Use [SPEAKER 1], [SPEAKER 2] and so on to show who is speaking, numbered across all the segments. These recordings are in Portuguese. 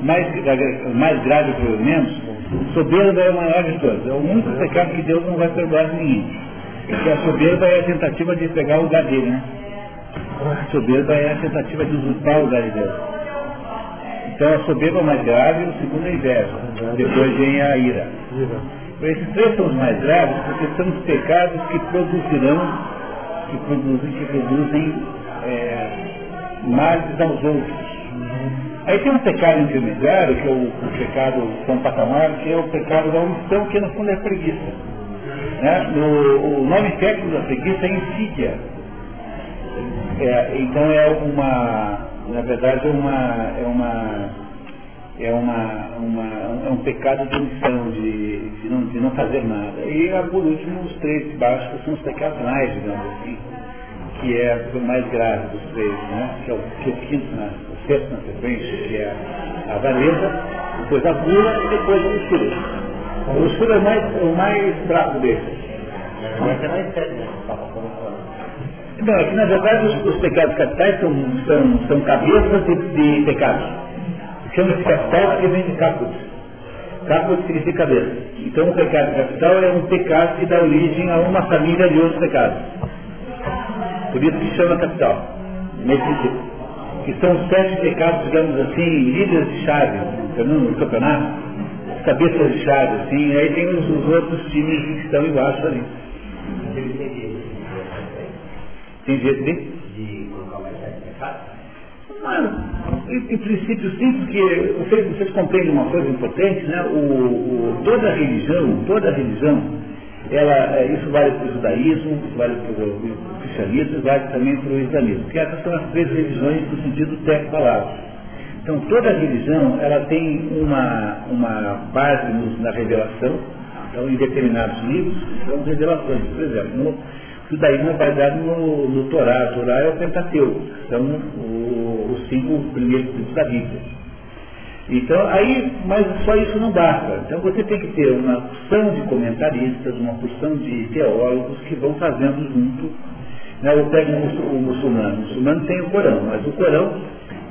[SPEAKER 1] Mais, mais grave pelo menos, soberba é o maior de todos. É o único pecado que Deus não vai perdoar ninguém. Porque a soberba é a tentativa de pegar o lugar dele, né? A soberba é a tentativa de usurpar o lugar de Deus. Então a soberba é mais grave, o segundo é a inveja. Depois vem a ira. Esses três são os mais graves porque são os pecados que produzirão, que produzem, que produzem é, males aos outros. Aí tem um pecado intermediário, que é o, o pecado com patamar, que é o pecado da omissão, que no fundo é preguiça. Né? O nome técnico da preguiça é insídia. É, então é uma, na verdade é uma, é uma, é uma, uma é um pecado de omissão, de, de, não, de não fazer nada. E por último os três básicos são os pecados mais, digamos assim, que é o mais grave dos três, né? que é o, que é o quinto na, o sexto na sequência, que é a avareza, depois a gula e depois a luxúria. A luxúria é mais, o mais fraco desses.
[SPEAKER 2] Mas é mais sério, né?
[SPEAKER 1] Não, é que na verdade os, os pecados capitais são, são, são cabeças de, de pecados. Chama-se capital porque vem de caput. Caput significa cabeça. Então o pecado capital é um pecado que dá origem a uma família de outros pecados. Por isso que chama capital. Nesse sentido. Que são os sete pecados, digamos assim, líderes de chave, no campeonato. Cabeças de chave, assim, aí tem os, os outros times que estão embaixo ali. Tem jeito de?
[SPEAKER 2] De colocar mais sete pecados?
[SPEAKER 1] Em, em princípio sim, porque vocês, vocês compreendem uma coisa importante, né? O, o, toda religião, toda religião, ela, é, isso vale para o judaísmo, isso vale para o cristianismo, vale também para o islamismo, porque essas são as três religiões no sentido técnico palavra. Então toda religião, ela tem uma, uma base na revelação, então em determinados livros são revelações. Por exemplo, no, judaísmo é baseado no, no Torá. O Torá é o Pentateuco, são o, os cinco primeiros livros da Bíblia. Então, aí, mas só isso não basta. Então você tem que ter uma porção de comentaristas, uma porção de teólogos que vão fazendo junto. Né? Eu pego o, muçulmano. O muçulmano tem o Corão, mas o Corão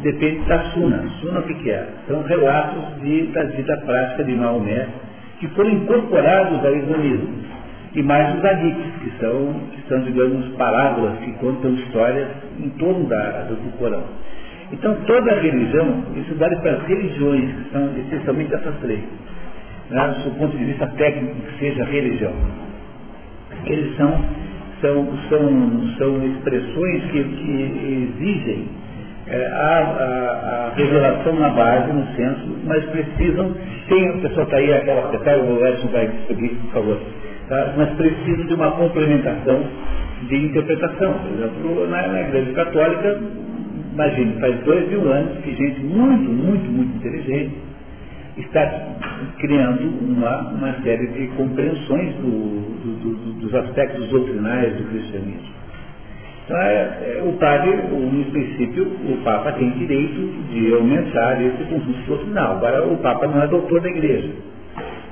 [SPEAKER 1] depende da Suna. Suna o que, que é? São relatos de, da vida prática de Maomé que foram incorporados ao islamismo e mais os hadiths, que são, que são, digamos, parábolas que contam histórias em torno da, do, Corão. Então, toda religião, isso vale para as religiões, que são essencialmente essas três, né, do ponto de vista técnico, que seja religião. Eles são, são, são, são expressões que, que exigem é, a, a, a, revelação na base, no senso, mas precisam, tem, o pessoal está aí, aquela secretária, o Edson vai seguir, por favor tá? mas precisam de uma complementação de interpretação. Por exemplo, na, na Igreja Católica, imagine, faz dois mil anos que gente muito, muito, muito inteligente está criando uma, uma série de compreensões do, do, do, dos aspectos doutrinais do cristianismo. Então, é, é, o padre, no princípio, o Papa tem direito de aumentar esse conjunto doutrinal. Agora, o Papa não é doutor da igreja.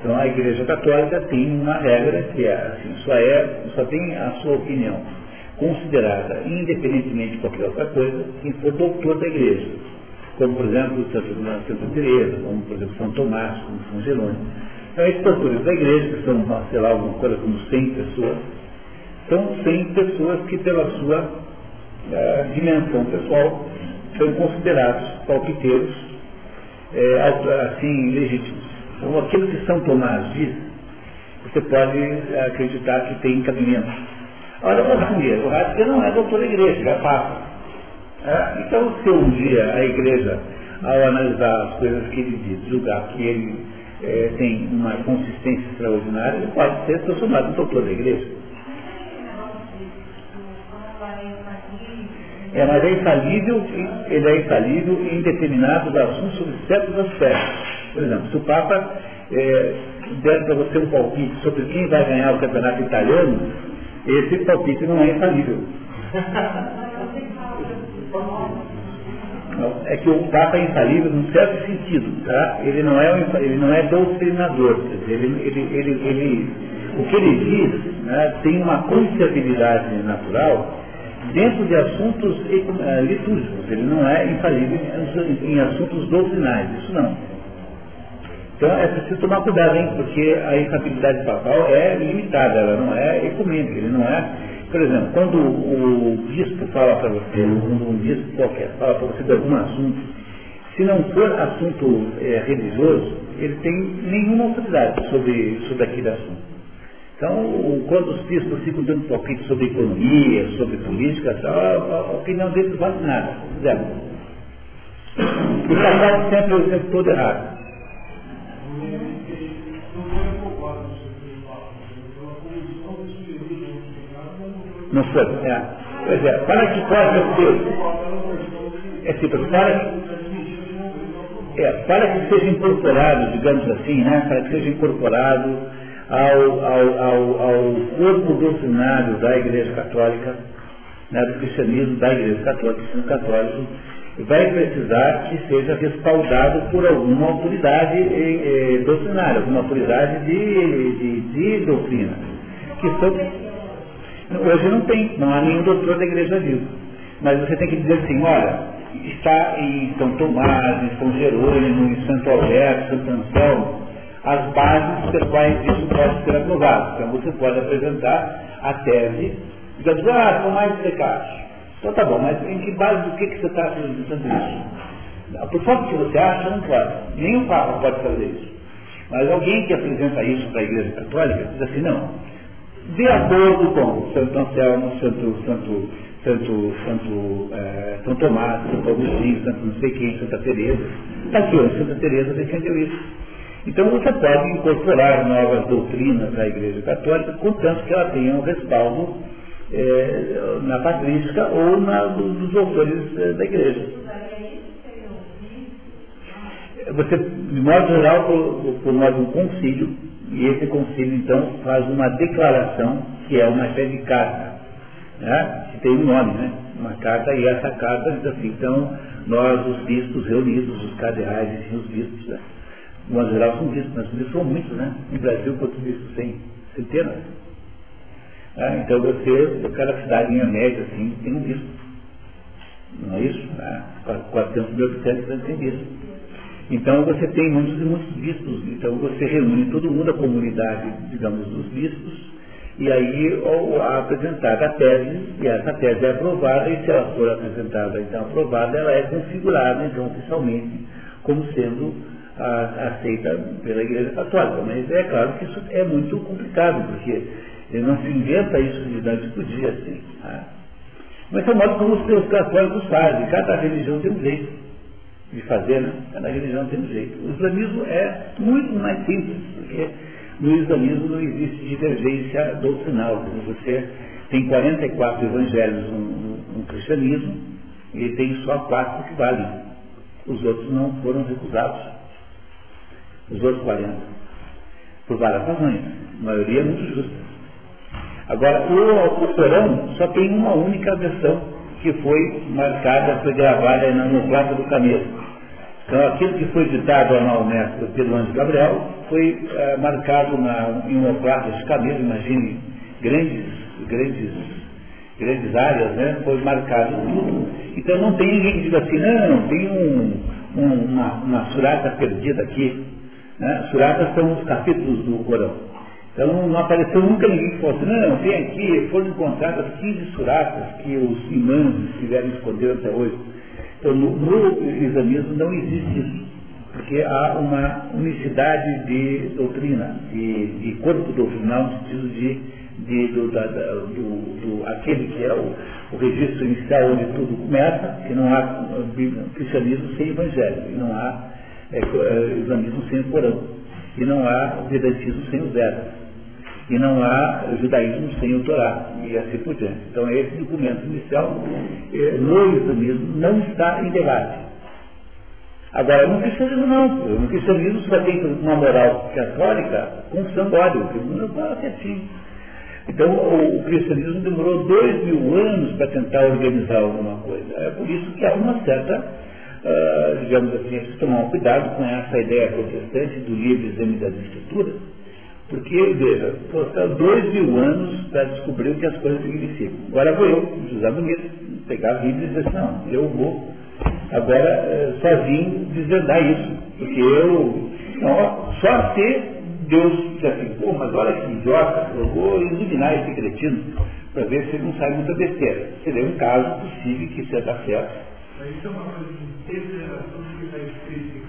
[SPEAKER 1] Então a Igreja Católica tem uma regra que é assim, só, é, só tem a sua opinião considerada, independentemente de qualquer outra coisa, quem for doutor da Igreja. Como, por exemplo, Santa, Teresa, como, por exemplo, São Tomás, como São Jerônimo. Então, esses doutores da Igreja, que são, sei lá, alguma coisa como 100 pessoas, são 100 pessoas que, pela sua uh, dimensão pessoal, são considerados palpiteiros, é, assim, legítimos. Então, aquilo que São Tomás diz, você pode acreditar que tem cabimento. Olha, o Ratzinger, o Ratzinger não é doutor da igreja, é papa. É? Então, se um dia a igreja, ao analisar as coisas que ele diz, julgar que ele é, tem uma consistência extraordinária, ele pode ser transformado em doutor da igreja. É, mas é infalível, ele é infalível em determinados assuntos sobre certos aspectos. Por exemplo, se o Papa é, der para você um palpite sobre quem vai ganhar o campeonato italiano, esse palpite não é infalível. é que o Papa é infalível num certo sentido, tá? Ele não é, ele não é doutrinador, ele, ele, ele, ele, o que ele diz né, tem uma confiabilidade natural dentro de assuntos eh, litúrgicos, ele não é infalível em, assuntos doutrinais, isso não. Então é preciso tomar cuidado, hein, porque a infabilidade papal é limitada, ela não é ecumênica, ele não é. Por exemplo, quando o bispo fala para você, um bispo qualquer fala para você de algum assunto, se não for assunto é, religioso, ele tem nenhuma autoridade sobre, sobre aquele assunto. Então, quando os bispos ficam dando palpite sobre economia, sobre política, a, opinião deles não vale nada. Zero. O trabalho sempre é o tempo todo errado. Não foi. É. Pois é, para que possa ser. É simples, para que, é, para que seja incorporado, digamos assim, né, para que seja incorporado ao, ao, ao, ao corpo doutrinário da Igreja Católica, né, do cristianismo da Igreja Católica, católico, vai precisar que seja respaldado por alguma autoridade eh, eh, doutrinária, alguma autoridade de, de, de doutrina. Que são, hoje não tem, não há nenhum doutor da igreja vivo. Mas você tem que dizer assim, olha, está em São Tomás, em São Jerônimo, em Santo Alberto, Santo Anselmo, as bases pelas quais isso pode ser aprovado. Então você pode apresentar a tese, dizendo, ah, Tomás de Descartes. Então tá bom, mas em que base do que, que você está apresentando isso? Por falta que você acha, não pode. O Papa pode fazer isso. Mas alguém que apresenta isso para a Igreja Católica diz assim, não. De acordo com Santo Anselmo, Santo, Santo, Santo, Santo, é, Tomás, Santo Agostinho, Santo não sei quem, Santa Teresa, está aqui, Santa Teresa defendeu isso. Então você pode incorporar novas doutrinas da Igreja Católica, contanto que ela tenha um respaldo é, na patrística ou na, dos autores é, da igreja. Você, de modo geral, promove um concílio, e esse concílio, então, faz uma declaração, que é uma espécie de carta, né? que tem um nome, né? uma carta, e essa carta diz assim, então, nós, os bispos reunidos, os cardeais, e os bispos, né? de modo geral, são bispos, mas os bispos são muitos, né? No Brasil, quantos bispos tem? Centenas. Ah, então você, cada cidade em média, assim, tem um bispo. Não é isso? Ah, 400 mil habitantes tem bispo. Então você tem muitos e muitos bispos. Então você reúne todo mundo, a comunidade, digamos, dos bispos, e aí ou, apresentada a tese, e essa tese é aprovada, e se ela for apresentada, então aprovada, ela é configurada, então, oficialmente, como sendo a, aceita pela Igreja Católica. Mas é claro que isso é muito complicado, porque ele não se inventa isso de noite para dia, assim. Tá? Mas é o modo como os católicos fazem. Cada religião tem um jeito de fazer, né? Cada religião tem um jeito. O islamismo é muito mais simples, porque no islamismo não existe divergência doutrinal. Você tem 44 evangelhos no, no, no cristianismo e tem só quatro que valem. Os outros não foram recusados. Os outros 40. Por várias razões. A maioria é muito justa. Agora, o, o Corão só tem uma única versão que foi marcada, foi gravada no Plato do Camelo. Então, aquilo que foi ditado ao Maomé pelo anjo Gabriel foi é, marcado na, em uma placa de camelo, imagine grandes, grandes, grandes áreas, né? Foi marcado tudo. Então não tem ninguém que diga assim, não, tem um, um, uma, uma surata perdida aqui. Né? Suratas são os capítulos do Corão. Então não apareceu nunca ninguém que fosse, não, tem aqui, foram encontradas 15 suratas que os imãs tiveram esconder até hoje. Então no, no islamismo não existe isso, porque há uma unicidade de doutrina, de, de corpo doutrinal, no sentido de, de do, da, do, do, aquele que é o, o registro inicial onde tudo começa, que não há cristianismo sem evangelho, e não há é, islamismo sem o Corão, e não há vedantismo sem os Vedas e não há judaísmo sem o Torá, e assim por diante. Então esse documento inicial eh, no islamismo não está em debate. Agora, no cristianismo não. No cristianismo só tem uma moral católica com óleo, que não fala assim. Então o, cristianismo demorou dois mil anos para tentar organizar alguma coisa. É por isso que há uma certa, uh, digamos assim, é preciso tomar cuidado com essa ideia protestante do livre exame das escrituras, Porque, veja, foram dois mil anos para descobrir o que as coisas significam. Agora vou eu, José Bonito, pegar a Bíblia e dizer assim, não, eu vou agora eh, sozinho desvendar isso. Porque eu, não, só se Deus diz assim, mas olha que idiota, eu vou iluminar esse cretino para ver se ele não sai muita besteira. Seria um caso possível que isso ia dar certo.
[SPEAKER 3] Isso é uma coisa que teve que está escrito.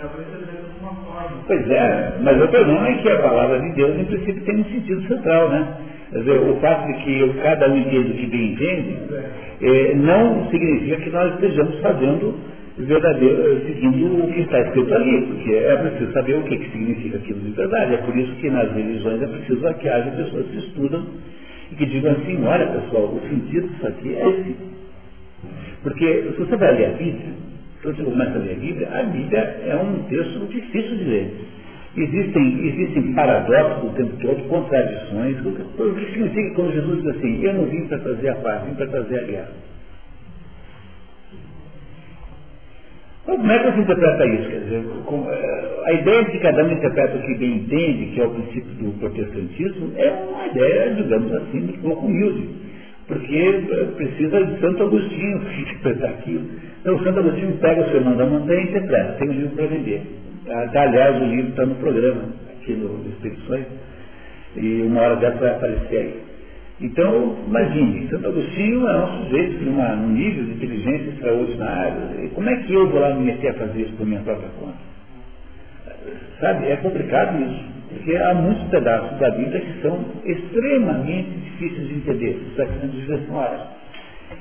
[SPEAKER 1] Pois é, mas o problema é que a palavra de Deus, em princípio, tem um sentido central, né? Dizer, o fato de que eu, cada um entende o que bem entende, eh, não significa que nós estejamos fazendo verdadeiro, seguindo o que está escrito ali, porque é preciso saber o que, que significa aquilo de verdade. É por isso que nas religiões é preciso que haja pessoas que estudam e que digam assim, olha pessoal, o sentido disso aqui é esse. Porque se você vai ler a Bíblia, começa a ler a Bíblia, a Bíblia é um texto difícil de ler. Existem, existem paradoxos o tempo todo, contradições. O que significa quando Jesus diz assim, eu não vim para trazer a paz, vim para trazer a guerra. Então, como é que você interpreta isso? Quer dizer, é, a ideia de que cada um interpreta o que bem entende, que é o princípio do protestantismo, é uma ideia, digamos assim, muito pouco humilde. Porque é, precisa de Santo Agostinho para interpretar aquilo. Então, Santo Agostinho pega o Sermão da Montanha e interpreta. Tem um livro para vender. Tá, aliás, o livro está no programa, aqui no Expedições. E uma hora dessa vai aparecer aí. Então, imagine, Santo Agostinho é um sujeito numa, num nível de inteligência extraordinário. E como é que eu vou lá me meter a fazer isso por minha própria conta? Sabe, é complicado isso, porque há muitos pedaços da Bíblia que são extremamente difíceis de entender, só que são desvirtuados.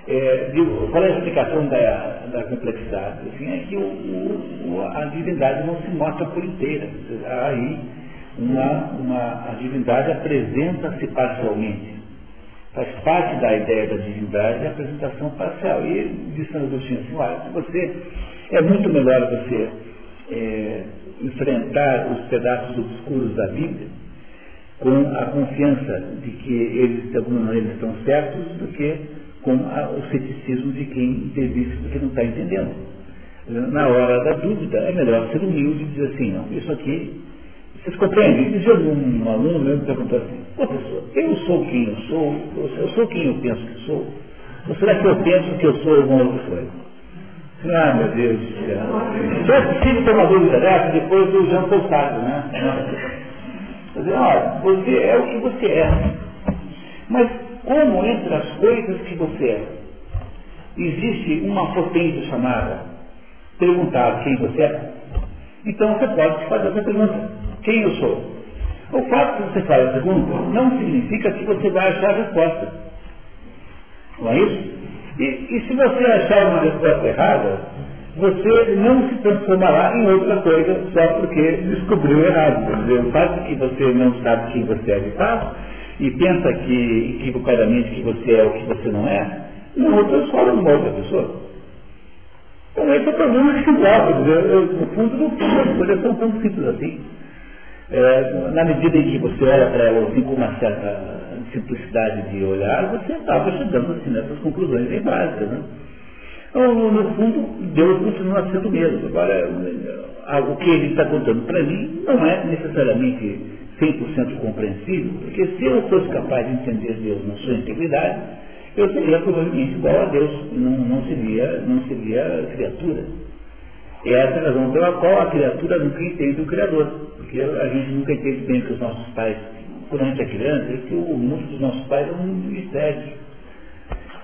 [SPEAKER 1] É, qual é a explicação da, da complexidade? Assim, é que o, o, a divindade não se mostra por inteira. Aí, uma, uma, a divindade apresenta-se parcialmente. Faz parte da ideia da divindade a apresentação parcial. E disse São Agostinho assim, olha, você é muito melhor você é, enfrentar os pedaços obscuros da Bíblia com a confiança de que eles, de alguma maneira, estão certos do que com a, o ceticismo de quem entrevista do que não está entendendo. Na hora da dúvida, é melhor ser humilde e dizer assim, não, isso aqui vocês compreendem? Dizia um aluno meu me perguntou assim, professor, eu sou quem eu sou, eu sou quem eu penso que sou, ou será que eu penso que eu sou alguma outra coisa? Ah, meu Deus do céu. Só é possível ter uma dúvida dessa depois do Jean Paul Sartre, né? Quer dizer, olha, você é o que você é. Mas como entre as coisas que você é, existe uma potência chamada perguntar quem você é? Então você pode fazer essa pergunta quem eu sou. O fato de você fazer a pergunta não significa que você vai achar a resposta. Não é isso? E, e se você achar uma resposta errada, você não se transformará em outra coisa só porque descobriu errado. Dizer, o fato de que você não sabe quem você é de fato e pensa que equivocadamente que você é o que você não é, não transforma numa outra pessoa. Então esse é o problema se coloca. No fundo, no fundo, as coisas são tão simples assim é, na medida em que você olha para ela assim, com uma certa simplicidade de olhar, você acaba chegando assim, nessas conclusões bem básicas. Né? Então, no fundo, Deus continua sendo o mesmo. Agora, o que ele está contando para mim não é necessariamente 100% compreensível, porque se eu fosse capaz de entender Deus na sua integridade, eu seria provavelmente igual a Deus, não, não, seria, não seria criatura. É essa a razão pela qual a criatura nunca entende o Criador. Porque a gente nunca entende bem que os nossos pais, quando a gente é criança, é que o mundo dos nossos pais é um mistério.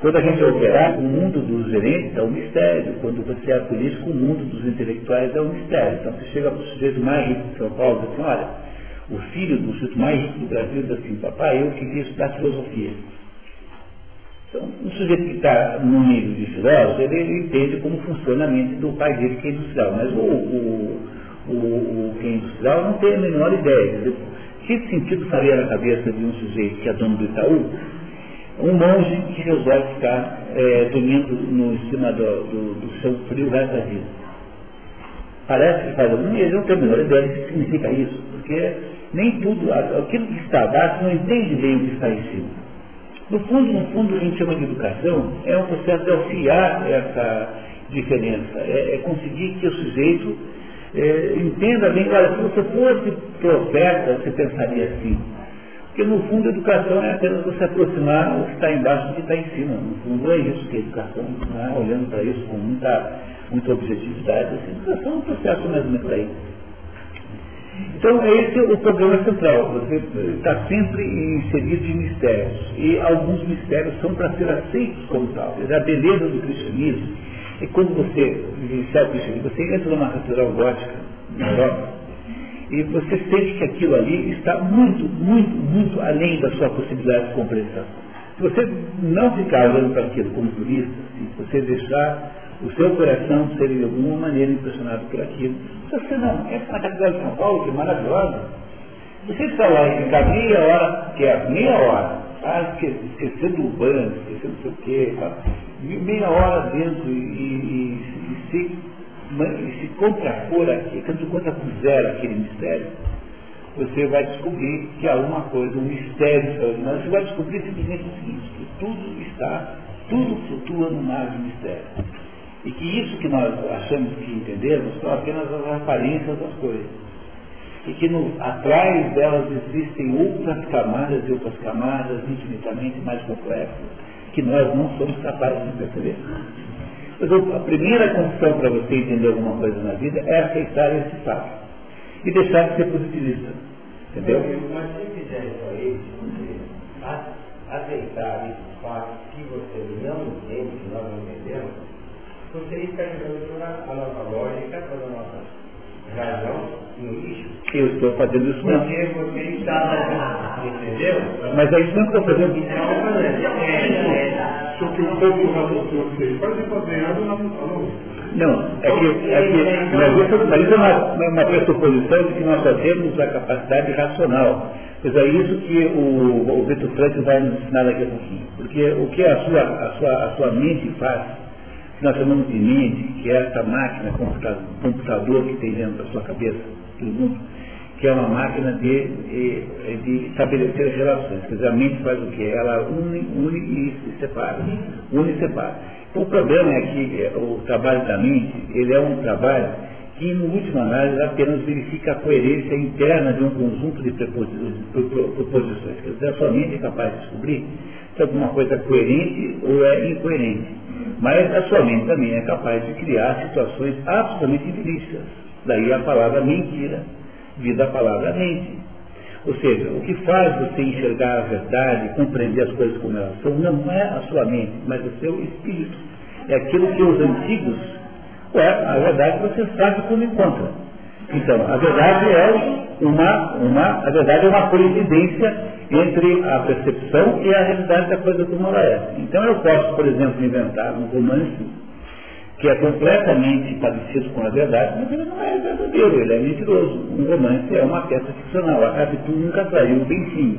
[SPEAKER 1] Quando a gente é operar, o mundo dos gerentes é um mistério. Quando você é político, o mundo dos intelectuais é um mistério. Então você chega para o sujeito mais rico de São Paulo e diz assim, olha, o filho do sujeito mais rico do Brasil diz assim, papai, eu queria estudar filosofia. Então, o sujeito que está no nível de filósofo, ele, ele, entende como funciona a mente do pai dele que é industrial. Mas o, o, o, o que é industrial não tem a menor ideia. Dizer, que sentido faria na cabeça de um sujeito que é dono do Itaú um monge que resolve ficar é, dormindo no, em cima do, do, do seu frio resto da vida? Parece que faz algum ele não tem a menor ideia do que significa isso, porque nem tudo, aquilo que está abaixo não entende bem o que está em cima. No fundo, no fundo, o que a gente chama de educação é um processo de auxiliar essa diferença, é, é conseguir que o sujeito é, entenda bem, olha, se você fosse profeta, você pensaria assim. Porque no fundo a educação é apenas você aproximar o que está embaixo do que está em cima. No fundo é isso que a educação, né? olhando para isso com muita, muita objetividade, assim, educação é um processo mais ou menos aí. Então esse é o problema central. Você está sempre inserido em mistérios. E alguns mistérios são para ser aceitos como tal. A beleza do cristianismo é quando você vivenciar o cristianismo, você entra numa catedral gótica na Europa e você sente que aquilo ali está muito, muito, muito além da sua possibilidade de compreensão. Se você não ficar olhando para aquilo como turista, se você deixar o seu coração ser de alguma maneira impressionado por aquilo, você não, na Catedral de São Paulo, que é maravilhosa. Você está lá e ficar meia hora, que é meia hora, tá? esquecendo o banco, esquecendo não sei o quê, tá? meia hora dentro e, e, e se e se contrapor aqui, quando contrapuser aquele mistério, você vai descobrir que há uma coisa, um mistério extraordinário. Você vai descobrir simplesmente o seguinte, que tudo está, tudo flutua no mar de mistério. E que isso que nós achamos que entendemos são apenas as aparências das coisas. E que no, atrás delas existem outras camadas e outras camadas infinitamente mais complexas, que nós não somos capazes de perceber. Então, a primeira condição para você entender alguma coisa na vida é aceitar esse fato. E deixar de ser positivista. Entendeu?
[SPEAKER 2] Mas se fizer isso aí, aceitar esse fato que você não entende, que nós não entendemos, você está jogando toda a nossa lógica, toda a nossa razão no lixo.
[SPEAKER 1] Eu estou fazendo isso mesmo.
[SPEAKER 2] Porque você está, entendeu?
[SPEAKER 1] Mas é isso mesmo que eu estou fazendo.
[SPEAKER 2] É, é,
[SPEAKER 3] Só que o pouco raciocínio que você faz é baseado na função.
[SPEAKER 1] Não, é que, é que mas isso, mas isso é uma, uma pressuposição de que nós só temos a capacidade racional. Pois é isso que o, o Vitor Frank vai nos ensinar daqui a pouquinho. Porque o que a sua, a sua, a sua mente faz, nós chamamos de mente, que é essa máquina, computador, computador que tem dentro da sua cabeça, todo mundo, que é uma máquina de, de, de estabelecer relações. Quer dizer, a mente faz o quê? Ela une, une e separa. Une e separa. Então, o problema é que o trabalho da mente, ele é um trabalho que, no último análise, apenas verifica a coerência interna de um conjunto de proposições. Quer dizer, a sua mente é capaz de descobrir se alguma coisa é coerente ou é incoerente. Mas a sua mente também é capaz de criar situações absolutamente ilícitas. Daí a palavra mentira, vida a palavra mente. Ou seja, o que faz você enxergar a verdade, compreender as coisas como elas são, não é a sua mente, mas o seu espírito. É aquilo que os antigos, ué, a verdade você sabe como encontra. Então, a verdade é uma, uma, a verdade é uma coincidência entre a percepção e a realidade da coisa como ela é. Então eu posso, por exemplo, inventar um romance que é completamente parecido com a verdade, mas ele não é verdadeiro, ele é mentiroso. Um romance é uma peça ficcional, a Capitu nunca traiu o Bentinho.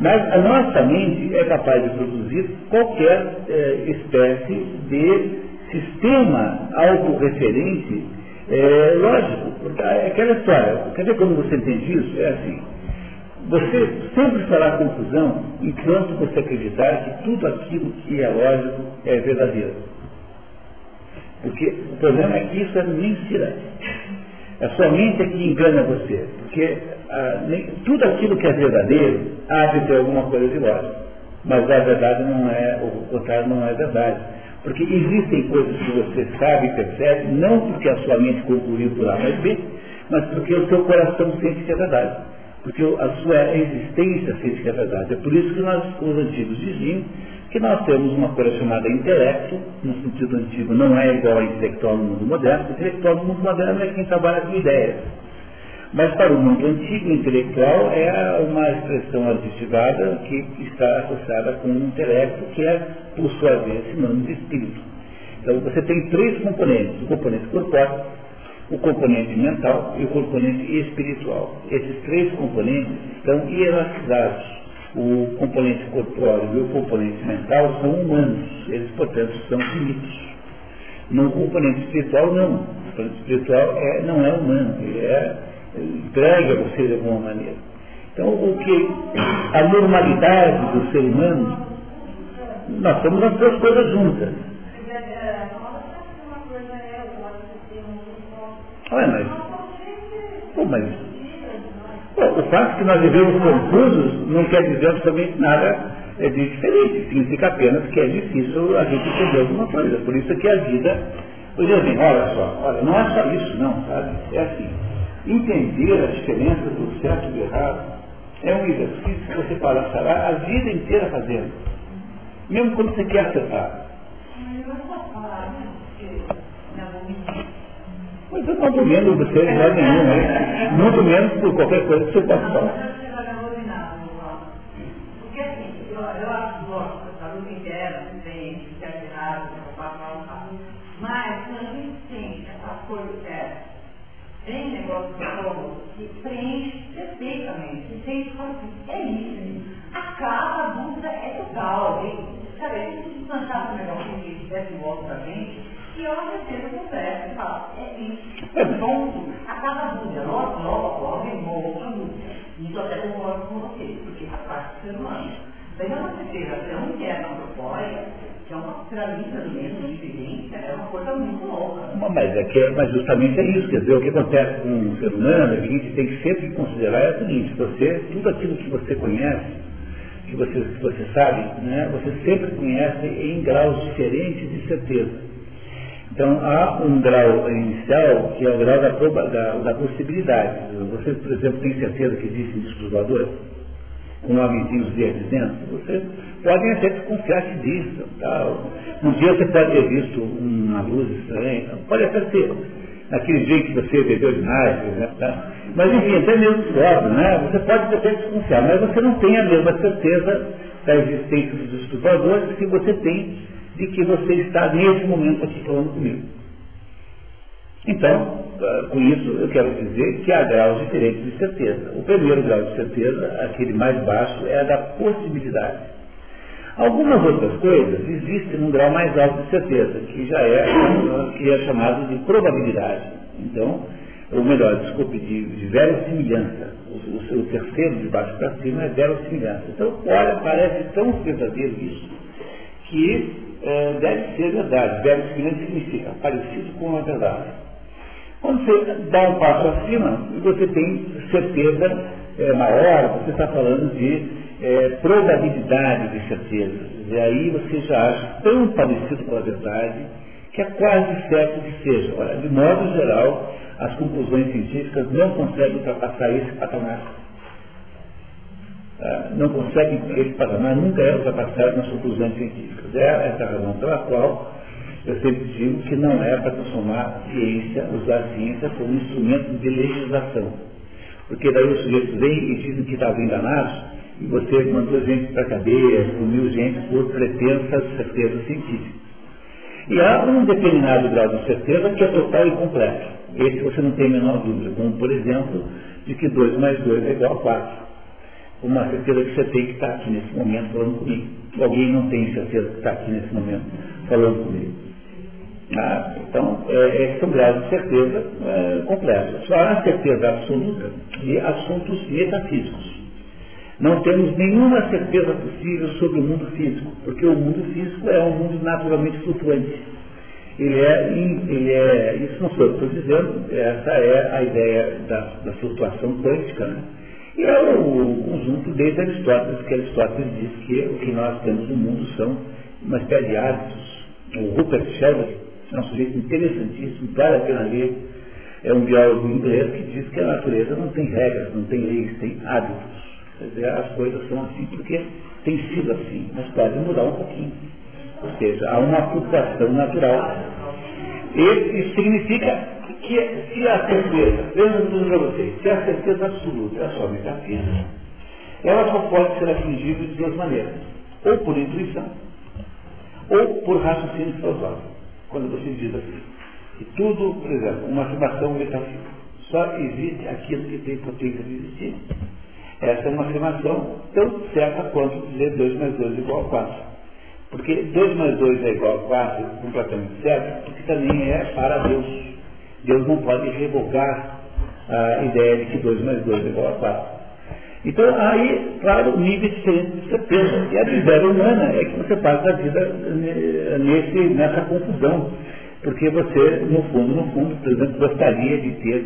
[SPEAKER 1] Mas a nossa mente é capaz de produzir qualquer é, espécie de sistema autorreferente é, lógico. Aquela história, quer ver como você entende isso? É assim, você sempre fará confusão enquanto você acreditar que tudo aquilo que é lógico é verdadeiro. Porque o problema é que isso é mentira. É somente que engana você. Porque ah, nem, tudo aquilo que é verdadeiro de ter alguma coisa de lógico. Mas a verdade não é, o contrário não é verdade. Porque existem coisas que você sabe e percebe, não porque a sua mente concluiu por A mais B, mas porque o seu coração sente que é verdade. Porque a sua existência sente que é verdade. É por isso que nós, os antigos diziam que nós temos uma coisa chamada intelecto, no sentido antigo não é igual a intelectual no mundo moderno, intelectual no mundo moderno é quem trabalha com ideias. Mas para o mundo antigo, intelectual é uma expressão adjetivada que está associada com o intelecto, que é, por sua vez, sinônimo de espírito. Então você tem três componentes, o componente corpóreo, o componente mental e o componente espiritual. Esses três componentes estão hierarquizados o componente corpóreo e o componente mental são humanos, eles, portanto, são finitos. No componente espiritual, não. O componente espiritual é, não é humano, ele é entregue a você de alguma maneira. Então, o que a normalidade do ser humano, nós temos as duas coisas juntas. Olha, mas, pô, mas Bom, o fato que nós vivemos confusos não quer dizer absolutamente nada é, de diferente. Significa apenas que é difícil a gente entender alguma coisa. Por isso que a vida. Pois assim, olha só, olha, não é só isso não, sabe? É assim. Entender a diferença do certo e do errado é um exercício que você passará a vida inteira fazendo. Mesmo quando você quer acertar. Mas eu não argumento você de modo nenhum, né? Muito menos por qualquer coisa que você possa falar.
[SPEAKER 4] Que que mas quando tem negócio que perfeitamente, que tem que assim, é isso, acaba a dúvida é total? Sabe, a gente se plantar um negocinho que desse volta pra gente, e eu certeza conversa e fala, é isso, é bom, acaba a logo, logo, vem outra dúvida. Isso até concordo com você, porque a parte do ser humano. Daí você ter ação interna antropóica, que é uma pirâmide do mesmo diferença, é uma coisa muito louca.
[SPEAKER 1] Mas, é que, mas justamente é isso, quer dizer, o que acontece com o ser humano, é que a gente tem que sempre considerar é o seguinte, você, tudo aquilo que você conhece, que você, que você sabe, né, você sempre conhece em graus diferentes de certeza. Então há um grau inicial que é o grau da, da, da possibilidade. Você, por exemplo, tem certeza que existem discos voadores? Com homenzinhos verdes dentro? Você pode até desconfiar que existam. Tá? Um dia você pode ter visto uma luz estranha, pode até ser. Naquele dia que você bebeu demais, né? tá? mas enfim, até mesmo discordo, né? Você pode até desconfiar, mas você não tem a mesma certeza da existência dos discos que você tem de que você está nesse momento aqui falando comigo. Então, ah, com isso eu quero dizer que há graus diferentes de certeza. O primeiro grau de certeza, aquele mais baixo, é a da possibilidade. Algumas outras coisas existem num grau mais alto de certeza, que já é, que é chamado de probabilidade. Então, ou melhor, desculpe, de, de verossimilhança. O, o, o terceiro de baixo para cima é verossimilhança. Então, olha, parece tão verdadeiro isso, que é, deve ser verdade. Verossimilhante significa parecido com a verdade. Quando você dá um passo acima, você tem certeza é, maior, você está falando de é, probabilidade de certeza. E aí você já acha tão parecido com a verdade que é quase certo que seja. Olha, de modo geral, as conclusões científicas não conseguem ultrapassar esse patamar. Ah, não conseguem, esse patamar nunca é ultrapassado nas conclusões científicas. É essa razão pela qual eu sempre digo que não é para transformar ciência, usar a ciência como instrumento de legislação. Porque daí os sujeitos vêm e dizem que estavam enganados e você mandou gente para a cadeia, puniu gente por pretensas certezas científicas. E há um determinado grau de certeza que é total e completo. Esse você não tem a menor dúvida, como por exemplo, de que 2 mais 2 é igual a 4 uma certeza que você tem que estar aqui nesse momento falando comigo. Alguém não tem certeza que está aqui nesse momento falando comigo. Ah, então, é, é um grau de certeza é, completo. Só há certeza absoluta de assuntos metafísicos. Não temos nenhuma certeza possível sobre o mundo físico, porque o mundo físico é um mundo naturalmente flutuante. Ele é, ele é isso não sou eu que estou dizendo, essa é a ideia da, da flutuação quântica, né? E é o conjunto desde Aristóteles, que Aristóteles diz que o que nós temos no mundo são uma espécie de hábitos. O Rupert Sheldrake é um sujeito interessantíssimo, vale a pena ler. É um biólogo inglês que diz que a natureza não tem regras, não tem leis, tem hábitos. Quer dizer, as coisas são assim porque tem sido assim, mas pode mudar um pouquinho. Ou seja, há uma flutuação natural. E isso significa que se a certeza, veja tudo para vocês, se a certeza absoluta é só metafísica, ela só pode ser atingível de duas maneiras. Ou por intuição, ou por raciocínio filosófico. Quando você diz assim, que tudo, por exemplo, uma afirmação metafísica, só existe aquilo que tem potência de existir. Essa é uma afirmação tão certa quanto dizer 2 mais 2 é igual a 4. Porque 2 mais 2 é igual a 4, completamente certo, porque também é para Deus. Deus não pode revogar a ideia de que 2 mais 2 é igual a 4. Então, aí, claro, nível diferente de certeza. E a miséria humana é que você passa a vida nesse, nessa confusão. Porque você, no fundo, no fundo, por exemplo, gostaria de ter,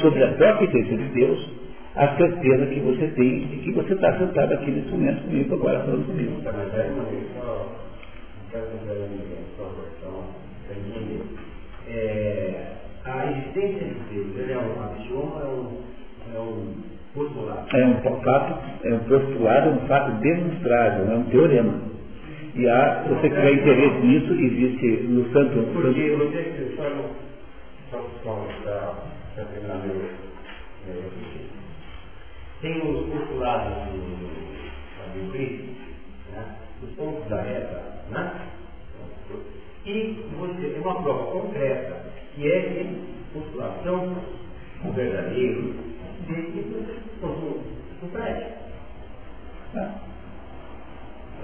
[SPEAKER 1] sobre a própria existência de Deus, a certeza que você tem de que você está sentado aqui nesse momento comigo agora falando comigo.
[SPEAKER 2] É, a existência de Deus, ele é um axioma, é um, é um postulado?
[SPEAKER 1] É um fato, é um postulado, é um fato demonstrável, é um teorema. E há, se você tiver interesse nisso, existe no Santo.
[SPEAKER 2] Porque você que só não, para terminar meu, tem os postulados do, do Cristo, né? os pontos da reta, né? E você tem uma prova concreta, que é que postulação verdadeiro desse no prédio.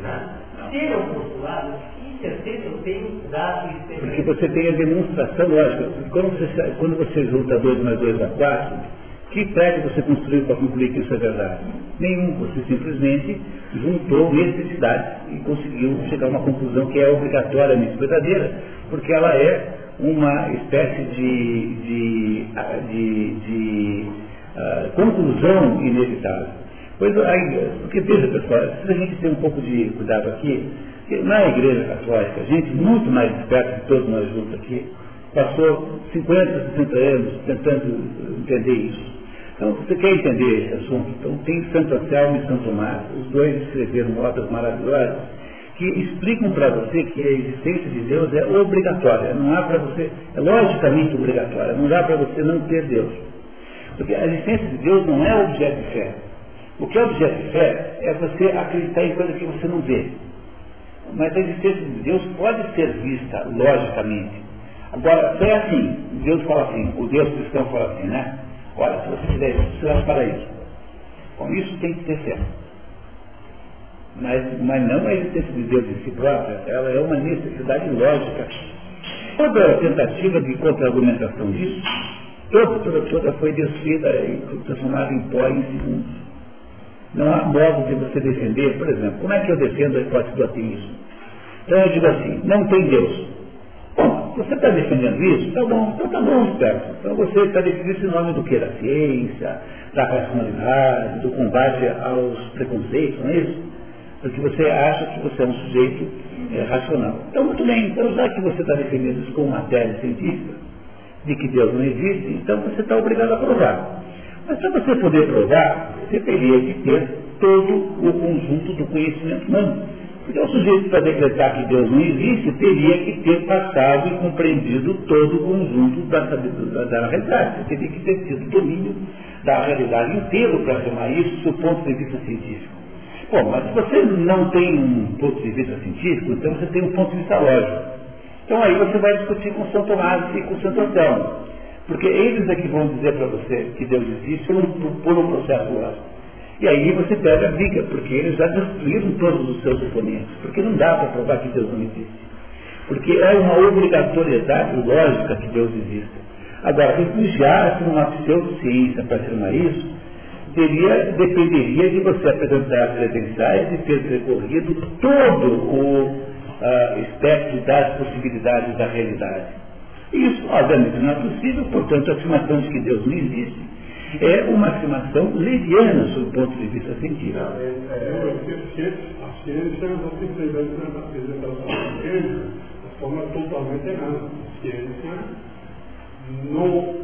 [SPEAKER 2] Né? Se ele é um postulado, que certeza eu tenho dado
[SPEAKER 1] Porque você tem a demonstração, lógica. Quando você, quando você junta 2 mais 2 a 4, que prédio você construiu para concluir que isso é verdade? Nenhum. Você simplesmente juntou necessidades e conseguiu chegar a uma conclusão que é obrigatoriamente verdadeira, porque ela é uma espécie de, de, de, de uh, conclusão inevitável. Pois, aí, porque veja pessoal, se a gente tem um pouco de cuidado aqui, na igreja católica, gente muito mais esperta que todos nós juntos aqui, passou 50, 60 anos tentando entender isso. Então, você quer entender esse assunto, então tem Santo Anselmo e Santo Tomás, os dois escreveram obras maravilhosas que explicam para você que a existência de Deus é obrigatória, não há para você, é logicamente obrigatória, não dá para você não ter Deus. Porque a existência de Deus não é objeto de fé. O que é objeto de fé é você acreditar em coisa que você não vê. Mas a existência de Deus pode ser vista logicamente. Agora, é assim, Deus fala assim, o Deus cristão fala assim, né? Olha, se você fizer isso, você vai para isso. Com isso tem que ter fé. Mas, mas não a existência de Deus em si própria, ela é uma necessidade lógica. Toda tentativa de contra-argumentação disso, toda, toda, toda foi destruída e transformada em pó em segundos. Não há modo de você defender, por exemplo, como é que eu defendo a hipótese do ateísmo? Então eu digo assim, não tem Deus. Bom, você está defendendo isso? Tá bom, então tá bom, certo. Então você está defendendo isso em nome do que? Da ciência, da racionalidade, do combate aos preconceitos, não é isso? Porque você acha que você é um sujeito é, racional. Então, muito bem, então já que você está defendendo isso com matéria científica, de que Deus não existe, então você está obrigado a provar. Mas para você poder provar, você teria que ter todo o conjunto do conhecimento humano. Porque o sujeito, para decretar que Deus não existe, teria que ter passado e compreendido todo o conjunto da, da, da realidade. Você teria que ter tido domínio da realidade inteira para afirmar isso do ponto de vista científico. Bom, mas se você não tem um ponto de vista científico, então você tem um ponto de vista lógico. Então aí você vai discutir com São Tomás e com Santo Anselmo. Porque eles é que vão dizer para você que Deus existe por um processo lógico. E aí você pega a briga, porque eles já destruíram todos os seus oponentes. Porque não dá para provar que Deus não existe. Porque é uma obrigatoriedade lógica que Deus existe. Agora, refugiar-se numa pseudociência para afirmar isso, teria, dependeria de você apresentar credenciais e ter percorrido todo o uh, espectro das possibilidades da realidade. Isso, obviamente, não é possível, portanto, a afirmação de que Deus não existe é uma afirmação leviana sob o ponto de vista científico.
[SPEAKER 3] A ciência na apresentação da ciência de forma totalmente errada. A ciência não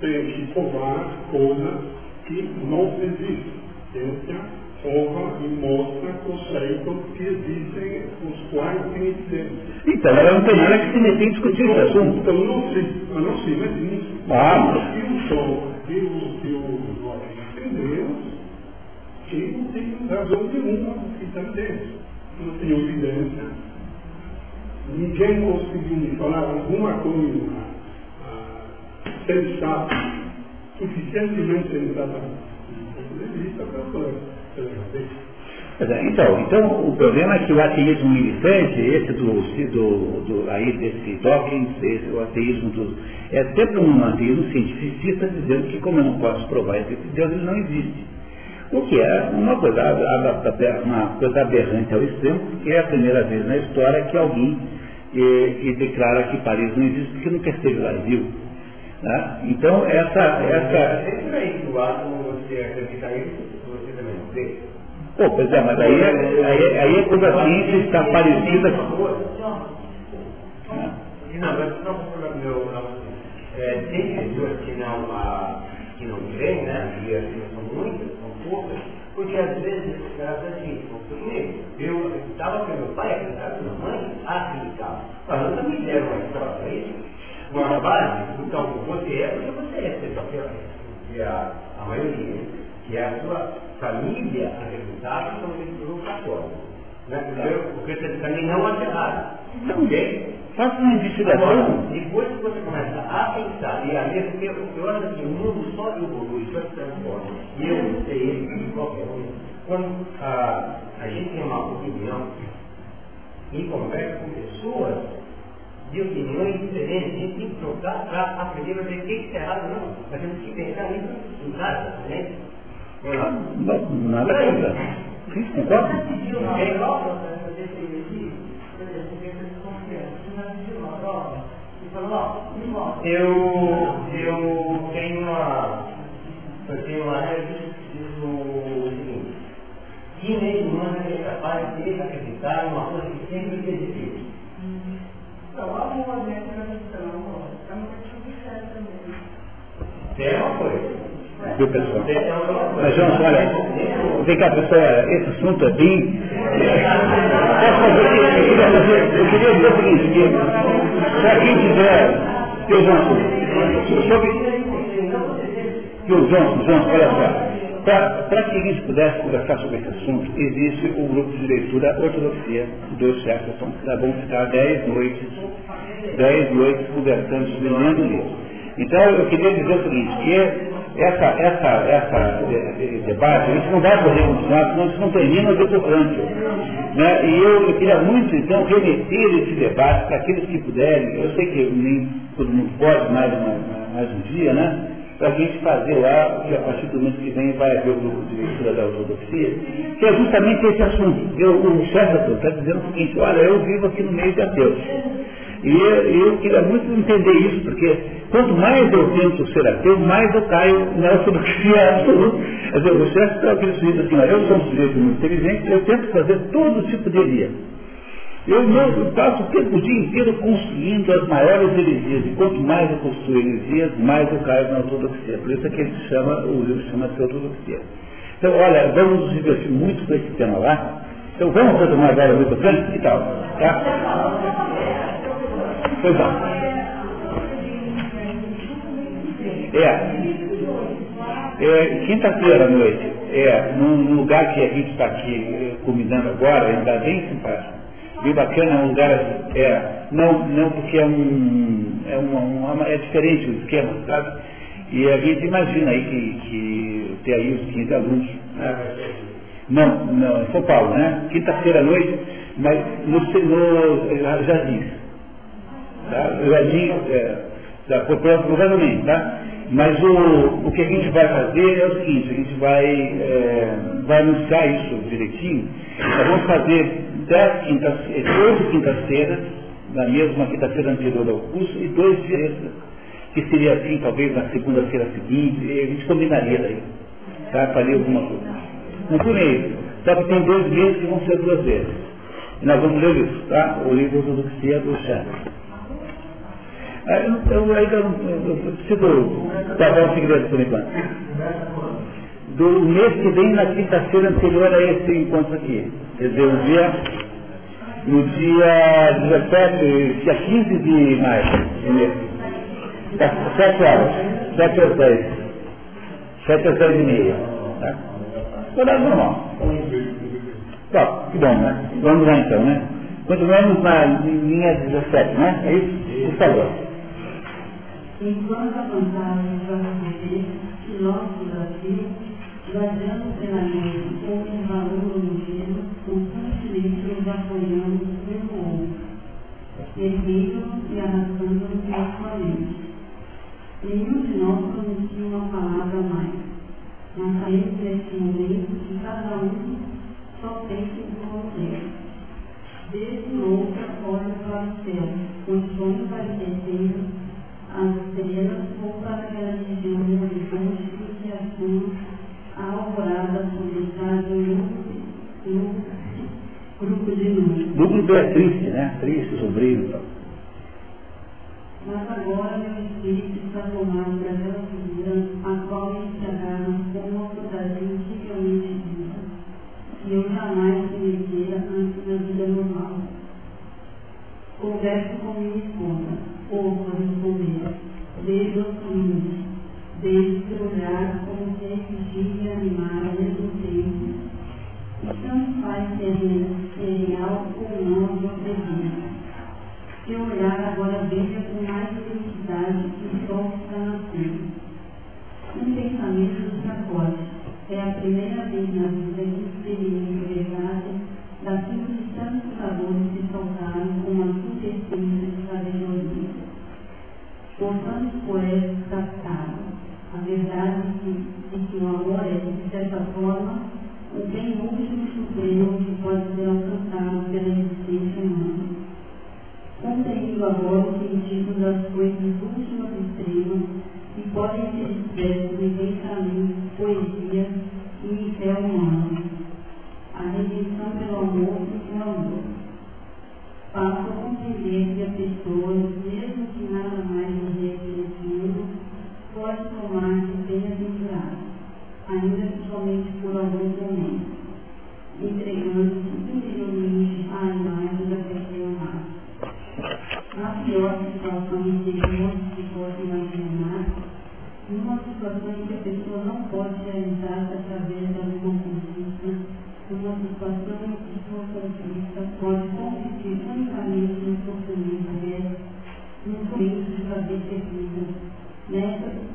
[SPEAKER 3] tem que provar coisas que não existem. A ciência prova e mostra conceitos que existem, os quais existência.
[SPEAKER 1] Então, ela não tem nada que se meter em discutir esse assunto.
[SPEAKER 3] Então, eu não sei, eu não sei, mas isso.
[SPEAKER 1] Ah,
[SPEAKER 3] mas... Eu sou que o que o Deus, que não tem razão nenhuma que está dentro. Não tem evidência. Ninguém conseguiu me falar alguma coisa ah, sensata, suficientemente para
[SPEAKER 1] então, então, o problema é que o ateísmo militante, esse do, do, do aí desse Dawkins, esse, o ateísmo do, é sempre um ateísmo cientificista dizendo que como eu não posso provar esse Deus, ele não existe. O que é uma coisa, uma coisa aberrante ao extremo, porque é a primeira vez na história que alguém que, que declara que Paris não existe porque esteve lá e viu. Né? Então, essa. essa...
[SPEAKER 2] É não crê.
[SPEAKER 1] Pô, pois é, mas aí, aí, aí é quando a ciência está parecida.
[SPEAKER 2] Não, mas não, meu, não, é, tem pessoas que não, ah, que não creem, né? E assim, são muitas, são poucas, porque às vezes os caras assim, comigo, eu estava com meu pai, acreditava com minha mãe, acreditava. Mas nunca me deram uma história, é isso? Uma base, então você é porque você é, você só que a, a maioria, que é a sua família acreditava como ele católico. Né? Porque você também não é errado. Ok?
[SPEAKER 1] Faça uma investigação.
[SPEAKER 2] Depois que você começa a pensar e a ler, porque eu acho que o mundo só evolui, só se transforma. E eu não sei ele de qualquer um. Quando a, a gente tem uma opinião e conversa com pessoas de opiniões diferentes, a gente tem que trocar para aprender a ver o que está errado não. A gente tem que pensar nisso em casa, né?
[SPEAKER 1] Não, nada contra. Sim, concordo.
[SPEAKER 4] É igual
[SPEAKER 2] eu, eu tenho uma. Eu tenho uma regra que diz o seguinte, que nem humano é capaz de acreditar numa coisa que sempre existiu.
[SPEAKER 4] Então, amor, né? Tradição, é uma questão também.
[SPEAKER 2] Tem uma coisa.
[SPEAKER 1] Viu, pessoal? Mas, João, olha, vem cá, pessoal, esse assunto é bem. Eu queria, dizer o seguinte, que para quem tiver. Viu, João? Sobre. Viu, João, João, olha só. Para que a gente pudesse conversar sobre esse assunto, existe o grupo de leitura Ortodoxia do Chesterton, tá bom ficar 10 noites, 10 noites conversando sobre lendo livro. Então, eu queria dizer o seguinte, que essa, essa, essa debate, a gente não vai poder continuar, senão a gente não termina o depois né? E eu, eu, queria muito, então, remeter esse debate para aqueles que puderem, eu sei que nem todo mundo pode mais, mais, mais um dia, né? Para a gente fazer lá, que a partir do mês que vem vai haver o grupo de leitura da ortodoxia, que é justamente esse assunto. Eu, o Chesterton está dizendo o seguinte, olha, eu vivo aqui no meio de ateus. E eu, eu, queria muito entender isso, porque quanto mais eu tento ser ateu, mais eu caio na ortodoxia absoluta. O Chesterton é aquele sujeito assim, eu sou um sujeito muito inteligente, eu tento fazer todo tipo de heresia. Eu, eu passo o tempo o dia inteiro construindo as maiores heresias. E quanto mais eu construo heresias, mais eu caio na ortodoxia. Por isso é que ele chama, o livro chama-se ortodoxia. Então, olha, vamos nos divertir muito com esse tema lá. Então vamos retomar agora o livro que tal? Tá? Pois não. É. é Quinta-feira à noite, é, num lugar que a gente está aqui eh, combinando agora, está bem simpático. Bem bacana, é um lugar, é, não, não porque é um, é, uma, uma, é diferente o esquema, sabe? E a gente imagina aí que, que tem aí os 15 alunos. Né? Não, não, em São Paulo, né? Quinta-feira à noite, mas no, no Jardins. Tá? Jardim, é, tá, provavelmente, tá? Mas o, o que a gente vai fazer é o seguinte, a gente vai, é, vai anunciar isso direitinho. Nós vamos fazer dez quintas, 12 quintas-feiras, na mesma quinta-feira anterior ao curso, e dois dias, que seria assim, talvez na segunda-feira seguinte, a gente combinaria daí. Tá? Faria alguma coisa. Não por meio. Só que tem dois meses que vão ser duas vezes. E nós vamos ler isso, tá? O livro do Luxia do Chá. Eu, ainda eu preciso guardar um segredo por enquanto. Do mês que vem, na quinta-feira anterior a esse encontro aqui. Quer dizer, o dia, no dia 17, dia 15 de maio, tá, 7 horas, 7 às 10. 7 às 10 e meia. Tá? Horário normal. Tá, que bom, né? Vamos lá então, né? Continuamos na linha 17, né? É isso? Por favor.
[SPEAKER 5] Enquanto a vantagem vai ser que nosso desafio, baseando plenamente com o valor unido, constantemente nos apoiamos um com o outro, erguendo e arrastando mutuamente. Nenhum de nós pronuncia uma palavra mais, mas saímos desse momento que cada um só pensa em você. Desde outra olha para o céu, os sonhos vai descendo
[SPEAKER 6] as estrelas ou para aquela região horizonte que atua a alvorada publicada no, no grupo de.
[SPEAKER 1] Núcleo é triste, né? Triste, sombrio.
[SPEAKER 6] Mas agora meu espírito está tomado por aquela figura a qual me enxergaram como uma fantasia incrivelmente viva, que eu jamais cometera antes da vida normal. Converso faz ser real ou não sua presença seu olhar agora veja com mais intensidade o sol que está nascendo. Um pensamento do sacode. É a primeira vez na vida que experimento verdade daquilo que tantos valores se soltaram com a superfície de sabedoria. Portanto, poetas captaram a verdade de, de que o amor é, de certa forma, o bem último supremo das coisas últimas extremas que podem ser expressas em pensamento, poesia e fé humana. A redenção pelo amor e pelo amor. Passo a compreender que a pessoa, mesmo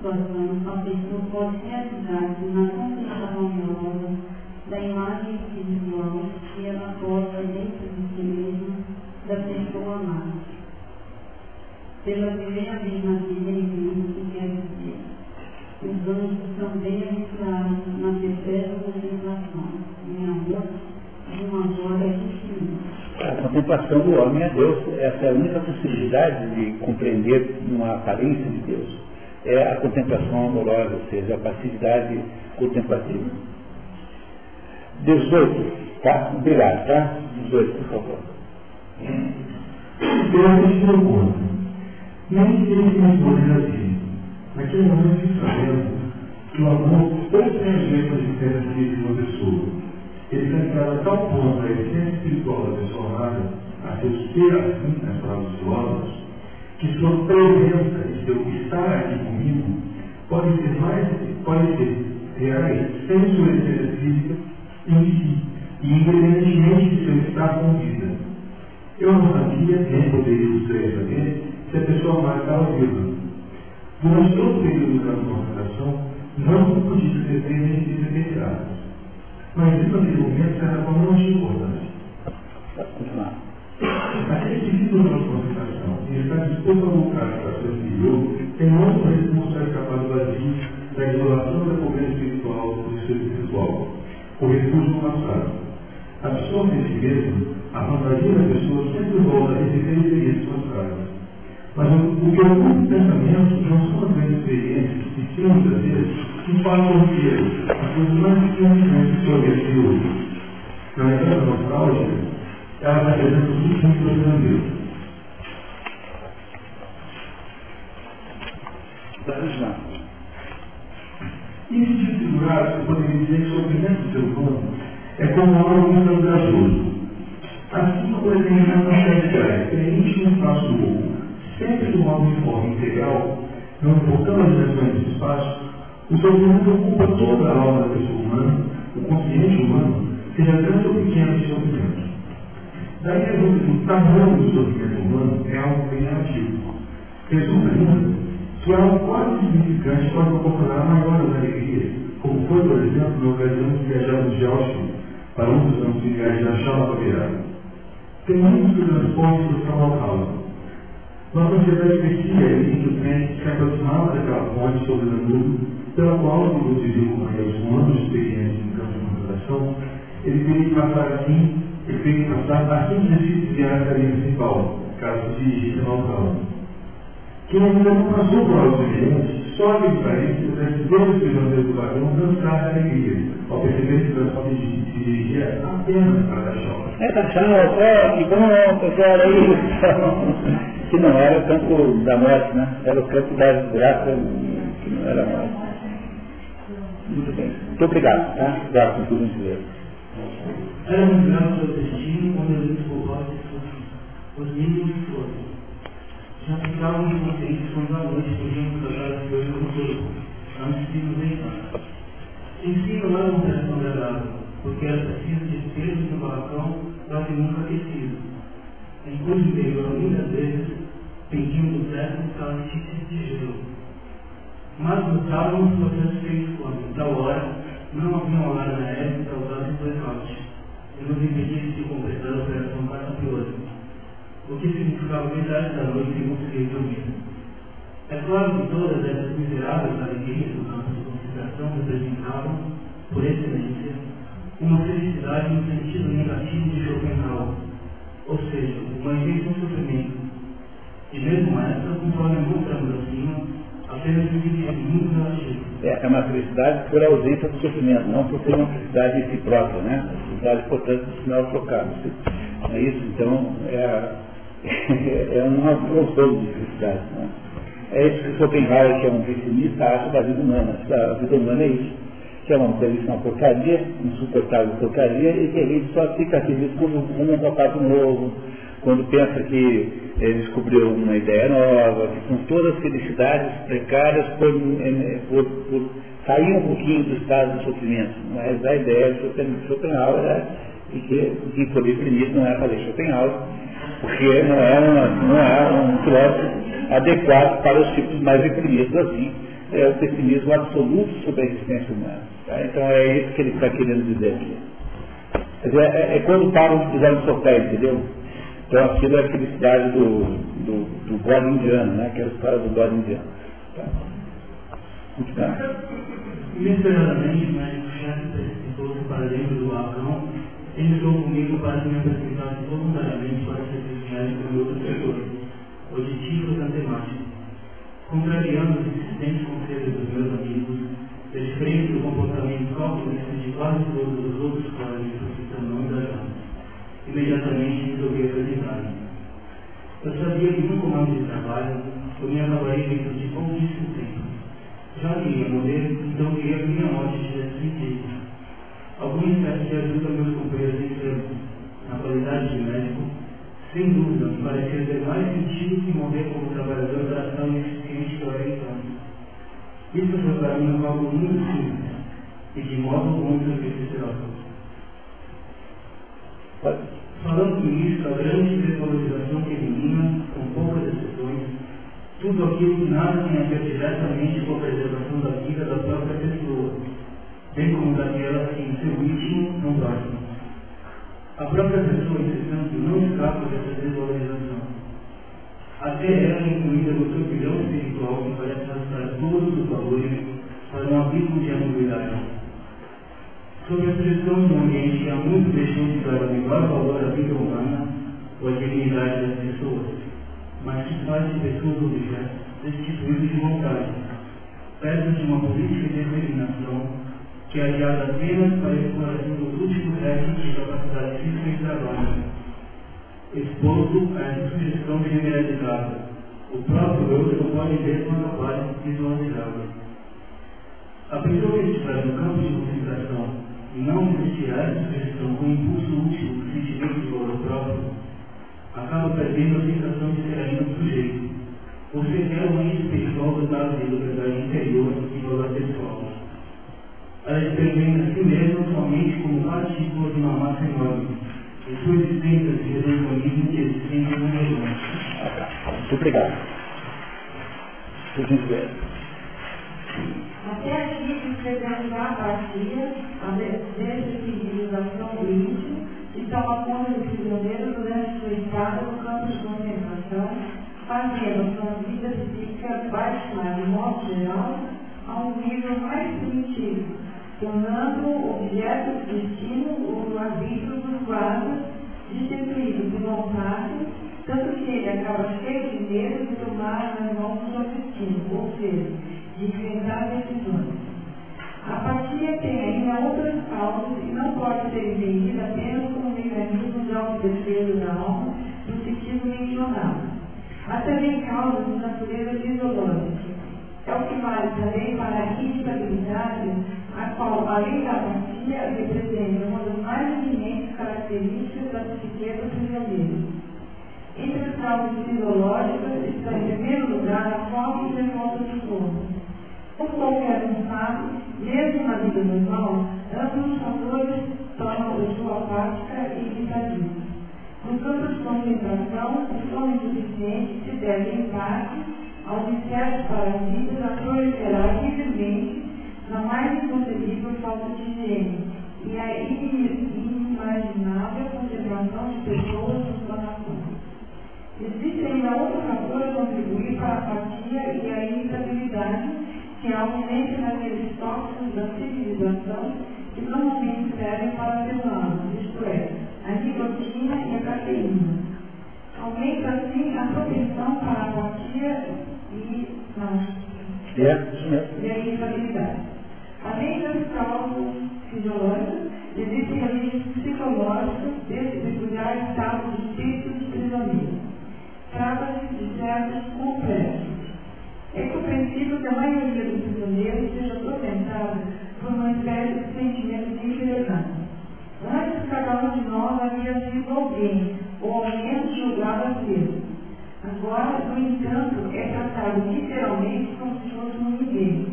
[SPEAKER 6] A pessoa pode realizar-se na contemplação amorosa da imagem espiritual que ela possa dentro de si mesma da pessoa amada pela primeira vez na vida em mundo que quer dizer. Os anjos são bem-aventurados na perpétua contemplação, em amor de uma glória infinita.
[SPEAKER 1] A contemplação do homem é Deus. Essa é a única possibilidade de compreender uma aparência de Deus. É a contemplação amorosa, ou seja, a passividade contemplativa. 18, tá? Obrigado, tá? 18, por favor.
[SPEAKER 7] Deus opõe nem ele mais poder assim. Naquele momento que sabemos que o amor ou tem a ver com a diferença de uma pessoa. Ele a tal ponto a essência espiritual da pessoa amada, a seu ser assim, nas palavras filósofos, que sua presença e seu estar aqui comigo podem ser mais, podem ser reais sem sua essência física em si, e independentemente de seu estar com vida. Eu não sabia, nem poderia saber, se a pessoa mais estava viva. Durante todo o período da concentração, não podia receber nem ser retirado. Mas isso naquele momento era como não tinha importância. Aquele que vive na concentração e está disposto a voltar para seu interior, tem outro recurso a escapar do vazio, da isolação da pobreza espiritual do seu espiritual, o do passado. Absorve em mesmo, a fantasia da pessoa sempre volta a receber experiências passadas mas o, o que ocupa o pensamento não são as grandes experiências que muitas vezes que falam que as coisas mais significantes sobre esse hoje. Na época nostálgica, ela representa os últimos brasileiros. Isso de figurar, eu poderia dizer que o sofrimento do ser humano é como algo muito gasoso. Assim como ele tem uma série gás, ele enche um espaço do outro sempre de modo uniforme integral, não importando as dimensões do espaço, o sofrimento ocupa toda a alma da pessoa humana, o consciente humano, seja grande ou pequeno de sofrimento. Daí a dúvida do tamanho do sofrimento humano é algo. Resulta ainda que algo quase significante pode proporcionar maiores alegrias, como foi, por exemplo, na ocasião de viajarmos de Auschwitz para um dos viagem da Chala Beirada. Tem muitos que transporte para o local, uma sociedade crescia e simplesmente se aproximava daquela ponte sobre o Danúbio, pela qual, se você viu com um ano de experiência em campo de computação, ele teria que passar assim, que passar assim que virar a carinha principal, caso se dirigisse ao local.
[SPEAKER 8] que ainda não passou por algo diferente, só país que pudesse ver os prisioneiros do vagão dançar a alegria, ao perceber que o pessoal se dirigia apenas para a chave.
[SPEAKER 1] É, tá tchau, é, que bom, pessoal aí. que não era o campo da morte, né? Era o campo da desgraça, que não era mais. Muito bem. Muito obrigado, tá? Obrigado por tudo
[SPEAKER 8] grande seu destino quando ele desculpasse os mínimos fossem. Já ficavam inconscientes quando a noite podiam tratar as coisas no corpo, antes de nos deitar. Em si não era um resto agradável, porque era preciso despejo do balcão para que nunca aquecido. Em cujo interior, muitas vezes, pendiam do teto calastices de gelo. Mas lutávamos por satisfeitos quando, em tal hora, não havia hora na época que causasse blackout e nos impedisse de completar a operação catapiosa, o que significava metade da noite sem conseguir dormir. É claro que todas essas miseráveis alegrias do campo de consideração representavam, por excelência, uma felicidade no sentido negativo de Schopenhauer, ou seja, uma invenção sofrimento. E mesmo essa, conforme mostramos acima,
[SPEAKER 1] É, é uma felicidade por ausência do sofrimento, não por ser uma felicidade em si própria, né? Felicidade, portanto, do sinal trocado. É isso, então, é, é um gostoso de felicidade. Né? É isso que Schopenhauer, que é um pessimista, acha da vida humana. A vida humana é isso. Que é uma belíssima porcaria, insuportável porcaria, e que a gente só fica feliz quando um novo, quando pensa que ele descobriu uma ideia nova, que com todas as felicidades precárias por, por, por sair um pouquinho do estado de sofrimento. Mas a ideia de Schopenhauer é e que quem deprimido não é fazer Schopenhauer, porque não é, uma, não é um filósofo adequado para os tipos mais deprimidos assim. É o pessimismo absoluto sobre a existência humana. Tá? Então é isso que ele está querendo dizer aqui. É, é quando param de pisar no sofá, entendeu? Então aquilo é a felicidade do, do, do bode indiano, né? Aquela história do bode indiano. Tá? Bem.
[SPEAKER 8] Inesperadamente, o chefe precipitou-se para dentro do balcão e entrou comigo para que me apresentasse voluntariamente para serviço médico em outro setor, auditivo e matemático. Contrariando os insistentes conselhos dos meus amigos, desfrente do comportamento calculista de quase todos os outros colegas de profissão não engajados, imediatamente. Eu sabia que no comando de trabalho eu me acabaria dentro de pouquíssimo tempo. Já que ia morrer, então queria que minha morte tivesse sentido. Alguma espécie de ajuda meus companheiros enfermos. Na qualidade de médico, sem dúvida, me parecia ter mais sentido que morrer como trabalhador da ação ineficiente que eu era então. Isso foi para mim cálculo muito simples e de modo muito supersticioso. Falando nisso, a grande desvalorização feminina, com poucas exceções, tudo aquilo que nada tem a ver diretamente com a preservação da vida da própria pessoa, bem como daquela que em seu ritmo não basta. A própria pessoa, entretanto, não escapa dessa desvalorização. Até ela é incluída no turbilhão espiritual que parece arrastar todos os valores para um abismo de ambiguidade. Sob a pressão de um ambiente que há muito de dar o melhor valor à vida humana ou à dignidade das pessoas, mas que faz de pessoas objetos destituídos de vontade, perto de uma política de determinação que é aliada apenas para a exploração dos últimos restos de capacidade física e trabalho, exposto a essa sugestão generalizada. O próprio eu não pode mesmo acabar visualizado. A pessoa que estiver no campo de concentração e não investigar essa sugestão com impulso útil do sentimento de valor próprio, acaba perdendo a sensação de ser ainda um sujeito, ou sequer um ente pessoal dotado de liberdade interior e valor pessoal ela experimenta a si mesma somente como partícula de uma massa enorme. E sua existência se resume de existência no região.
[SPEAKER 1] Muito obrigado. Por gentileza.
[SPEAKER 5] Até aqui escrevemos a apatia, a dessensibilização do íntimo e toma conta do prisioneiro durante sua estada no campo de concentração, fazendo sua vida psíquica baixar, de modo geral, a um nível mais primitivo, tornando objeto de destino o arbítrio dos guardas, destituído de vontade, tanto que ele acaba cheio de medo de tomar nas mãos A apatia tem ainda outras causas e não pode ser entendida apenas como mecanismo de autodefesa da alma, no sentido mencionado. Há também causas de natureza fisiológica. É o que vale também para a instabilidade, a qual, além da apatia, representa uma das mais eminentes características da psique do prisioneiro. Entre as causas fisiológicas está, em primeiro lugar, a forma de revolta de sono como qualquer um sabe, mesmo na vida normal, ambos os fatores tornam a pessoa apática e irritativa. No campo de concentração, o sono insuficiente se deve, em parte, aos insetos parasitas a proliferar livremente na mais inconcebível falta de higiene e a inimaginável concentração de pessoas nos plataformas. Existe ainda outro fator a contribuir para a apatia e a irritabilidade que aumenta naqueles tóxicos da civilização que normalmente servem para atenuá-los, isto é, a nicotina e a cafeína. Aumenta assim a propensão para a apatia e, e a irritabilidade. Além das causas fisiológicas, existem raízes psicológicas desse peculiar estado de espírito de prisioneiro. Trata-se de certos complexos é compreensível que a maioria dos prisioneiros seja atormentada por uma espécie de sentimento de infidelidade. Antes, cada um de nós havia sido alguém, ou ao menos julgado a ser. Agora, no entanto, é tratado literalmente como se fosse um ninguém.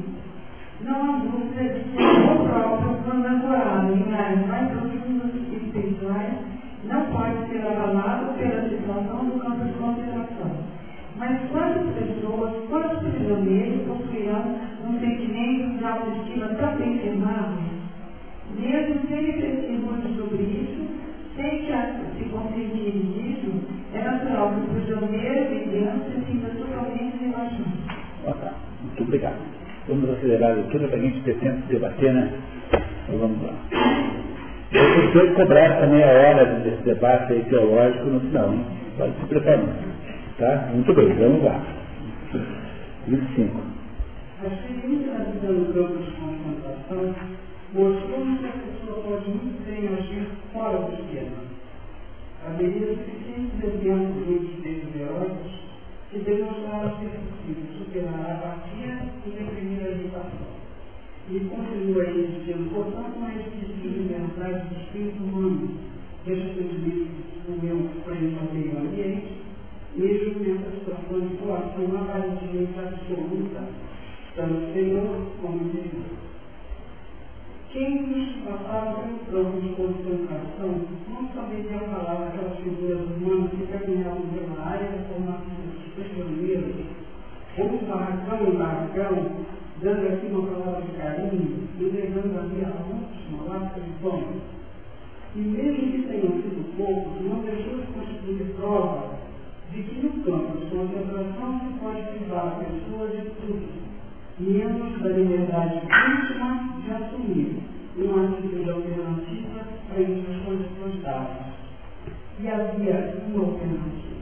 [SPEAKER 5] Não há dúvida de que o próprio, quando ancorado em áreas mais profundas espirituais, não pode ser abalado pela situação do campo mas quantas pessoas, quantos prisioneiros possuirão um sentimento de autoestima tão bem firmado, mesmo sem muito sobre isso, sem que se conscientize disso, é natural que o prisioneiro vivendo se sinta totalmente rebaixado.
[SPEAKER 1] Tá. Muito obrigado. Vamos acelerar a leitura para a gente ter tempo de debater, né? Então vamos lá. Eu de cobrar também a hora desse debate teológico no final, hein? Pode se preparar. Tá? Muito bem, vamos lá. 25.
[SPEAKER 3] A experiência da vida no campo de concentração mostrou que a pessoa pode muito bem agir fora do esquema. Haveria suficientes exemplos desses heróicos que demonstraram ser possível superar a apatia e reprimir a agitação. E continua existindo, portanto, uma específica mensagem do espírito humano, deixa sentimento do eu frente ao meio ambiente, mesmo nessa situação de coação aparentemente absoluta, tanto Senhor como interior. Quem nos passava pelo campo de concentração não saberia falar daquelas figuras humanas que caminhavam pela área formativa dos prisioneiros, ou um barracão em barracão, dando aqui uma palavra de carinho e levando ali a última lasca de pão. E mesmo que tenham sido poucos, não deixou de constituir prova de que no campo de concentração se pode privar a pessoa de tudo, menos da liberdade íntima de assumir uma atitude alternativa frente às condições dadas. E havia uma alternativa.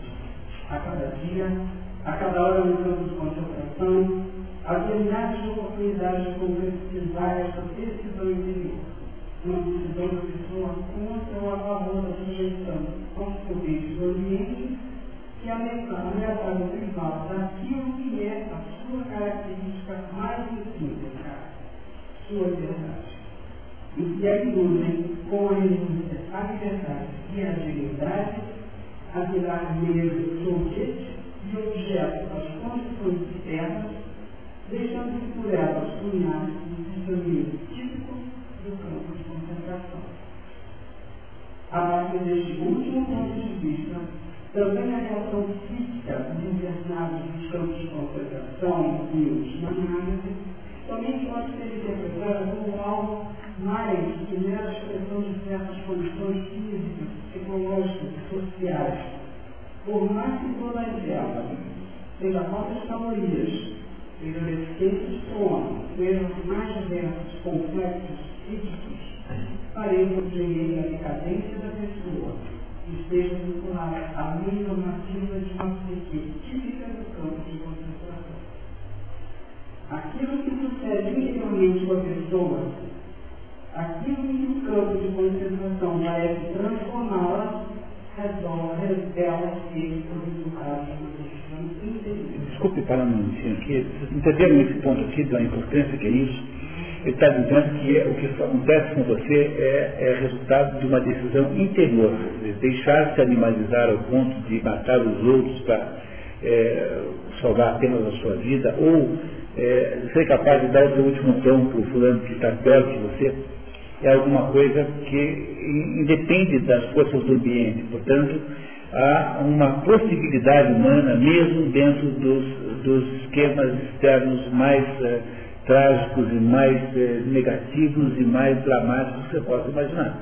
[SPEAKER 3] A cada dia, a cada hora no campo de concentração, havia milhares de oportunidades de concretizar essa decisão interior. Uma decisão da pessoa contra a favor da sujeição aos poderes do ambiente que ameaçava privar daquilo que é a sua característica mais intrínseca, sua verdade. E que iluminem com a renúncia à liberdade e à dignidade, a virar meio somente e objeto das condições externas, deixando-se por elas cunhar um pensamento típico do campo de concentração. A partir deste último ponto de vista, também a reação física dos internados dos campos de concentração e os análise também pode ser interpretada como algo mais que mera expressão de certas condições físicas, psicológicas e sociais, por mais que todas elas sejam altas calorias, sejam deficientes de sono, sejam mais diversos, complexos, físicos, pareçam de a decadência da pessoa esteja vinculada à lei normativa de psique típica do campo de concentração. aquilo que sucede interiormente com a pessoa, aquilo que o campo de concentração parece transformá-la,
[SPEAKER 1] Desculpe parar um minutinho aqui. Vocês entenderam esse ponto aqui da importância que é isso? Ele está dizendo que é, o que acontece com você é, é, resultado de uma decisão interior. Deixar-se animalizar ao ponto de matar os outros para é, salvar apenas a sua vida, ou é, ser capaz de dar o seu último tom para o fulano que está perto de você, é alguma coisa que independe das forças do ambiente. Portanto, há uma possibilidade humana, mesmo dentro dos, dos esquemas externos mais é, trágicos e mais é, negativos e mais dramáticos que você possa imaginar.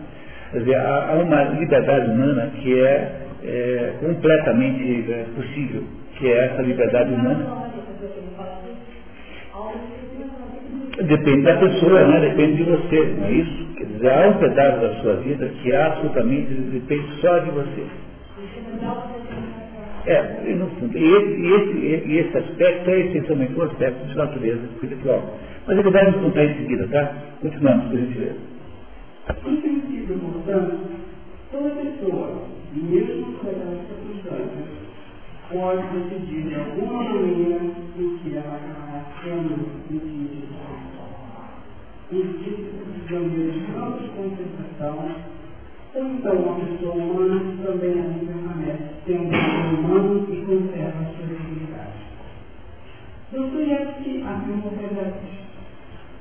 [SPEAKER 1] Quer dizer, há, há uma liberdade humana que é, é completamente é, possível, que é essa liberdade humana. Depende da pessoa, né? depende de você, não é isso? Quer dizer, há um pedaço da sua vida que absolutamente depende só de você. É, e, no fundo, e esse, esse, esse aspecto é essencialmente um aspecto de natureza espiritual. Mas ele vai nos contar em seguida, tá? Continuamos, por gentileza.
[SPEAKER 3] Em princípio, portanto, toda pessoa, mesmo com essas circunstâncias, pode decidir de alguma maneira o que ela acabará sendo no dia de Existe precisão de campos de concentração então, uma pessoa humana também assim permanece sendo um humano e conserva a sua dignidade. Dostoiévski afirmou verdadeiro.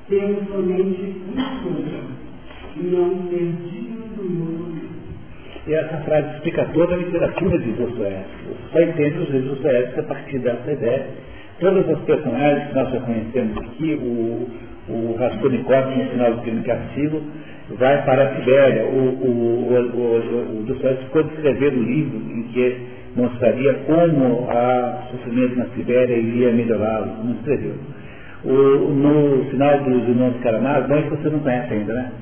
[SPEAKER 3] Temos somente uma coisa, não ser digno do mundo
[SPEAKER 1] E essa frase explica toda a literatura de Dostoiévski. Só entende os livros Dostoiévski a partir dessa ideia. Todas as personagens que nós já conhecemos aqui, o, o Raskolnikov no final do crime castigo, vai para a Sibéria. O, o, o, o, Dostoiévski ficou de escrever um livro em que mostraria como a sofrimento na Sibéria iria melhorá-lo. Não escreveu. O, no final dos Irmãos Karamazov, bom, você não conhece ainda, né?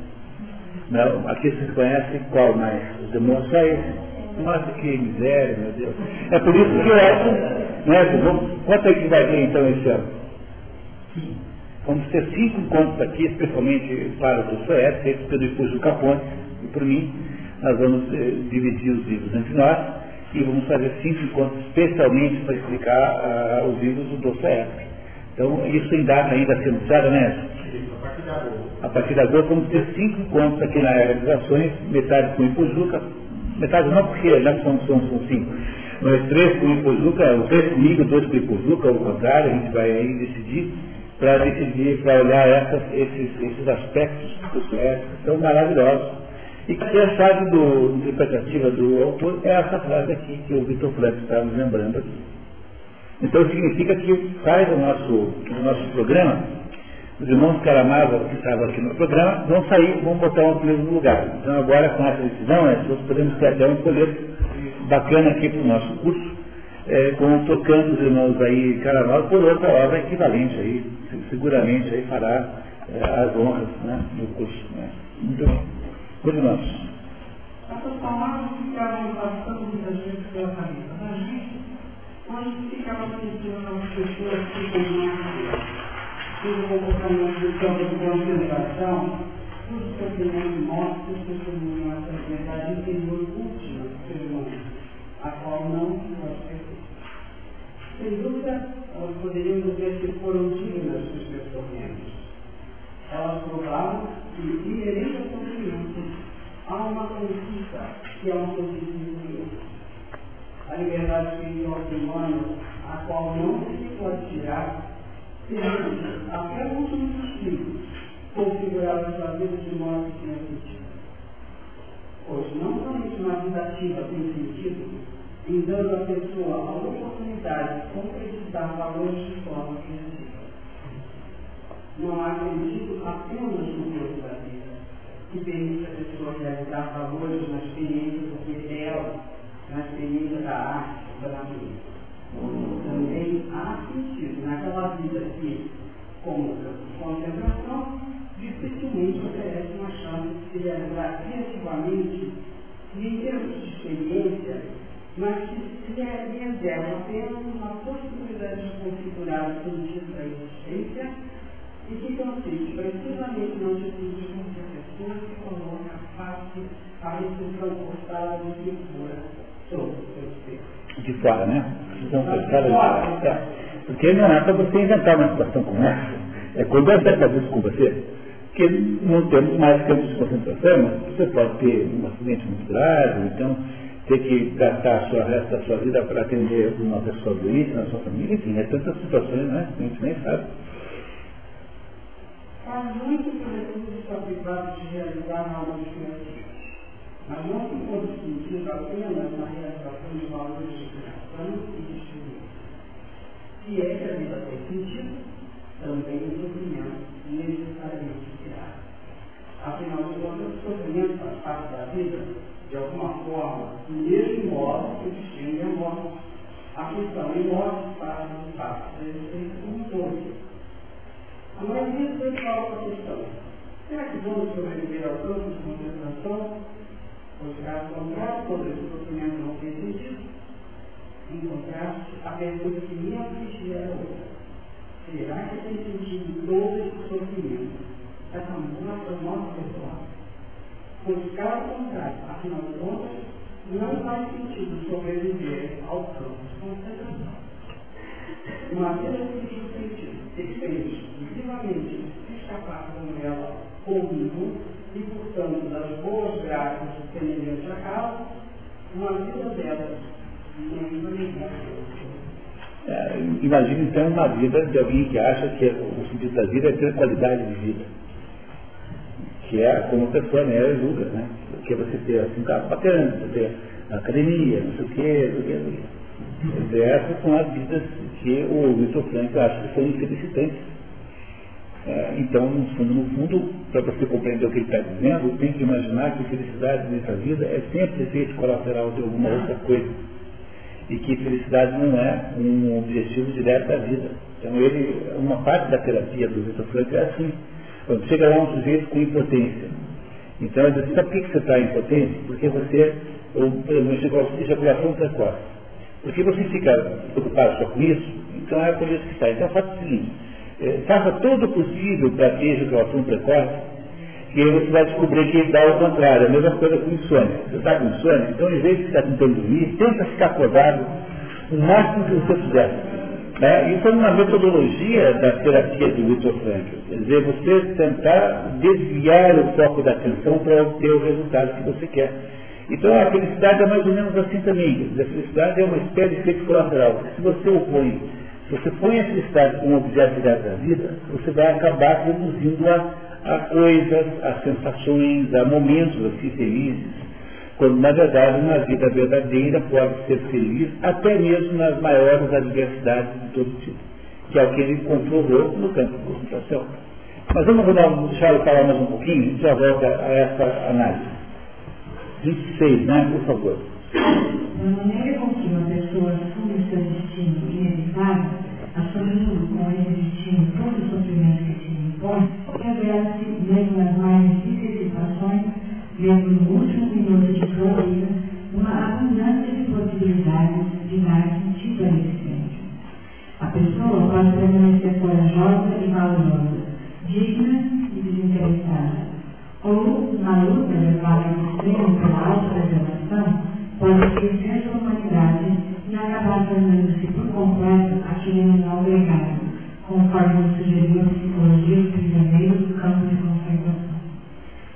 [SPEAKER 1] Não, aqui vocês conhecem qual mais? Os demônios só esse. Nossa, que miséria, meu Deus. É por isso que eu acho, né? Quanto é que vai vir então esse ano? Vamos ter cinco encontros aqui, especialmente para o Suécia, feitos pelo Ipujo Capone e por mim. Nós vamos eh, dividir os livros entre nós e vamos fazer cinco encontros especialmente para explicar ah, os livros do Dostoiévski. Então, isso em data ainda a ser anunciada, né? A partir de agora vamos ter cinco encontros aqui na Era das Ações, metade com o Ipujuca, metade não porque já são, são, são cinco, mas três com o Ipujuca, três comigo, dois com o Ipujuca, ao contrário, a gente vai aí decidir para decidir, para olhar essas, esses, esses aspectos que são maravilhosos. E que a chave do, interpretativa do autor é essa frase aqui que o Vitor Franco está nos lembrando aqui. Então significa que sai do nosso, do nosso programa, os irmãos Karamazov que estavam aqui no programa vão sair, vão botar um no lugar. Então agora com essa decisão, né, nós podemos ter até um colete bacana aqui para o nosso curso, é, com, tocando os irmãos aí Karamazov por outra obra equivalente aí, seguramente aí fará é, as honras né, do curso. Né. Muito bem. Continuamos.
[SPEAKER 3] Essas palavras ficaram passando muitas vezes pela da gente, ficava sentindo as pessoas que comportamento do campo de concentração, tudo testemunho mostra o testemunho essa verdade interior a qual não Sem dúvida, elas poderiam dizer que foram dignas dos seus tormentos. Elas provaram que, inerente ao sofrimento, há uma conquista que é uma conquista interior. A liberdade espiritual do humano, a qual não se pode tirar crianças, até o último suspiro, configuraram sua vida de modo que tenha sentido. Pois não somente uma vida ativa tem sentido, em dando à pessoa a oportunidade de concretizar valores de forma criativa. Não há sentido apenas no corpo da vida, que permite a pessoa realizar valores na experiência do que é dela, na experiência da arte, da natureza também há sentido naquela vida que, como concentração, dificilmente oferece uma chance de se realizar criativamente e, em termos de experiência,
[SPEAKER 6] mas que reserva apenas uma possibilidade de configurar o sentido da existência e que consiste precisamente na atitude que a pessoa se coloca face à restrição forçada de figura sobre o seu ser.
[SPEAKER 1] De fora, né? Forçada de fora. É. Porque não é para você inventar uma situação como essa. É quando eu fazer isso com você, que não temos mais campos de concentração, você pode ter um acidente muito grave, então ter que gastar sua resto da sua vida para atender uma pessoa doente na sua família, enfim, é tantas situações, né? A gente nem sabe.
[SPEAKER 6] Há recursos são privados de realizar algo criativos, mas não se sentir apenas na realização de valores de criação e de experiência. Se é que a vida tem sentido, também o sofrimento necessariamente será. Afinal de contas, o sofrimento faz parte da vida, de alguma forma, do mesmo modo que distingue a morte. A questão e morte fazem parte da existência como um todo. A maioria sempre fala a questão. Será que vamos sobreviver ao campo de concentração? Pois caso contrário, todo esse sofrimento não tem sentido. Em contraste, a pergunta que me afligia era outra. Será que tem sentido todo esse sofrimento? Essa é nossa pessoal. Pois caso contrário, afinal de contas, não faz sentido sobreviver ao campo de concentração. Uma vida que tem sentido depende exclusivamente de escapar com ela comigo e, portanto, das boas graças semelhantes a casa, uma vida dela nem
[SPEAKER 1] é, Imagina então uma vida de alguém que acha que o sentido da vida é ter qualidade de vida. Que é como a pessoa né, julga, né? Que é você ter assim, um carro bacana, você ter academia, não sei o quê, não sei o quê. Essas são as vidas que o Vitor Frank acha que são infelicitantes. É, então, no fundo, no fundo, para você compreender o que ele está dizendo, tem que imaginar que felicidade nessa vida é sempre efeito colateral de alguma outra coisa. E que felicidade não é um objetivo direto da vida. Então, ele, uma parte da terapia do Vitor Frank é assim. Quando chega lá um sujeito com impotência. Então, ele diz sabe por que você está impotente? Porque você, ou, por exemplo, ejaculação precoce. Porque você fica preocupado só com isso, então é por isso que está. Então faça o seguinte, é, faça todo o possível para ter ejaculação precoce, que aí você vai descobrir que dá o contrário, a mesma coisa com insônia. Você está com insônia, então em vez de ficar tentando dormir, tenta ficar acordado o máximo que você puder. Né? Isso é uma metodologia da terapia do Victor Frankl. Quer dizer, você tentar desviar o foco da atenção para obter o resultado que você quer. Então a felicidade é mais ou menos assim também. A felicidade é uma espécie de efeito colateral. Se você opõe, se você põe a felicidade como objeto da vida, você vai acabar reduzindo-a a coisas, a sensações, a momentos assim felizes. Quando na verdade uma vida verdadeira pode ser feliz até mesmo nas maiores adversidades de todo tipo, que é o que ele comprovou no campo de concentração. Mas vamos deixar ele falar mais um pouquinho e já volta a essa análise. 26, né? Por favor.
[SPEAKER 6] Da maneira com que uma pessoa assume seu destino inevitável, assumindo com esse destino todo o sofrimento que se impõe, revela-se, mesmo nas mais difíceis situações, mesmo no último minuto de sua vida, uma abundância de possibilidades de dar sentido à existência. A pessoa pode permanecer corajosa e valorosa, digna e desinteressada, ou, na luta levada ao extremo pela autopreservação, pode esquecer sua humanidade e acabar tornando-se por completo aquele não legado, conforme sugeriu a psicologia dos prisioneiros do campo de concentração.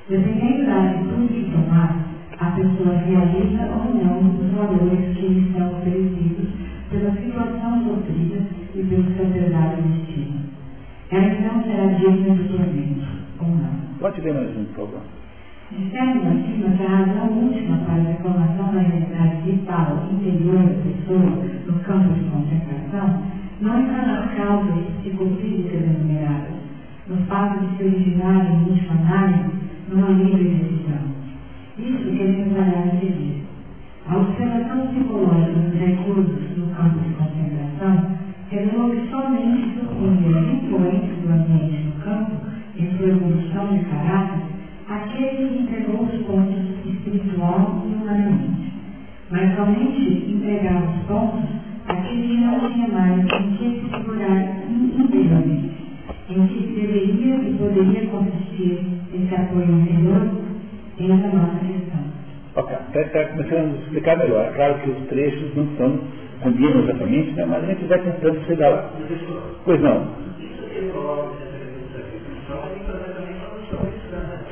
[SPEAKER 6] Dependendo da atitude que tomar, a pessoa realiza ou não os valores que lhe são oferecidos pela situação sofrida e pelo seu verdade destino. Ela então será digna do tormento, ou não.
[SPEAKER 1] Pode ler mais um, por favor.
[SPEAKER 6] Dissemos acima que a razão última para a reclamação da realidade vital interior da pessoa no campo de concentração não está nas causas psicofísicas enumeradas, no fato de se originar em última análise numa livre decisão. Isso queremos olhar a seguir. A observação psicológica dos recursos no campo de concentração que somente surpreender as influências do ambiente no campo em sua evolução de caráter, aquele que integrou os pontos espiritual e humanamente.
[SPEAKER 5] mas somente entregar os pontos aquele que não tinha mais em que se segurar interiormente, em que deveria e poderia consistir esse apoio interior em essa nossa questão.
[SPEAKER 1] Ok, está começando a explicar melhor. Claro que os trechos não são combinam exatamente, né? mas a gente vai tentando chegar lá. Pois não.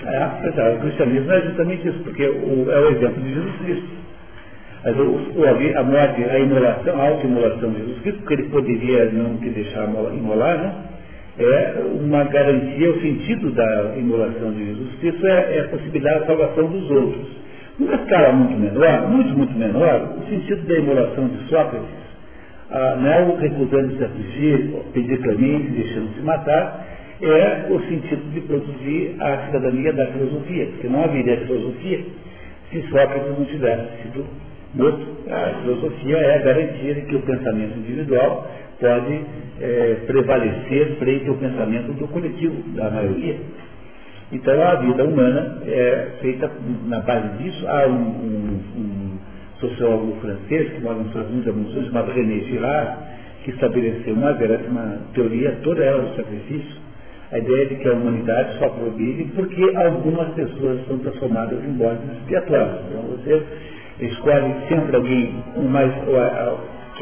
[SPEAKER 1] É, pois é, o cristianismo é justamente isso, porque o, é o exemplo de Jesus Cristo. Mas o, o, a morte, a imolação, a auto-imolação de Jesus Cristo, porque ele poderia não te deixar imolar, né? É uma garantia, o sentido da imolação de Jesus Cristo é, é a possibilidade da salvação dos outros. Numa escala muito menor, muito, muito menor, o sentido da imolação de Sócrates, ah, não é o recusando se afligir, pedir clemente, deixando se matar, é o sentido de produzir a cidadania da filosofia, porque não haveria filosofia se Sócrates não tivesse sido morto. A filosofia é a garantia de que o pensamento individual pode é, prevalecer frente ao pensamento do coletivo, da maioria. Então a vida humana é feita na base disso. Há um, um, um sociólogo francês que mora nos Estados Unidos, chamado René Girard, que estabeleceu uma, uma teoria, toda ela do sacrifício, a ideia de que a humanidade só progride porque algumas pessoas são transformadas em bodes expiatórios. Então você escolhe sempre alguém mais,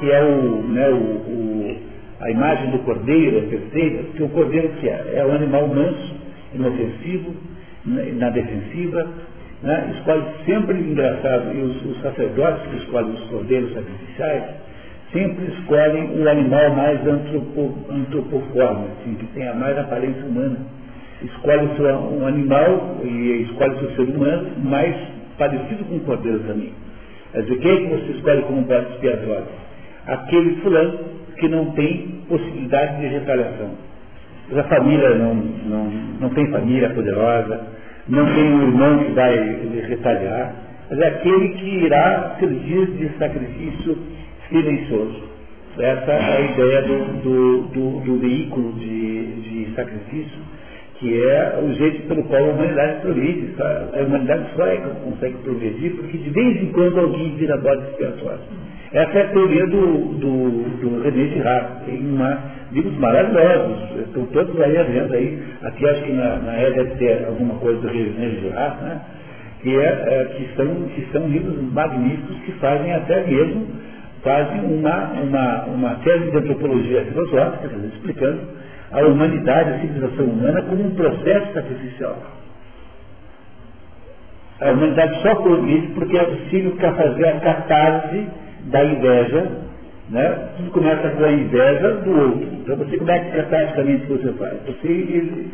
[SPEAKER 1] que é o, né, o, o, a imagem do cordeiro, a perfeita, porque o cordeiro que é? É um animal manso, inofensivo, né, na defensiva, né, escolhe sempre, engraçado, e os, os sacerdotes que escolhem os cordeiros sacrificiais, sempre escolhem o animal mais antropo, antropoforme, assim, que tenha mais aparência humana. Escolhe um animal e escolhe o ser humano mais parecido com o cordeiro também. Quer dizer, quem é que você escolhe como bode expiatório? Aquele fulano que não tem possibilidade de retaliação. A família não, não, não tem família poderosa, não tem um irmão que vai retaliar, mas é aquele que irá servir de sacrifício silencioso. Essa é a ideia do, do, do, do veículo de, de sacrifício, que é o jeito pelo qual a humanidade progride. A humanidade só é que consegue progredir porque de vez em quando alguém vira bode expiatório. Essa é a teoria do, do, do René Girard. Tem uma, livros maravilhosos, estão todos aí à venda aí. Aqui acho que na, na E deve ter alguma coisa do René Girard, né? Que, é, é, que, são, que são livros magníficos que fazem até mesmo fazem uma, uma, uma série de antropologia filosófica, explicando a humanidade, a civilização humana como um processo sacrificial. A humanidade só progride porque é possível fazer a catarse da inveja, né? Tudo começa com a inveja do outro. Então você como é que catarticamente você faz? Você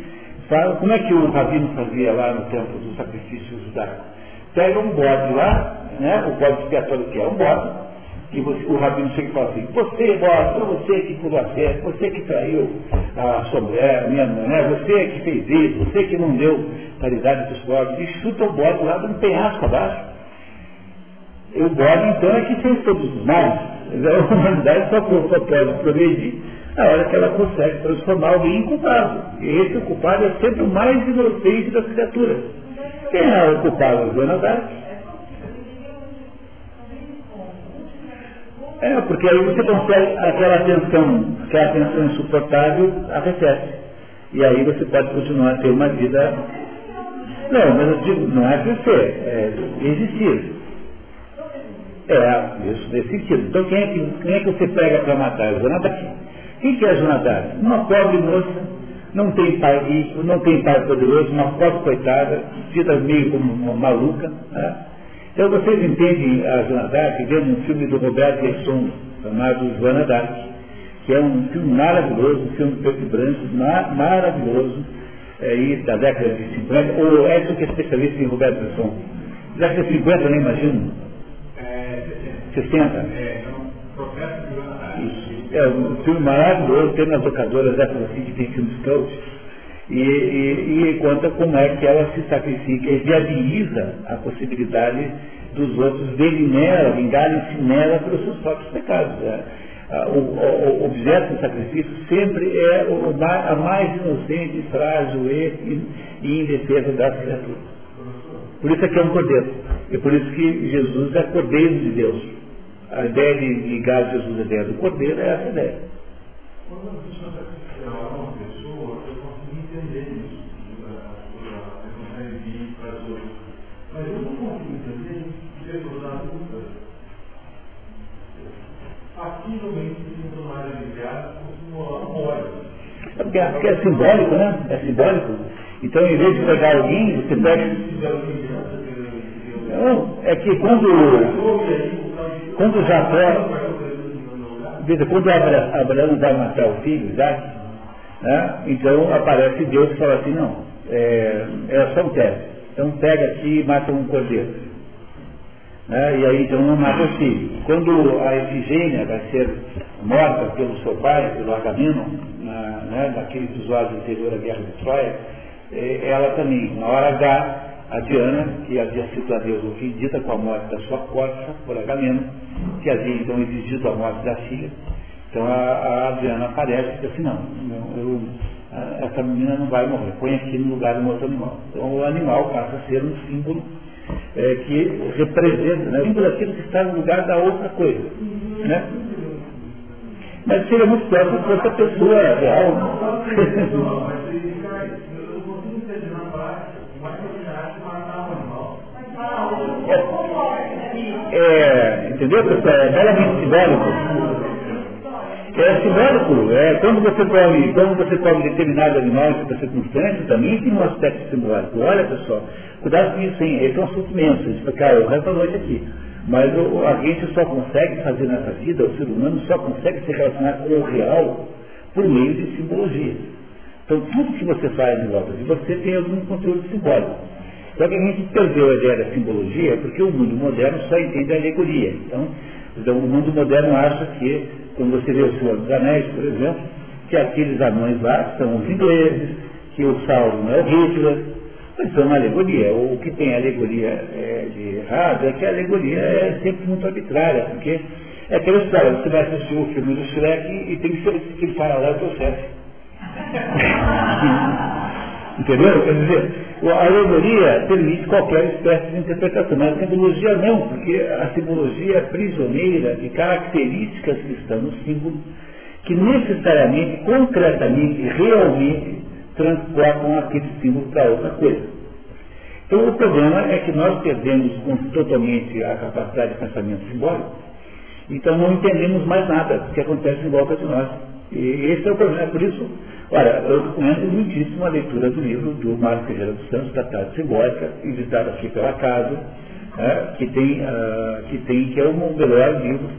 [SPEAKER 1] fala, como é que o rabino fazia lá no tempo do sacrifício judaico? Pega um bode lá, né? o bode expiatório que é um bode, que você, o rabino chega e fala assim, você, bode, você que pulou a festa, você que traiu a sua mulher, a minha mulher, você que fez isso, você que não deu caridade para os pobres, e chuta o bode lá de um penhasco abaixo. O bode, então, é que fez todos os males. A humanidade só, só pode progredir a hora que ela consegue transformar alguém em culpado. E esse culpado é sempre o mais inocente das criaturas. Quem é o culpado? Joana Dark. É, porque aí você consegue aquela tensão, aquela tensão insuportável, arrefece. E aí você pode continuar a ter uma vida. Não, mas eu digo, não é crescer, é existir. É, isso nesse sentido. Então quem é que, quem é que você pega para matar? É Jonadab. Quem que é Jonadab? Uma pobre moça, não tem pai rico, não tem pai poderoso, uma pobre coitada, vida meio como uma maluca. Né? Então vocês entendem a Joana Dark vendo um filme do Roberto Gerson, chamado Joana Dark, que é um filme maravilhoso, um filme preto e branco, mar maravilhoso, é, aí, da década de 50. O Edson que é especialista em Roberto Gerson. Década de 50, nem imagino. 60? É, Isso. É um filme maravilhoso, tem nas locadoras essa assim que tem filmes todos. E, e, e, conta como é que ela se sacrifica e viabiliza a possibilidade dos outros verem nela, vingarem-se nela pelos seus próprios pecados. Né? O, o, o, objeto do sacrifício sempre é o, a mais inocente, frágil e, e indefesa das criaturas. Por isso é que é um cordeiro. E por isso que Jesus é Cordeiro de Deus. A ideia de ligar Jesus à ideia do Cordeiro é essa ideia.
[SPEAKER 7] Quando a pessoa sacrificial é uma pessoa, eu consigo entender isso. Você consegue vir para as outras. Mas eu não consigo entender Jesus na luta. Aqui no meio do mar aliviado, continua mole.
[SPEAKER 1] Porque, porque é simbólico, né? É simbólico. Então, em vez de pegar alguém, você pega. Não, é que quando, quando Jacó, quando Abra- Abraão vai matar o filho, Isaac, né? então aparece Deus e fala assim, não, é, é só um teste. Então pega aqui e mata um cordeiro. Né? E aí então não mata o filho. Quando a Efigênia vai ser morta pelo seu pai, pelo Agamemnon, na, né, naquele episódio anterior à guerra de Troia, eh, ela também, na hora H, a Diana, que havia sido a deusa ofendida com a morte da sua corça por Agamemnon, que havia então exigido a morte da filha, então a, a Diana aparece e diz assim, não, eu, essa menina não vai morrer, põe aqui no lugar de um outro animal. Então o animal passa a ser um símbolo é, que representa, né? símbolo daquilo que está no lugar da outra coisa. Né? Mas seria muito pior se fosse a pessoa real.
[SPEAKER 7] É,
[SPEAKER 1] entendeu, pessoal? É belamente simbólico. É simbólico. É, quando você come, quando você come determinado animal em circunstância, também tem um aspecto simbólico. Olha, pessoal, cuidado com isso, hein? Esse é um assunto imenso, a gente vai o resto da noite aqui. Mas o, a gente só consegue fazer nessa vida, o ser humano só consegue se relacionar com o real por meio de simbologia. Então, tudo que você faz em volta de você tem algum conteúdo simbólico. Só que a gente perdeu a ideia da simbologia porque o mundo moderno só entende a alegoria. Então, então, o mundo moderno acha que, quando você vê o Senhor dos Anéis, por exemplo, que aqueles anões lá são os ingleses, que o Sauron é o Hitler, mas são alegoria. O que tem alegoria é, de errado é que a alegoria é sempre muito arbitrária, porque é aquela história, você vai assistir o filme do Shrek e tem que ser que fala lá o chefe. Entendeu? Quer dizer, a alegoria permite qualquer espécie de interpretação, mas a simbologia não, porque a simbologia é prisioneira de características que estão no símbolo, que necessariamente, concretamente, realmente transportam aquele símbolo para outra coisa. Então o problema é que nós perdemos totalmente a capacidade de pensamento simbólico, então não entendemos mais nada do que acontece em volta de nós. E esse é o problema. Por isso, olha, eu recomendo muitíssimo a leitura do livro do Mário Ferreira dos Santos, Tratado de Simbólica, editado aqui pela casa, né, que, tem, ah, que tem, que é o melhor livro.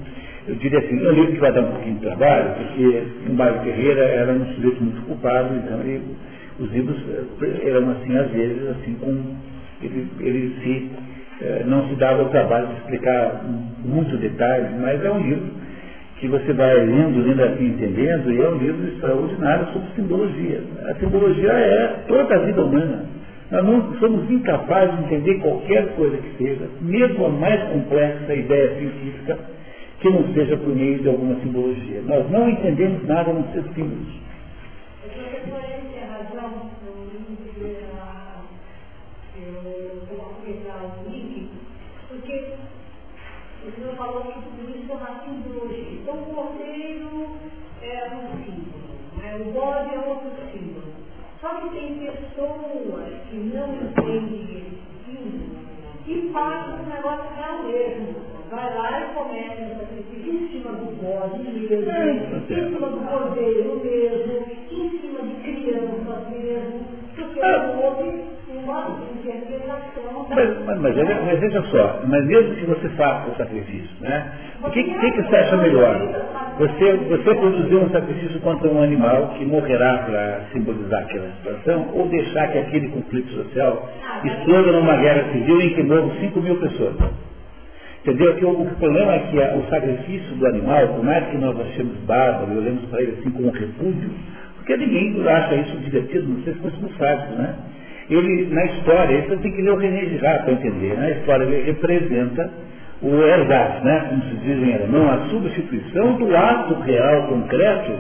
[SPEAKER 1] Eu diria assim, é um livro que vai dar um pouquinho de trabalho, porque o Mário Ferreira era um sujeito muito culpado, então ele, os livros eh, eram assim, às vezes, assim, com. Ele, ele se, eh, não se dava o trabalho de explicar muito detalhe, mas é um livro que você vai lendo, lendo assim, entendendo, e é um livro extraordinário sobre simbologia. A simbologia é toda a vida humana. Nós não somos incapazes de entender qualquer coisa que seja, mesmo a mais complexa ideia científica, que não seja por meio de alguma simbologia. Nós não entendemos nada a não ser símbolos.
[SPEAKER 5] O bode é outro símbolo. Só que tem pessoas que não entendem esse símbolo e fazem um negócio real mesmo. Vai lá e começa o sacrifício em cima do bode mesmo, em cima do cordeiro mesmo, em cima de crianças mesmo, porque interpretação da
[SPEAKER 1] Mas, mas, mas, mas veja só, mas mesmo que você faça o sacrifício, né? O que, que, que você acha melhor? Você, você produzir um sacrifício contra um animal que morrerá para simbolizar aquela situação, ou deixar que aquele conflito social exploda numa guerra civil em que morram 5 mil pessoas? Entendeu? Que o, o problema é que a- o sacrifício do animal, por mais que nós achemos bárbaro, e olhemos para ele assim com um repúdio, porque ninguém acha isso divertido, não sei se fosse fácil, né? Ele, na história, isso tem que ler o René Girard para entender, na história ele representa o ersatz, né? como se diz em alemão, a substituição do ato real, concreto,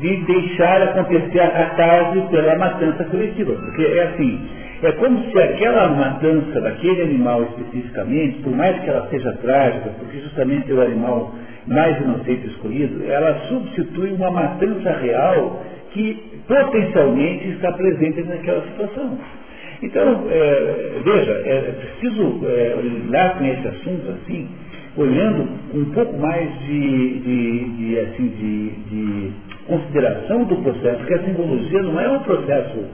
[SPEAKER 1] de deixar acontecer a catarse pela matança coletiva. Porque é assim, É como se aquela matança daquele animal especificamente, por mais que ela seja trágica, porque justamente é o animal mais inocente escolhido, ela substitui uma matança real que potencialmente está presente naquela situação. Então, é, veja, é preciso é, olhar com esse assunto assim, olhando um pouco mais de, de, de assim, de, de, consideração do processo, porque a simbologia não é um processo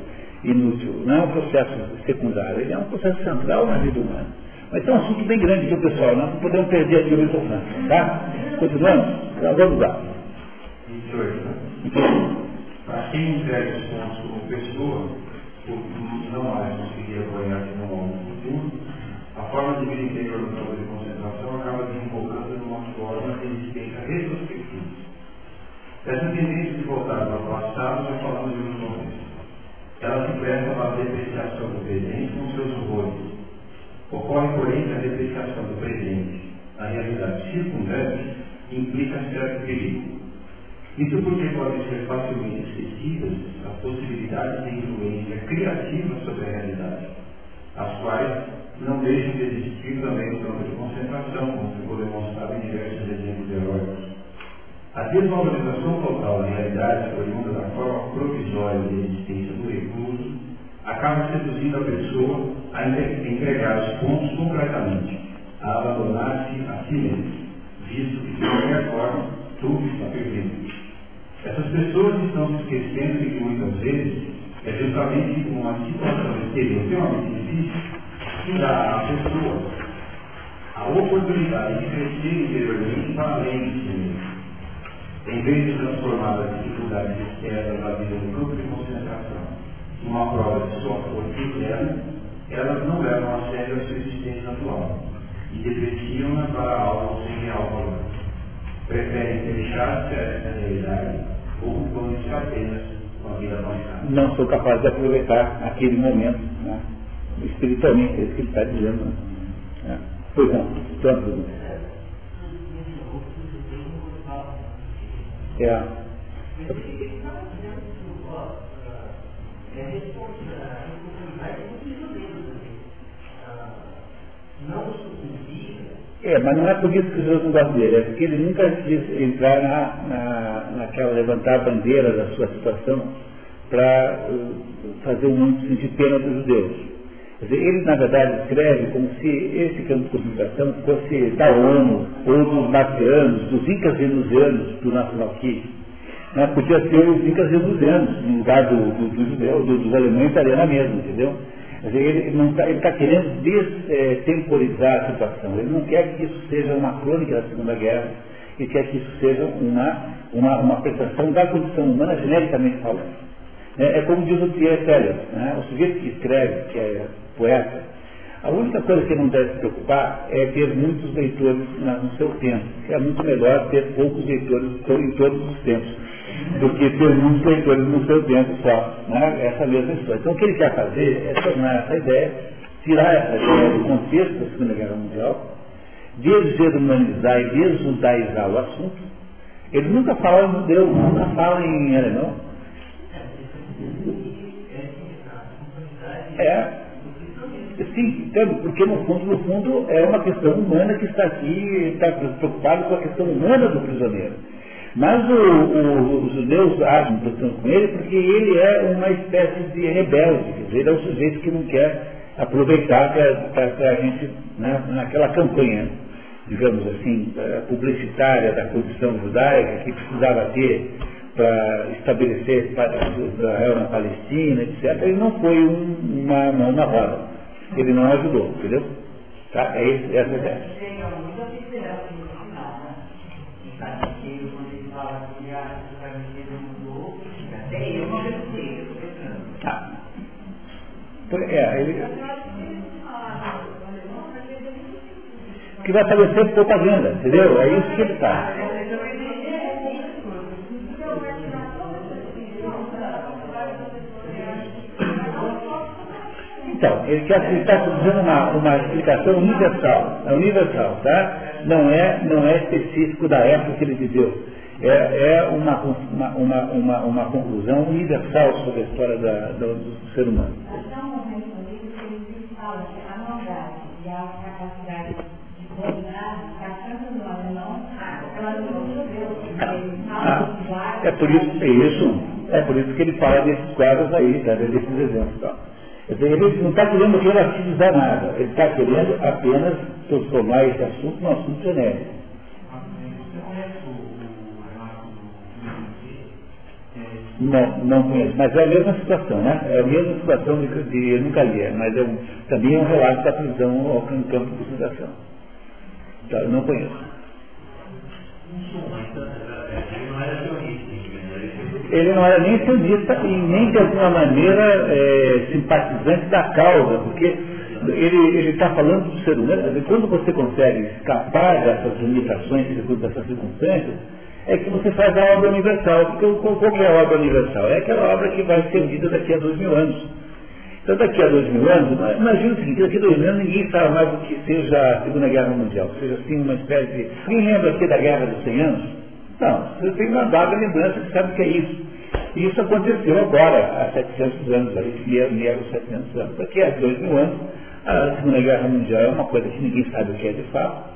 [SPEAKER 1] inútil, não é um processo secundário, ele é um processo central na vida humana. Mas é um assunto bem grande, viu, pessoal? Nós não podemos perder aqui o microfone, tá? Continuamos? Então, vamos lá.
[SPEAKER 7] Para quem entrega os pontos como pessoa, não mais conseguir apoiar que não há futuro, a forma de vida interior do campo de concentração acaba desembocando numa forma de existência retrospectiva. Essa tendência de voltar para o passado já falamos de um momento. Ela se presta a depreciação do presente com seus horrores. Ocorre, porém, a depreciação do presente, na realidade circundante, implica certo perigo. Isso porque podem ser facilmente esquecidas as possibilidades de influência criativa sobre a realidade, as quais não deixam de existir também no campo de concentração, como ficou demonstrado em diversos exemplos heróicos. A desvalorização total da realidade, oriunda da forma provisória de existência do recurso, acaba seduzindo a pessoa a entregar os pontos completamente, a abandonar-se a si mesmo, visto que, de qualquer forma, tudo está perdido. Essas pessoas estão se esquecendo de que muitas vezes é justamente uma situação exterior extremamente difícil que dá à pessoa a oportunidade de crescer interiormente para além de si mesmo. Em vez de transformar as dificuldades externas da vida no grupo de concentração numa prova de sua força interna, elas não levam a sério a sua existência atual e depreciam-na para algo sem real valor. Preferem deixar-se essa realidade ocupando-se apenas com a vida passada.
[SPEAKER 1] Não sou capaz de aproveitar aquele momento, né? espiritualmente, é isso que ele está dizendo. Né? É. Pois não, tanto. É. É, mas não é por isso que outros não gostam dele, é porque ele nunca quis entrar na, na, naquela, levantar a bandeira da sua situação para uh, fazer o mundo sentir pena dos judeus. Quer dizer, ele, na verdade, escreve como se esse campo de concentração fosse da ONU, ou dos marcianos, dos incas venusianos, do nacionalquismo. Né? Podia ser os incas venusianos, no lugar do, do, do judeu, do, dos alemães na mesma, entendeu? Dizer, ele está tá querendo destemporizar a situação. Ele não quer que isso seja uma crônica da Segunda Guerra, ele quer que isso seja uma, uma, uma apresentação da condição humana genericamente falando. É, é como diz o Pierre Teller, né? o sujeito que escreve, que é poeta, a única coisa que não deve se preocupar é ter muitos leitores no seu tempo. É muito melhor ter poucos leitores em todos os tempos do que ter muitos leitores no seu tempo só. Né? Essa mesma história. Então o que ele quer fazer é tornar essa ideia, tirar essa ideia do contexto da Segunda Guerra Mundial, desgermanizar e desjudaizar o assunto. Ele nunca fala em judeu, nunca fala em alemão. É, sim, então, porque no fundo, no fundo, é uma questão humana que está aqui, está preocupado com a questão humana do prisioneiro. Mas o, o, os judeus agem portanto com ele porque ele é uma espécie de rebelde, quer dizer, ele é um sujeito que não quer aproveitar para a gente, né, naquela campanha, digamos assim, publicitária da condição judaica que precisava ter para estabelecer Israel na Palestina, etc. Ele não foi um, uma mão na roda. Ele não ajudou, entendeu? Tá? É esse, essa a ideia. É, ele... Que vai sempre propaganda, entendeu? É isso que ele faz. Então, ele quer está dizendo uma, uma explicação universal, é universal, tá? Não é, não é específico da época que ele viveu. É, é uma, uma, uma, uma, uma conclusão universal sobre a história da, do, do ser humano. É por isso, é isso, é por isso que ele fala desses quadros aí, tá, desses exemplos. Tá. Ele não está querendo relativizar nada, ele está querendo apenas transformar esse assunto num assunto genérico. Não, não conheço, mas é a mesma situação, né? É a mesma situação de, de eu nunca li, mas é um, também é um relato da prisão ao campo de concentração. Tá, eu não conheço. Ele não era nem sionista e nem de alguma maneira é, simpatizante da causa, porque ele está falando do ser humano. Quando você consegue escapar dessas limitações, dessas circunstâncias, é que você faz a obra universal. Porque qual é a obra universal? É aquela obra que vai ser vista daqui a dois mil anos. Então daqui a dois mil anos, imagina o seguinte, daqui a dois mil anos ninguém sabe mais do que seja a Segunda Guerra Mundial, seja assim uma espécie de. Quem lembra aqui da Guerra dos 100 anos? Não, você tem uma vaga lembrança que sabe o que é isso. E isso aconteceu agora, há 700 anos, meia 700 anos. Daqui a dois mil anos, a Segunda Guerra Mundial é uma coisa que ninguém sabe o que é de fato.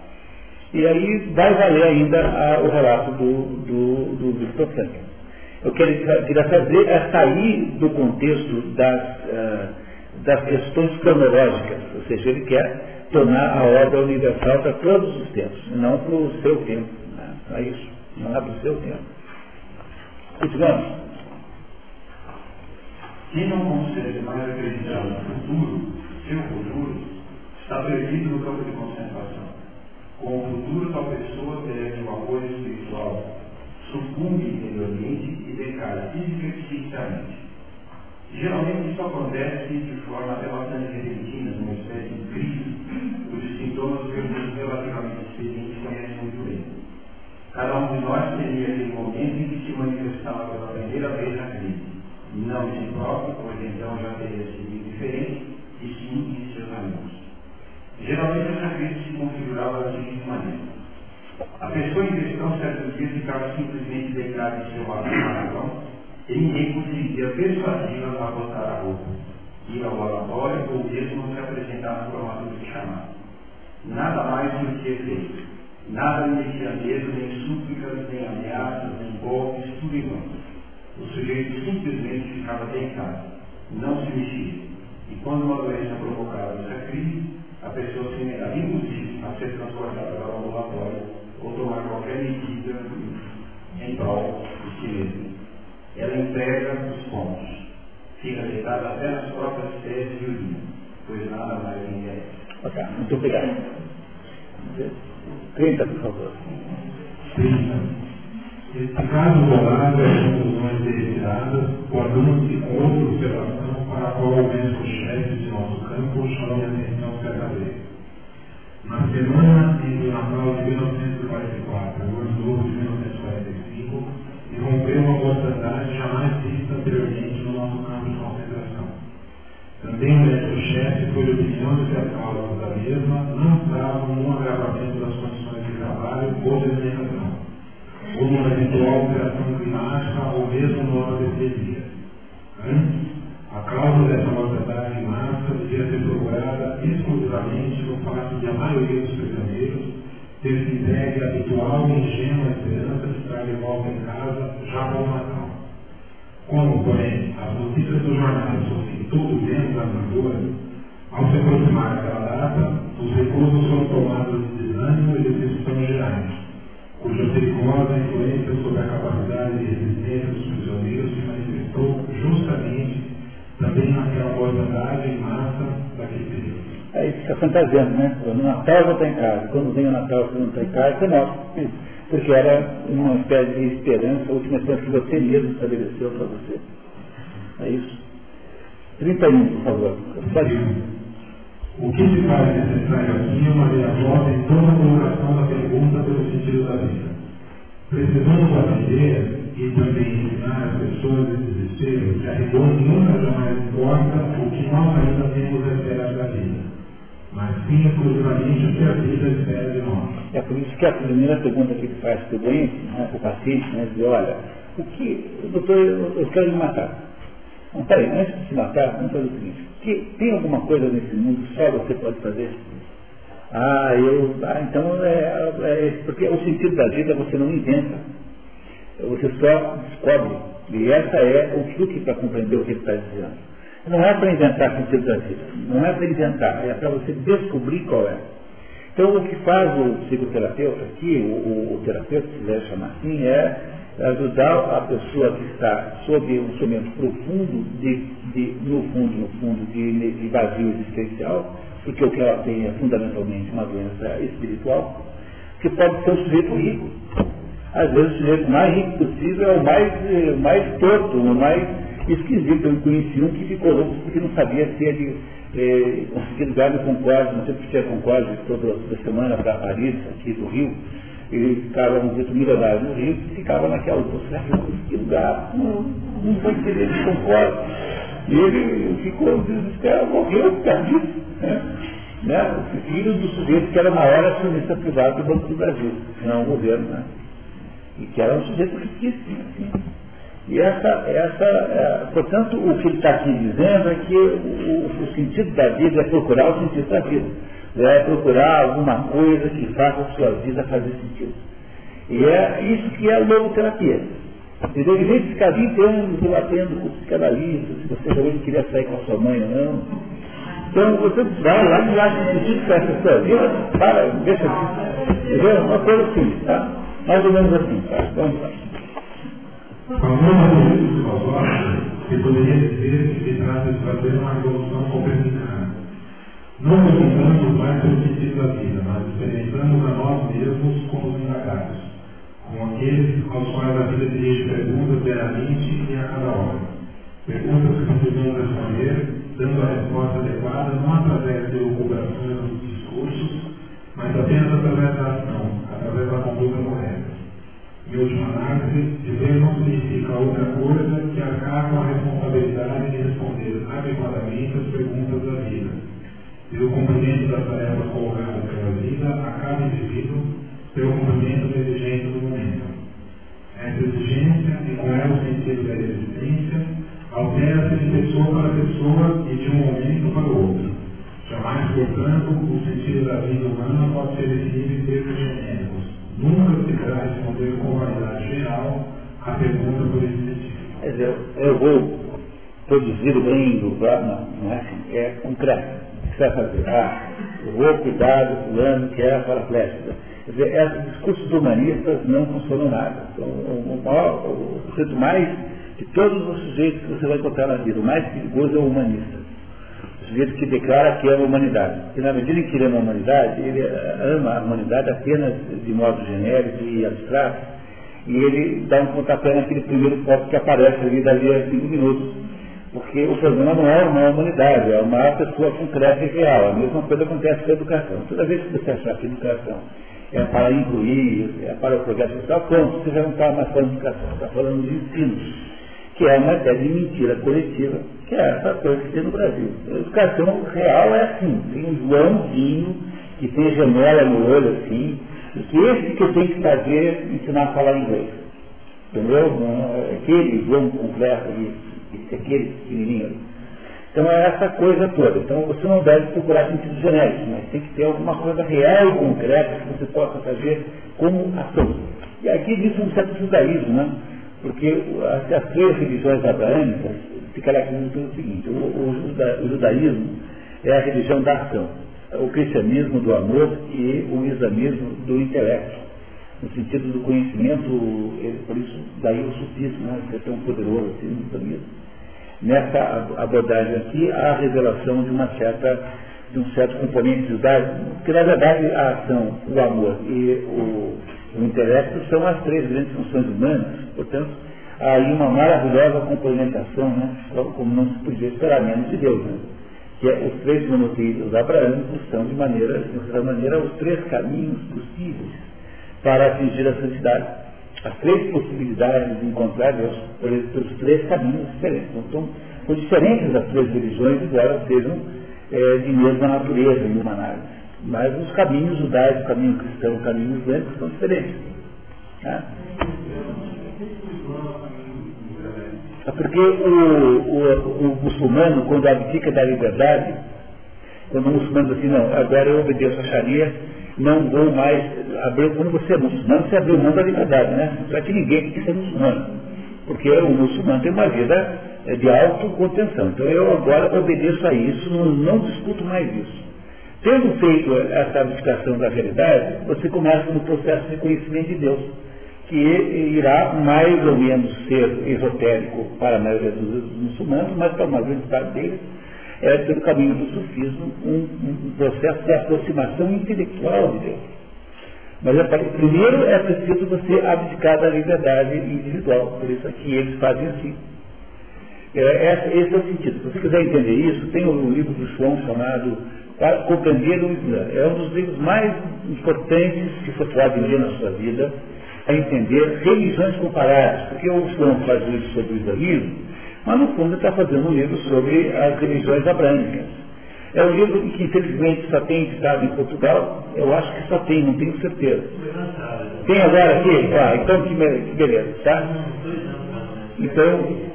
[SPEAKER 1] E aí vai valer ainda a, o relato do, do, do Victor Franklin. Eu quero, queria fazer é sair do contexto das, uh, das questões cronológicas, ou seja, ele quer tornar a obra universal para todos os tempos, não para o seu tempo. Né? É isso, não é para o seu tempo. Continuamos.
[SPEAKER 7] Quem não consegue mais acreditar no futuro, seu futuro, está perdido no campo de concentração. Com o futuro, tal pessoa perde o apoio espiritual, sucumbe interiormente e decai física e psiquicamente. Geralmente isso acontece de forma até bastante repentina, numa espécie de crise, cujos sintomas Cada um de nós teria aquele momento em que se manifestava pela primeira vez a crise. Não de si próprio, pois então já teria sido diferente, e sim em seus amigos. Geralmente essa crise se configurava da seguinte maneira. A pessoa em questão, certos dias, ficava simplesmente deitada em seu macarrão e ninguém conseguia persuadi-la a botar a roupa, ir ao laboratório ou mesmo se apresentar no formato de chamado. Nada mais do que efeito. Nada merecia medo, nem súplicas, nem ameaças, nem golpes, tudo em vão. O sujeito simplesmente ficava deitado, não se mexia. E quando uma doença provocava essa crise, a pessoa se negava, inclusive, a ser transportada para o ambulatório ou tomar qualquer medida em prol de si mesma. Ela entrega os pontos. Fica deitada até nas próprias fezes de urina, pois nada mais lhe interessa.
[SPEAKER 1] Ok, muito obrigado. 30, por favor.
[SPEAKER 7] 30. Esse caso rolado é conclusões retiradas, guardando-se com outra observação para a qual o médico-chefe de nosso campo chamou a atenção certa vez. Na semana entre o Natal de 1944 e o Ano Novo de 1945, irrompeu uma mortandade jamais vista anteriormente no nosso campo de concentração. Também o médico-chefe foi opinião de que a causa da mesma não estava no agravamento das condições ou alimentação, ou numa eventual alteração climática ou mesmo numa epidemia. A causa dessa mortandade em massa devia ser procurada exclusivamente no fato de a maioria dos prisioneiros ter se entregue a habitual e ingênua esperança de estar de volta em casa já com o Natal. Como, porém, as notícias dos jornais fossem todo menos animadoras, ao se aproximar daquela data, os recursos foram tomados de desânimo e decepção gerais, cuja perigosa influência sobre a capacidade de resistência dos prisioneiros se manifestou justamente também naquela mortandade em massa daquele período.
[SPEAKER 1] Aí fica fantasiando, né? No Natal eu estar em casa. Quando vem o Natal você não está em casa, você mostra. Porque era uma espécie de esperança, a última esperança que você mesmo estabeleceu para você. É isso. 31, por favor. Ir.
[SPEAKER 7] O que se faz necessário aqui é uma reação em toda a colocação da pergunta pelo sentido da vida. Precisamos aprender e também ensinar as pessoas de desespero que a rigor nunca jamais importa o que nós ainda temos a esperar da vida, mas sim exclusivamente o que a vida espera de nós.
[SPEAKER 1] É por isso que a primeira pergunta que ele faz para o doente, né, para o paciente, né, diz, olha, o que, doutor, eu, eu quero me matar. Não, peraí, antes de se matar, vamos fazer o seguinte, que, tem alguma coisa nesse mundo só você pode fazer? Ah, eu. Ah, então é, é, Porque o sentido da vida você não inventa. Você só descobre. E essa é o truque para compreender o que está dizendo. Não é para inventar sentido da vida. Não é para inventar. É para você descobrir qual é. Então, o que faz o psicoterapeuta aqui, o, o, o terapeuta, se quiser chamar assim, é ajudar a pessoa que está sob um sofrimento profundo, de, de, no fundo, no fundo, de, de vazio existencial, porque o que ela tem é fundamentalmente uma doença espiritual, que pode ser um sujeito rico. Às vezes o sujeito mais rico possível é o mais, eh, mais torto, o mais esquisito. Eu conheci um que ficou louco porque não sabia se ele eh, conseguia lugar no Concorde, não sei se tinha Concorde toda, toda semana para Paris, aqui do Rio. Ele ficava um jeito milionário no Rio e ficava naquela, será que lugar? Não, não foi querer de Concorde. E ele ficou desesperado, morreu por causa disso. Né? Né? O filho do sujeito que era o maior acionista privado do Banco do Brasil, não o governo, né? E que era um sujeito riquíssimo. Assim. E essa, essa é, portanto, o que ele está aqui dizendo é que o, o, sentido da vida é procurar o sentido da vida. É procurar alguma coisa que faça a sua vida fazer sentido. E é isso que é a logoterapia. Entendeu? Em vez de ficar 20 anos debatendo com os psicanalistas, se você realmente queria sair com a sua mãe ou não. Então você vai lá e acha sentido para essa sua vida, para, deixa assim. Entendeu? Uma coisa assim, tá? Mais ou menos assim, tá? Vamos lá.
[SPEAKER 7] Livro filosófico, se poderia dizer que se trata de fazer uma revolução copernicana. Não perguntando mais pelo sentido da vida, mas experimentando a nós mesmos como os indagados, com aqueles aos quais a vida dirige perguntas diariamente e a cada hora. Perguntas que precisamos responder, dando a resposta adequada não através de ocupações dos discursos, mas apenas através da ação, através da conduta correta. Em última análise, viver não significa outra coisa que arcar com a responsabilidade de responder adequadamente as perguntas da vida. O cumprimento das tarefas colocadas pela vida a cada indivíduo pelo cumprimento da exigência do momento. Essa exigência, e com ela o sentido da existência, altera-se de pessoa para pessoa e de um momento para o outro. Jamais, portanto, o sentido da vida humana pode ser definido em termos genéricos nunca se poderá responder com validade geral a pergunta por esse sentido.
[SPEAKER 1] Eu vou produzir o bem do não, não é é concreto. O vai fazer? Ah, eu vou cuidar do fulano que é paraplégico. Quer dizer, esses discursos humanistas não funcionam nada. Então, o, maior, o sujeito mais, de todos os sujeitos que você vai encontrar na vida, o mais perigoso é o humanista sujeito que declara que ama a humanidade. E na medida em que ele ama a humanidade, ele ama a humanidade apenas de modo genérico e abstrato, e ele dá um pontapé naquele primeiro ponto que aparece ali dali a cinco minutos. Porque o problema não é uma humanidade, é uma pessoa concreta e real. A mesma coisa acontece com a educação. Toda vez que você achar que educação é para incluir, é para o progresso social, pronto, você já não está mais falando de educação, está falando de ensino, que é uma ideia de mentira coletiva que é essa coisa que tem no Brasil. A educação real é assim, tem um Joãozinho que tem janela no olho assim, e que esse que tenho que fazer é ensinar a falar inglês. Entendeu? É aquele João completo ali, aquele pequenininho ali. Então é essa coisa toda. Então você não deve procurar sentido genérico, mas tem que ter alguma coisa real e concreta que você possa fazer como ação. E aqui diz um certo judaísmo, né? Porque as, as três religiões abraâmicas se caracterizam pelo seguinte, o, o, juda, o, judaísmo é a religião da ação, o cristianismo do amor e o islamismo do intelecto, no sentido do conhecimento, por isso daí o sufismo, né, que é tão poderoso assim no islamismo. Nessa abordagem aqui, há a revelação de uma certa de um certo componente judaico, que na verdade a ação, o amor e o, o intelecto são as três grandes funções humanas, portanto, aí uma maravilhosa complementação, né? como não se podia esperar menos de Deus, né? que é os três monoteísmos abraâmicos são de maneira, de certa maneira, os três caminhos possíveis para atingir a santidade. As três possibilidades de encontrar pelos três caminhos diferentes. Então, são diferentes as três religiões, embora sejam é, de mesma natureza em uma análise. Mas os caminhos judaicos, o caminho cristão, o caminho islâmico são diferentes. Né? É porque o, o, o muçulmano, quando abdica da liberdade, quando o muçulmano diz assim, não, agora eu obedeço a Sharia não vou mais abrir, quando você é muçulmano, você abriu mão da liberdade, né? Só que ninguém quer ser muçulmano. Porque o muçulmano tem uma vida é, de autocontenção. Então eu agora obedeço a isso, não, não discuto mais isso. Tendo feito essa abdicação da realidade, você começa no processo de conhecimento de Deus, que irá mais ou menos ser esotérico para a maioria dos muçulmanos, mas para uma grande parte deles é pelo caminho do sufismo um, um processo de aproximação intelectual de Deus. Mas é, primeiro é preciso você abdicar da liberdade individual, por isso é que eles fazem assim. É, esse é o sentido. Se você quiser entender isso, tem um livro do João chamado Para Compreender o Islã. É um dos livros mais importantes que você pode ler na sua vida a entender religiões comparadas, porque o João faz isso sobre o islamismo, mas no fundo está fazendo um livro sobre as religiões abrâmicas. É um livro que infelizmente só tem editado em Portugal, eu acho que só tem, não tenho certeza. Tem agora aqui? Ah, então que, beleza, tá? Então,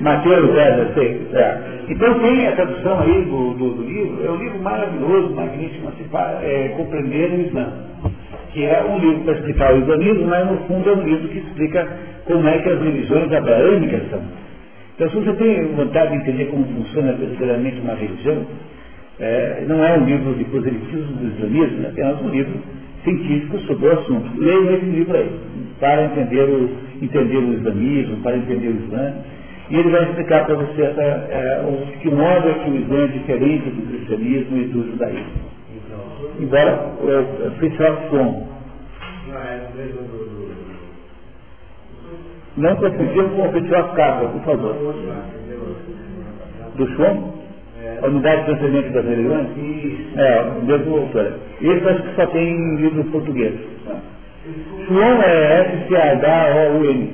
[SPEAKER 1] Mateus, é, sei. É. Então tem a tradução aí do, do, do, livro, é um livro maravilhoso, magnífico, para é, compreender o Islã. Que é um livro para explicar o islamismo, mas no fundo é um livro que explica como é que as religiões abraâmicas são. Então se você tem vontade de entender como funciona verdadeiramente uma religião, é, não é um livro de proselitismo do islamismo, é apenas um livro científico sobre o assunto. Leia esse livro aí, para entender o, entender o islamismo, para entender o Islã. E ele vai explicar para você essa, é, o, que modo é que o Islã é diferente do cristianismo e do judaísmo. Embora é, é principal como. Não confundir com o Festival Capa, por favor. Do Schwam? A unidade de pensamento das religiões? É, o mesmo autor. Esse acho que só tem em livro português. Schwam é S-C-H-O-U-N.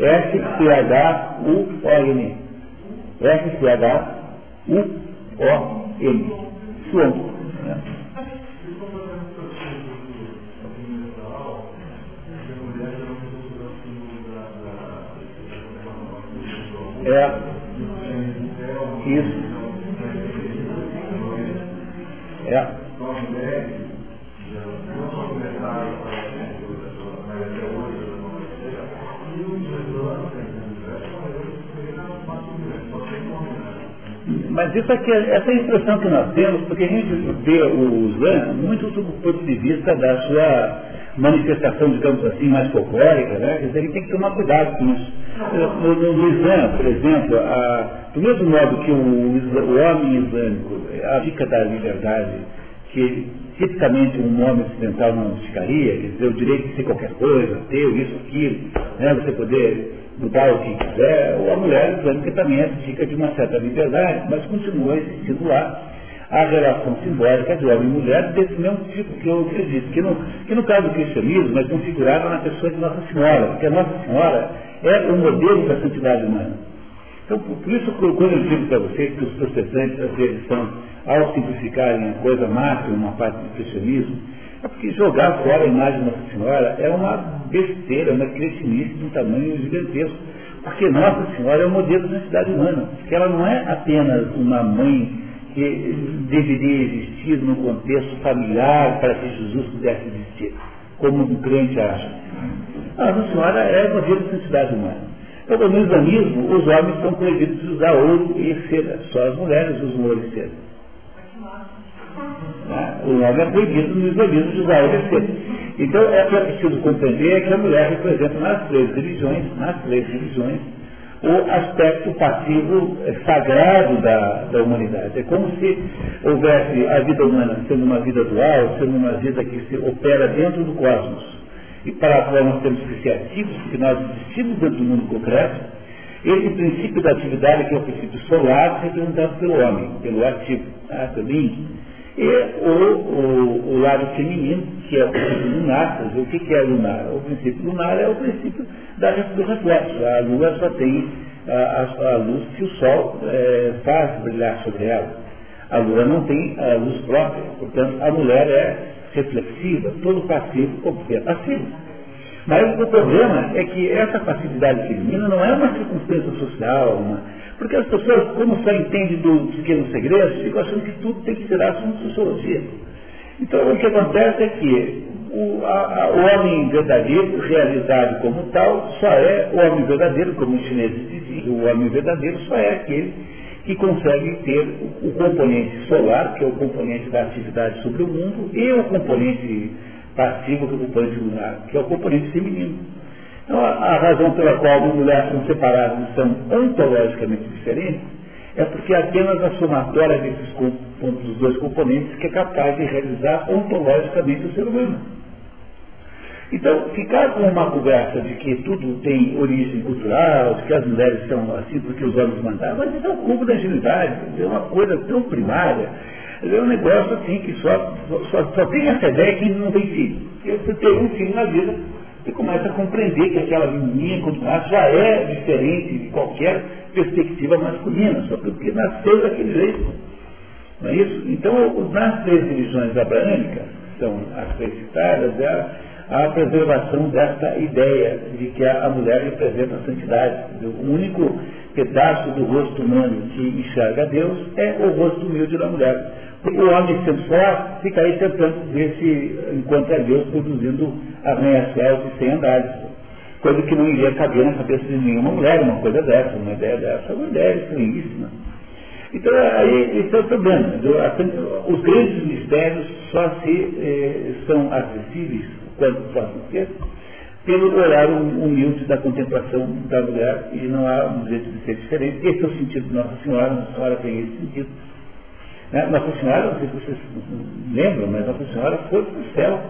[SPEAKER 1] S-C-H-U-O-N. S-C-H-U-O-N. Schwam. É. Isso. É. Mas isso aqui, essa é a impressão que nós temos, porque a gente vê o Islã muito do ponto de vista da sua manifestação, digamos assim, mais folclórica, né? Quer dizer, ele tem que tomar cuidado com isso. No, no, no Islã, por exemplo, a, do mesmo modo que o, o homem islâmico, a dica da liberdade, que tipicamente um homem ocidental não ficaria, quer dizer, o direito de ser qualquer coisa, ter isso, aquilo, né? você poder mudar o que quiser, ou a mulher islâmica também abdica de uma certa liberdade, mas continua existindo lá a relação simbólica de homem e mulher desse mesmo tipo que eu acredito, que no, que no caso do cristianismo é configurada na pessoa de Nossa Senhora, porque a Nossa Senhora é o modelo da santidade humana. Então, por isso, quando eu digo para vocês que os protestantes, às vezes, são, ao simplificarem a coisa máxima, uma parte do cristianismo, é porque jogar fora a imagem de Nossa Senhora é uma besteira, uma cretinice de um tamanho gigantesco. Porque Nossa Senhora é o modelo da santidade humana, porque ela não é apenas uma mãe que deveria existir num contexto familiar para que Jesus pudesse existir, como o crente acha. Nossa Senhora é uma vida de santidade humana. Então, no islamismo, os homens são proibidos de usar ouro e seda, só as mulheres usam ouro e seda. Né? O homem é proibido no islamismo de usar e seda. Então, é é preciso compreender que a mulher representa nas três religiões, nas três religiões, o aspecto passivo sagrado da, da humanidade. É como se houvesse a vida humana sendo uma vida dual, sendo uma vida que se opera dentro do cosmos. E para a qual nós temos que ser ativos, porque nós existimos dentro do mundo concreto, esse princípio da atividade, que é o princípio solar, representado pelo homem, pelo ativo, ah, pelo e o, o, o, lado feminino, que é o princípio lunar. o que, que é lunar? O princípio lunar é o princípio da, do reflexo. A lua só tem a, a, a luz que o sol é, faz brilhar sobre ela. A lua não tem a luz própria, portanto a mulher é reflexiva, todo passivo como é passivo. Mas o problema é que essa passividade feminina não é uma circunstância social, uma, Porque as pessoas, como só entendem do pequeno segredo, ficam achando que tudo tem que ser assunto de sociologia. Então, o que acontece é que o, a, a, o homem verdadeiro, realizado como tal, só é o homem verdadeiro, como os chineses diziam, o homem verdadeiro só é aquele que consegue ter o, o componente solar, que é o componente da atividade sobre o mundo, e o componente passivo, que é o componente lunar, que é o componente feminino. Então, a, razão pela qual as mulheres são separadas e são ontologicamente diferentes é porque apenas a somatória desses dois componentes que é capaz de realizar ontologicamente o ser humano. Então, ficar com uma conversa de que tudo tem origem cultural, de que as mulheres são assim porque os homens mandaram, mas isso é um cubo da agilidade, é uma coisa tão primária, é um negócio assim que só, só, só tem essa ideia que não tem filho. Você tem um filho na vida, você começa a compreender que aquela menininha, quando nasce, já é diferente de qualquer perspectiva masculina, só porque nasceu daquele jeito. Não é isso? Então, nas três religiões abraâmicas, são as três citadas, é a preservação desta ideia de que a mulher representa a santidade. O único pedaço do rosto humano que enxerga Deus é o rosto humilde da mulher. O homem sensual fica aí tentando ver se encontra Deus produzindo arranha-céus e sem andares. Coisa que não iria caber na cabeça de nenhuma mulher, uma coisa dessa, uma ideia dessa, uma ideia estranhíssima. Então, aí, esse é o problema. Os grandes mistérios só se eh, são acessíveis quando possam ser, pelo olhar humilde da contemplação da mulher, e não há um jeito de ser diferente. Esse é o sentido de Nossa Senhora, Nossa Senhora tem esse sentido. Né? Nossa Senhora, não sei se vocês lembram, mas Nossa Senhora foi para o céu.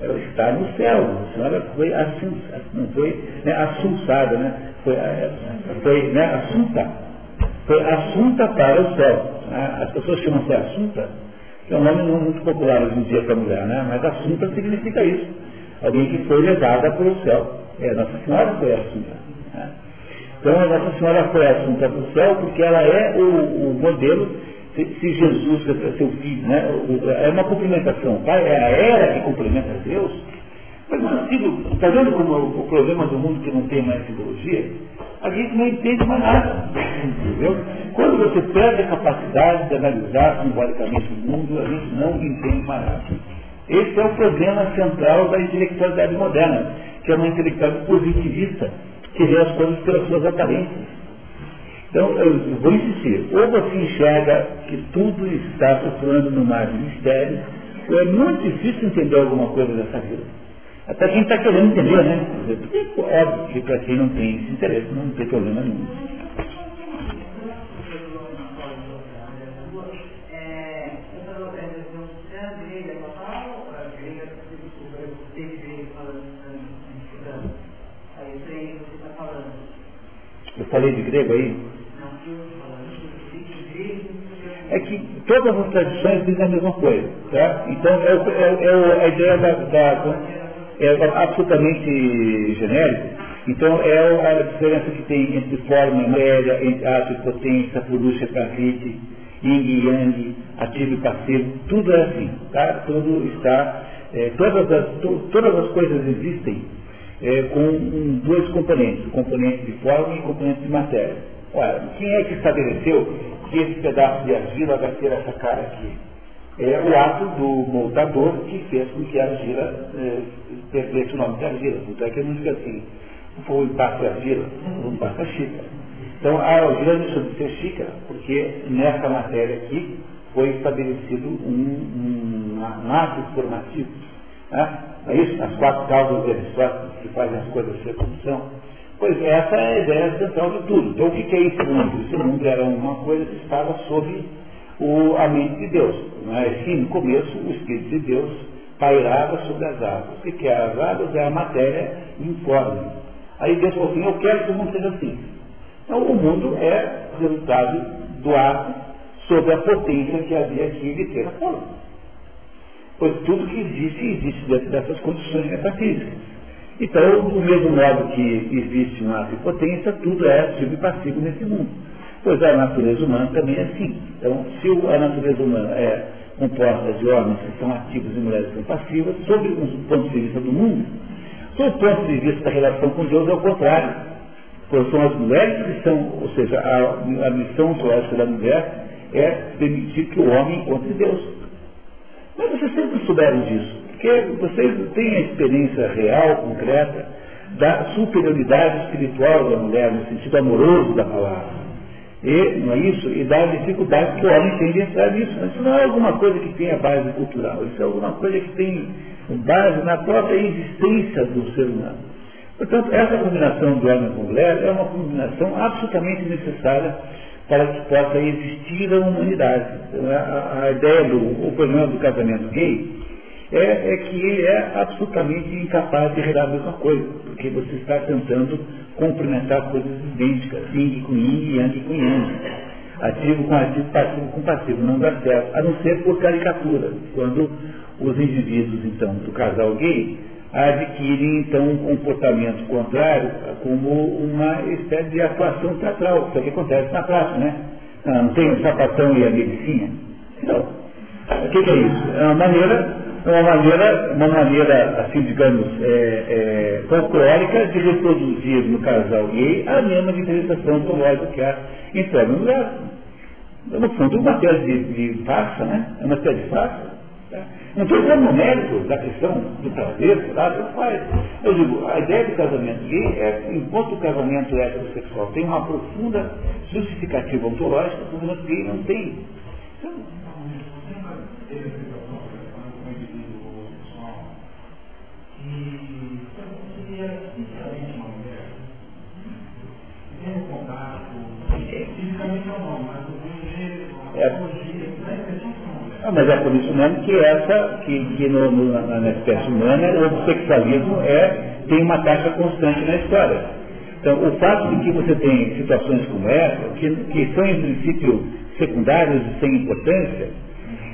[SPEAKER 1] Ela está no céu. Nossa Senhora foi assunçada, não foi né, assunçada, né? Foi, é, foi né, assunta. Foi assunta para o céu. Né? As pessoas chamam-se assunta que é um nome muito popular hoje em dia para mulher, né? mas Assunta significa isso. Alguém que foi levada para o céu. É, Nossa Senhora foi Assunta. Né? Então a Nossa Senhora foi Assunta para o céu porque ela é o, o modelo, se, se Jesus é seu filho, né? é uma complementação. O pai é a era que complementa Deus. Mas não é está vendo como o problema do mundo que não tem mais simbologia? a gente não entende mais nada. Entendeu? Quando você perde a capacidade de analisar simbolicamente o mundo, a gente não entende mais nada. Esse é o problema central da intelectualidade moderna, que é uma intelectualidade positivista, que vê as coisas pelas suas aparências. Então, eu vou insistir, ou você enxerga que tudo está circulando no mar de mistérios, ou é muito difícil entender alguma coisa dessa vida. Até quem está querendo entender, né? Porque, óbvio que para quem não tem esse interesse, não tem problema nenhum. Eu falei de grego aí? É que todas as tradições dizem a mesma coisa. Tá? Então, é, é, é a ideia da, da é absolutamente genérico. Então é a diferença que tem entre forma e matéria, entre ato e potência, purusha e prakriti, yin e yang, ativo e passivo, tudo é assim, tá? Tudo está, é, todas, as, to, todas as coisas existem é, com um, dois componentes, o componente de forma e o componente de matéria. Olha, quem é que estabeleceu que esse pedaço de argila vai ter essa cara aqui? é o ato do moldador que fez com que a argila é, perdesse o nome de argila. Então é que não diz assim, foi um de argila, um impacto xícara. Então a argila deixou de ser xícara, porque nessa matéria aqui foi estabelecido um, um, um ato formativo. Né? É isso? As quatro causas de Aristóteles que fazem as coisas ser como são. Pois essa é a ideia central de tudo. Então o que é esse mundo? Esse mundo era uma coisa que estava sob o, a mente de Deus. Não é? Assim, no começo, o Espírito de Deus pairava sobre as águas. O que é as águas? É a matéria informe. Aí Deus falou assim, eu quero que o mundo seja assim. Então o mundo é resultado do ato sobre a potência que havia aqui de ter a forma. Pois tudo que existe, existe dentro dessas condições metafísicas. Então, do mesmo modo que existe um ato de potência, tudo é subpassivo nesse mundo. Pois a natureza humana também é assim. Então, se a natureza humana é composta de homens que são ativos e mulheres que são passivas, sob o ponto de vista do mundo, sob o ponto de vista da relação com Deus é o contrário. Porque são as mulheres que são, ou seja, a, a missão ontológica da mulher é permitir que o homem encontre Deus. Mas vocês sempre souberam disso, porque vocês têm a experiência real, concreta, da superioridade espiritual da mulher, no sentido amoroso da palavra. E, não é isso? E da dificuldade que o homem tem de entrar nisso. Isso não é alguma coisa que tenha base cultural, isso é alguma coisa que tem base na própria existência do ser humano. Portanto, essa combinação de homem com mulher é uma combinação absolutamente necessária para que possa existir a humanidade. Então, a, a, ideia do o problema do casamento gay é, é, que é absolutamente incapaz de gerar a mesma coisa, porque você está tentando complementar coisas idênticas, yin com yin, yang com yang. Ativo com ativo, passivo com passivo, não dá certo, a não ser por caricatura, quando os indivíduos, então, do casal gay adquirem, então, um comportamento contrário como uma espécie de atuação teatral, isso é o que acontece na prática, né? Ah, não tem o sapatão e a medicina? Então, o que, que é isso? É uma maneira, uma maneira, uma maneira, assim, digamos, é, é, folclórica de reproduzir no casal gay a mesma diferenciação teológica que há entre homem e mulher. No fundo, uma espécie de, de farsa, né? É uma espécie de farsa. Tá? Não estou no mérito da questão do prazer, tá? faz. Eu digo, a ideia do casamento gay é, enquanto o casamento heterossexual tem uma profunda justificativa ontológica, o casamento gay não tem. Então, mas é por isso mesmo que essa, que, que no, no, na espécie humana, o homossexualismo é, tem uma taxa constante na história. Então, o fato de que você tem situações como essa, que, que são em princípio secundárias e sem importância,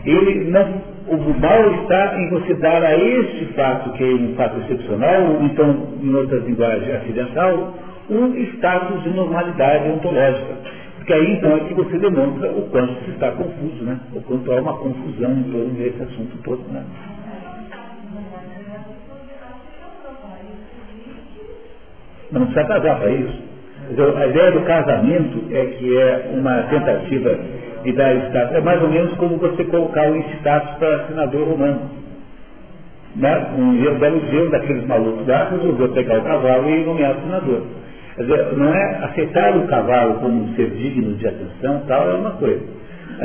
[SPEAKER 1] ele não, o mal está em você dar a este fato, que é um fato excepcional, ou então, em outras linguagens, acidental, um status de normalidade ontológica. Porque aí então é que você demonstra o quanto se está confuso, né? O quanto há uma confusão em torno desse assunto todo, né? Não precisa casar para isso. A ideia do casamento é que é uma tentativa de dar status. É mais ou menos como você colocar o status para senador romano. Né? Um belo dia, daqueles malucos lá resolveu pegar o cavalo e nomear o senador. Dizer, não é aceitar o cavalo como um ser digno de atenção, tal, é uma coisa.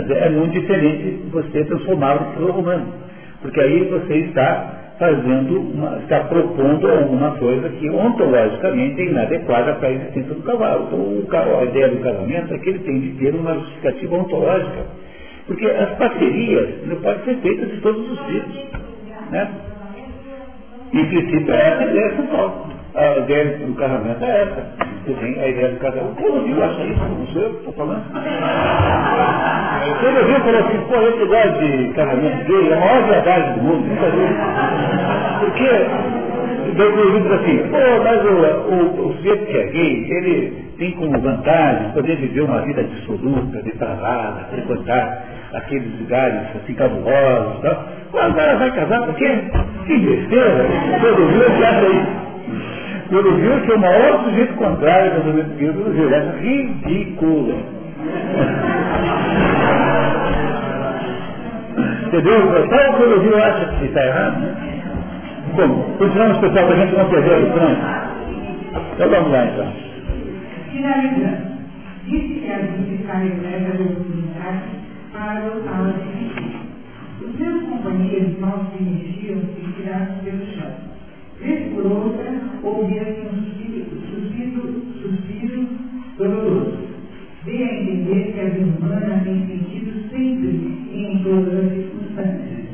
[SPEAKER 1] Dizer, é muito diferente você transformá-lo em ser humano. Porque aí você está fazendo, uma, está propondo alguma coisa que ontologicamente é inadequada para a existência do cavalo. Então a ideia do casamento é que ele tem de ter uma justificativa ontológica. Porque as parcerias não podem ser feitas de todos os tipos. Né? Em princípio, essa é a a ideia do casamento é essa. Você tem a ideia do casamento. Todo mundo acha isso, não sei eu estou falando. Todo mundo falou assim, pô, esse de casamento gay é a maior verdade do mundo, nunca vi. Porque o diz assim, pô, mas o, o, o sujeito que é gay, ele tem como vantagem poder viver uma vida dissoluta, depravada, frequentar aqueles lugares assim cabulosos e tal. Agora vai casar por quê? Que besteira, todo mundo acha isso. Quando viu que o maior sujeito contrário do casamento gay Brasil era ridículo. Entendeu? Só o que o viu acha que está errado. Né? Bom, continuamos, pessoal, para a gente não perder o trânsito. Então vamos lá, então.
[SPEAKER 5] Finalizando, disse que a necessário leva a oportunidade para adotá-la de Os meus companheiros não se mexiam-se e tiraram pelo outra, ouvia-se um suspiro, suspiro, suspiro doloroso. Dê a entender que a vida humana tem sentido sempre em todas as circunstâncias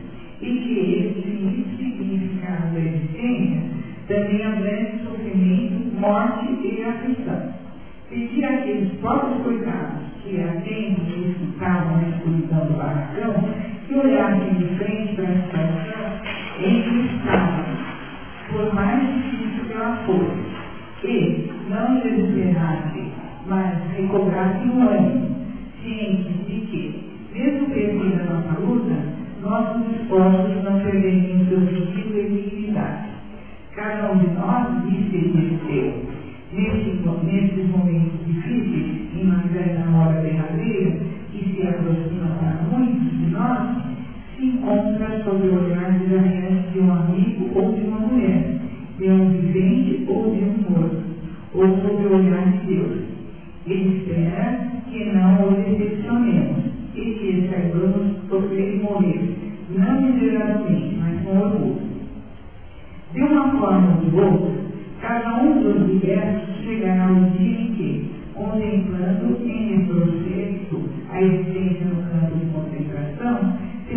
[SPEAKER 5] e que esse significado da existência também abrange sofrimento, morte e aflição. Pedir àqueles próprios coitados que atendem e escutavam na escuridão do barracão que olhassem de frente para a situação em que estavam por mais difícil que ela fosse, e não desesperasse, mas recobrasse um ânimo, ciente de que, mesmo perdendo a nossa luta, nossos esforços não perderiam seu sentido e dignidade. Cada um de nós disse e seu, nesses momentos difíceis, em uma certa hora derradeira, que se aproxima para muitos de nós, se encontra sob o olhar de um amigo ou de uma mulher, de um vivente ou de um morto, ou sob o olhar de Deus. Ele espera que não o decepcionemos e que saibamos sofrer e morrer, não miseravelmente, mas com orgulho. De uma forma ou de outra, cada um dos diversos chegará ao dia em que, contemplando em retrospecto a existência no campo de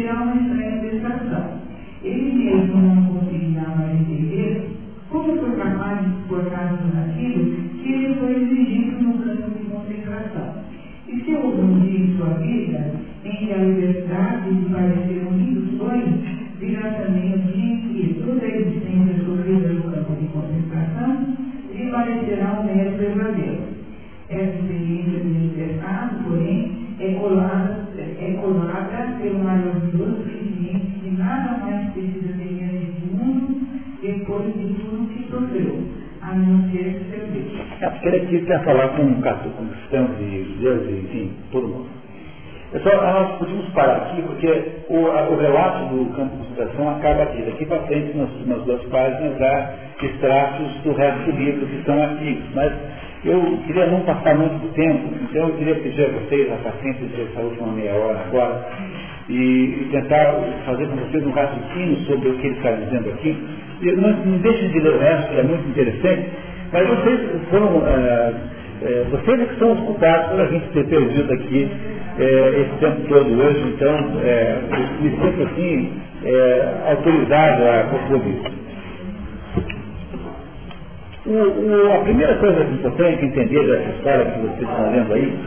[SPEAKER 5] será uma estranha prestação. Ele mesmo não conseguirá mais entender como foi capaz de suportar-nos naquilo que ele foi exigido no campo de concentração. E se houve um dia em sua vida em que a liberdade de parecer unidos foi, virá também o dia em que toda a existência sofrida no campo de concentração lhe parecerá um mero verdadeiro. Essa experiência de libertado, porém, é colada, é colada pelo maravilhoso suficiente que nada mais precisa ter nesse mundo depois de tudo que sofreu, a não ser ser Deus.
[SPEAKER 1] É porque ele aqui quer falar com, com cristãos e judeus e enfim, todo mundo. Pessoal, nós podemos parar aqui porque o, a, o relato do campo de concentração acaba aqui. Daqui para frente, nas últimas duas páginas, há extratos do resto do livro que são artigos. Mas eu queria não passar muito tempo, então eu queria pedir a vocês a paciência de essa última meia hora agora e, tentar fazer com vocês um raciocínio sobre o que ele está dizendo aqui. Não, não deixem de ler o resto, é muito interessante, mas vocês foram. É, vocês é que são os culpados por a gente ter perdido aqui é, esse tempo todo hoje, então é, me sinto assim é, autorizado a propor isso. O, o, a primeira coisa que você tem que entender dessa história que vocês estão vendo aí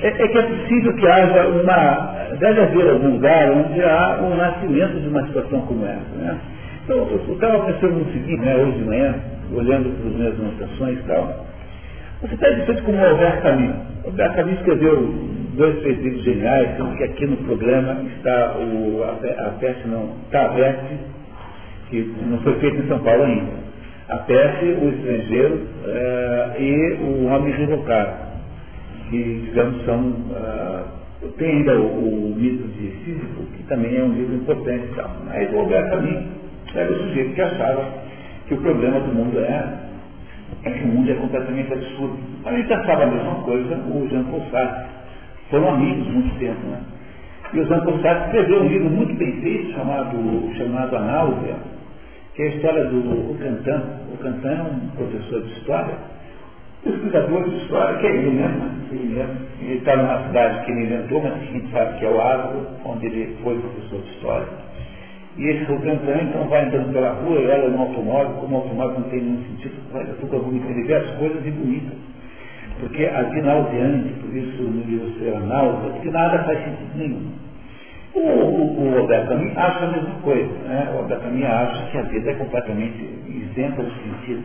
[SPEAKER 1] é, é, que é possível que haja uma. Deve haver algum lugar onde há um nascimento de uma situação como essa. Né? Então, eu estava pensando no seguinte, né, hoje de manhã, olhando para as minhas anotações e tal. Você está de como o Alberto Camus. O Alberto Camus escreveu dois, três livros geniais, que aqui no programa está o, a, a peça não, está aberta que não foi feito em São Paulo ainda. A peste, o estrangeiro eh, e o homem revocado, que, digamos, são. Uh, tem ainda o, o, mito de Sísifo, que também é um livro importante e tal. Mas o Alberto Camus era o sujeito que achava que o problema do mundo é, é que o mundo é completamente absurdo. A gente achava a mesma coisa o Jean Paul Sartre. Foram amigos muito tempo, né? E o Jean Paul Sartre escreveu um livro muito bem feito chamado, chamado A Náusea, que é a história do Cantan. O Cantan é um professor de história, pesquisador de história, que é ele mesmo. Ele está numa cidade que ele inventou, mas a gente sabe que é o Árvore, onde ele foi professor de história. E esse Cantan, então, vai andando pela rua, ela no automóvel, como o automóvel não tem nenhum sentido, vai tudo bonito, ele vê as coisas e bonita. Porque a nauseante, por isso no livro será náusea, porque nada faz sentido nenhum. O, o, o Alberto Camus acha a mesma coisa. Né? O Alberto Camus acha que a vida é completamente isenta de sentido.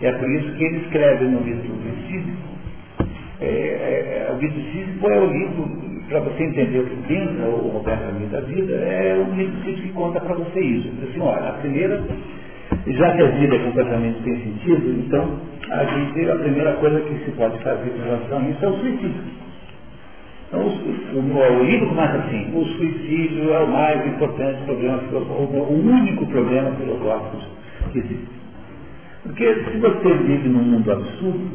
[SPEAKER 1] É por isso que ele escreve no livro do Sísifo. É, é, o livro Sísifo é o livro, para você entender o que pensa o Roberto Camus da vida, é o livro Sísifo que conta para você isso. Diz assim, olha, a primeira, já que a vida é completamente sem sentido, então a, gente, a primeira coisa que se pode fazer em relação a isso é o suicídio. Então, o, o, o livro começa assim, o suicídio é o mais importante problema filosófico, o único problema filosófico que existe. Porque se você vive num mundo absurdo,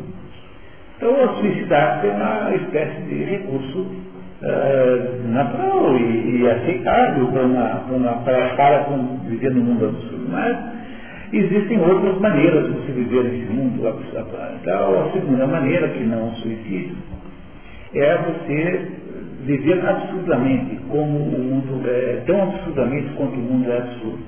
[SPEAKER 1] então a suicidar é uma espécie de recurso uh, natural e, e aceitável para, uma, uma, para, para viver num mundo absurdo. Mas existem outras maneiras de você viver nesse mundo absurdo. Então, a segunda maneira, que não o suicídio, é você viver absurdamente como o mundo é, tão absurdamente quanto o mundo é absurdo.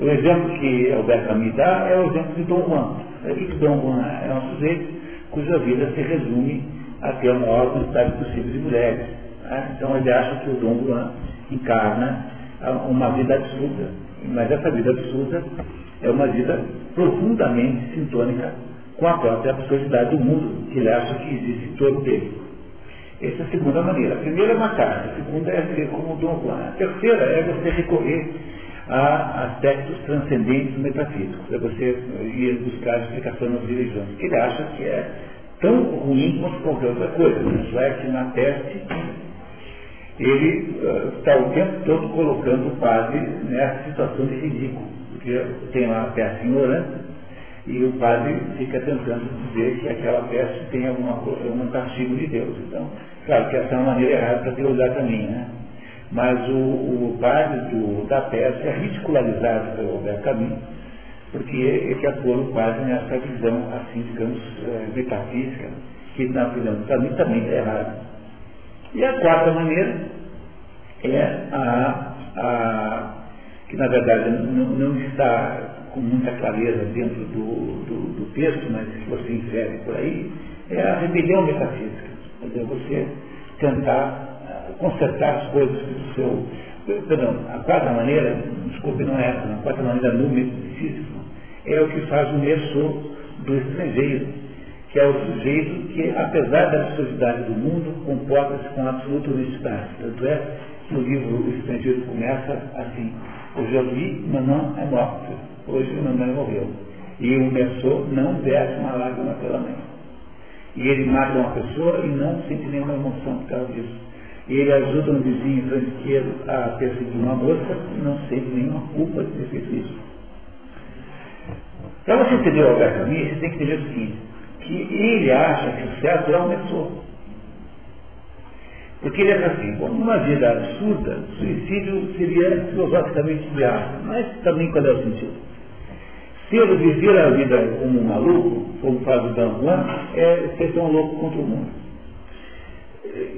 [SPEAKER 1] O exemplo que Alberto me dá é o exemplo de Dom Juan. É que Dom Juan é um sujeito cuja vida se resume a ter a maior quantidade possível de mulheres. Né? Então ele acha que o Dom Juan encarna uma vida absurda. Mas essa vida absurda é uma vida profundamente sintônica com a própria absurdidade do mundo, que ele acha que existe em torno dele. Essa é a segunda maneira. A primeira é matar, a segunda é ser como Dom Juan. A terceira é você recorrer a aspectos transcendentes metafísicos, para você ir buscar explicação nas religiões. Ele acha que é tão ruim quanto qualquer outra coisa. Isso é que na peste ele uh, está o tempo todo colocando o padre nessa situação de ridículo, porque tem lá a peste ignorante e o padre fica tentando dizer que aquela peste tem alguma, algum castigo de Deus. Então, claro que essa é uma maneira errada para teologizar também, né? Mas o, o padre do, da peste é ridicularizado pelo Alberto Caminho, porque ele quer o padre nessa visão, assim, digamos, é, metafísica, que na visão do Caminho também é errado. E a quarta maneira é a, a que na verdade não, não está com muita clareza dentro do, do, do, texto, mas que você infere por aí, é a rebelião metafísica. Quer dizer, você tentar ah, consertar as coisas do seu. Perdão, a quarta maneira, desculpe, não é essa, a quarta maneira no misticismo, é o que faz o meso do estrangeiro, que é o sujeito que, apesar da absurdidade do mundo, comporta-se com absoluta honestidade. Tanto é que o livro O Estrangeiro começa assim, eu vi, mas não é morto. Hoje o mamãe morreu. E o Messô não desce uma lágrima pela mãe. E ele mata uma pessoa e não sente nenhuma emoção por causa disso. E ele ajuda um vizinho franqueiro a perseguir uma moça e não sente nenhuma culpa de ter feito isso. Para você entender o Alberto Camus, você tem que entender o seguinte, que ele acha que o certo é o Messô. Porque ele é assim, uma vida absurda, suicídio seria filosoficamente viável, mas também qual é o sentido? Se ele viver a vida como um maluco, como faz o Dan Juan, é ser tão louco contra o mundo.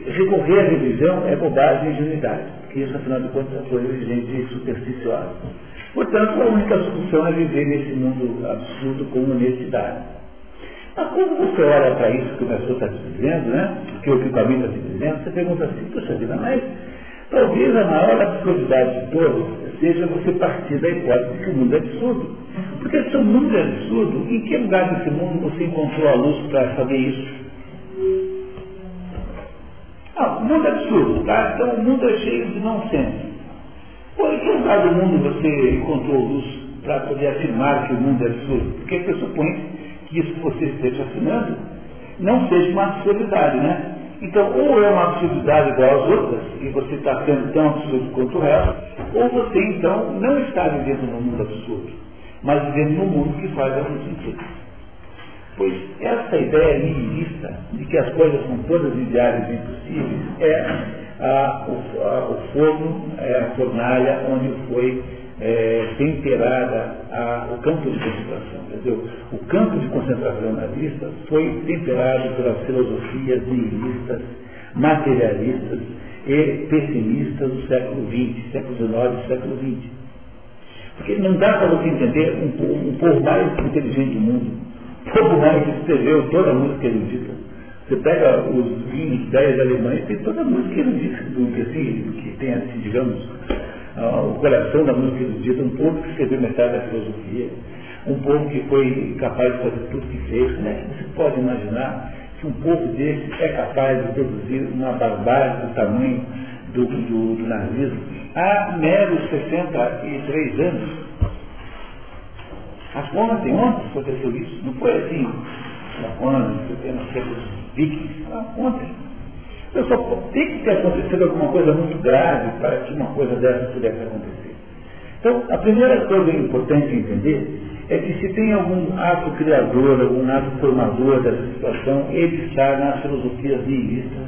[SPEAKER 1] Recorrer à religião é bobagem e ingenuidade, porque isso, afinal de contas, é coisa de gente supersticiosa. Portanto, a única solução é viver nesse mundo absurdo com honestidade. Mas quando você olha para isso que o professor está te dizendo, né? que o equipamento está te dizendo, você pergunta assim, puxa vida, mas talvez a maior absurdidade de todas seja você partir da hipótese que o mundo é absurdo. Porque se o mundo é absurdo, em que lugar desse mundo você encontrou a luz para saber isso? Ah, o mundo é absurdo, tá? Então o mundo é cheio de não senso. Pô, em que lugar do mundo você encontrou luz para poder afirmar que o mundo é absurdo? Porque pressupõe que isso que você esteja afirmando não seja uma absurdidade, né? Então, ou é uma absurdidade igual às outras, e você está sendo tão absurdo quanto ela, ou você então não está vivendo num mundo absurdo, mas vivendo num mundo que faz algum sentido. Pois essa ideia nihilista de que as coisas são todas ideais e impossíveis é a, o, a, o forno, é a fornalha onde foi é, temperada a, o campo de concentração. Entendeu? O campo de concentração nazista foi temperado pelas filosofias nihilistas, materialistas e pessimistas do século XX, século XIX e século XX. Porque não dá para você entender um, um povo mais inteligente do mundo, povo mais que escreveu toda a música erudita. Você pega os 20, 10 alemães, tem toda a música erudita, do que, assim, que tem, assim, digamos, o coração da música erudita, um povo que escreveu metade da filosofia, um povo que foi capaz de fazer tudo que fez. Como é você pode imaginar que um povo desse é capaz de produzir uma barbárie do tamanho do, do, do nazismo há meros 63 anos? As ontem, ontem aconteceu isso. Não foi assim, ontem, nos tempos vikings, ontem. Só tem que ter acontecido alguma coisa muito grave para que uma coisa dessa pudesse acontecer. Então, a primeira coisa importante entender é que se tem algum ato criador, algum ato formador dessa situação, ele está nas filosofias nihilistas,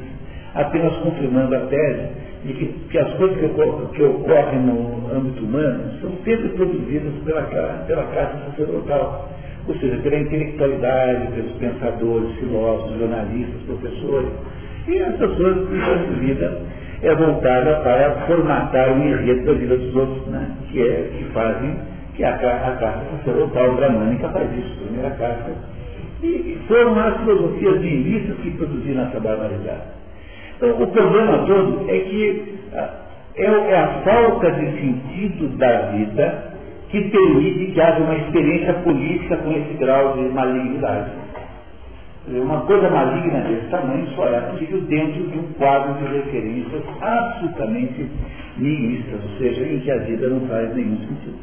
[SPEAKER 1] apenas confirmando a tese de que, que as coisas que, que, ocorrem no âmbito humano são sempre produzidas pela, pela classe sacerdotal, ou seja, pela intelectualidade, pelos pensadores, filósofos, jornalistas, professores, e as pessoas cuja vida é voltada para formatar o enredo da vida dos outros, né? que, é, que fazem, que a, a carta sacerdotal bramânica faz isso, a primeira carta. E foram as filosofias nihilistas que produziram essa barbaridade. Então, o problema todo é que é, é a falta de sentido da vida que permite que haja uma experiência política com esse grau de malignidade. Uma coisa maligna desse tamanho só é possível dentro de um quadro de referências absolutamente nihilistas, ou seja, em que a vida não faz nenhum sentido.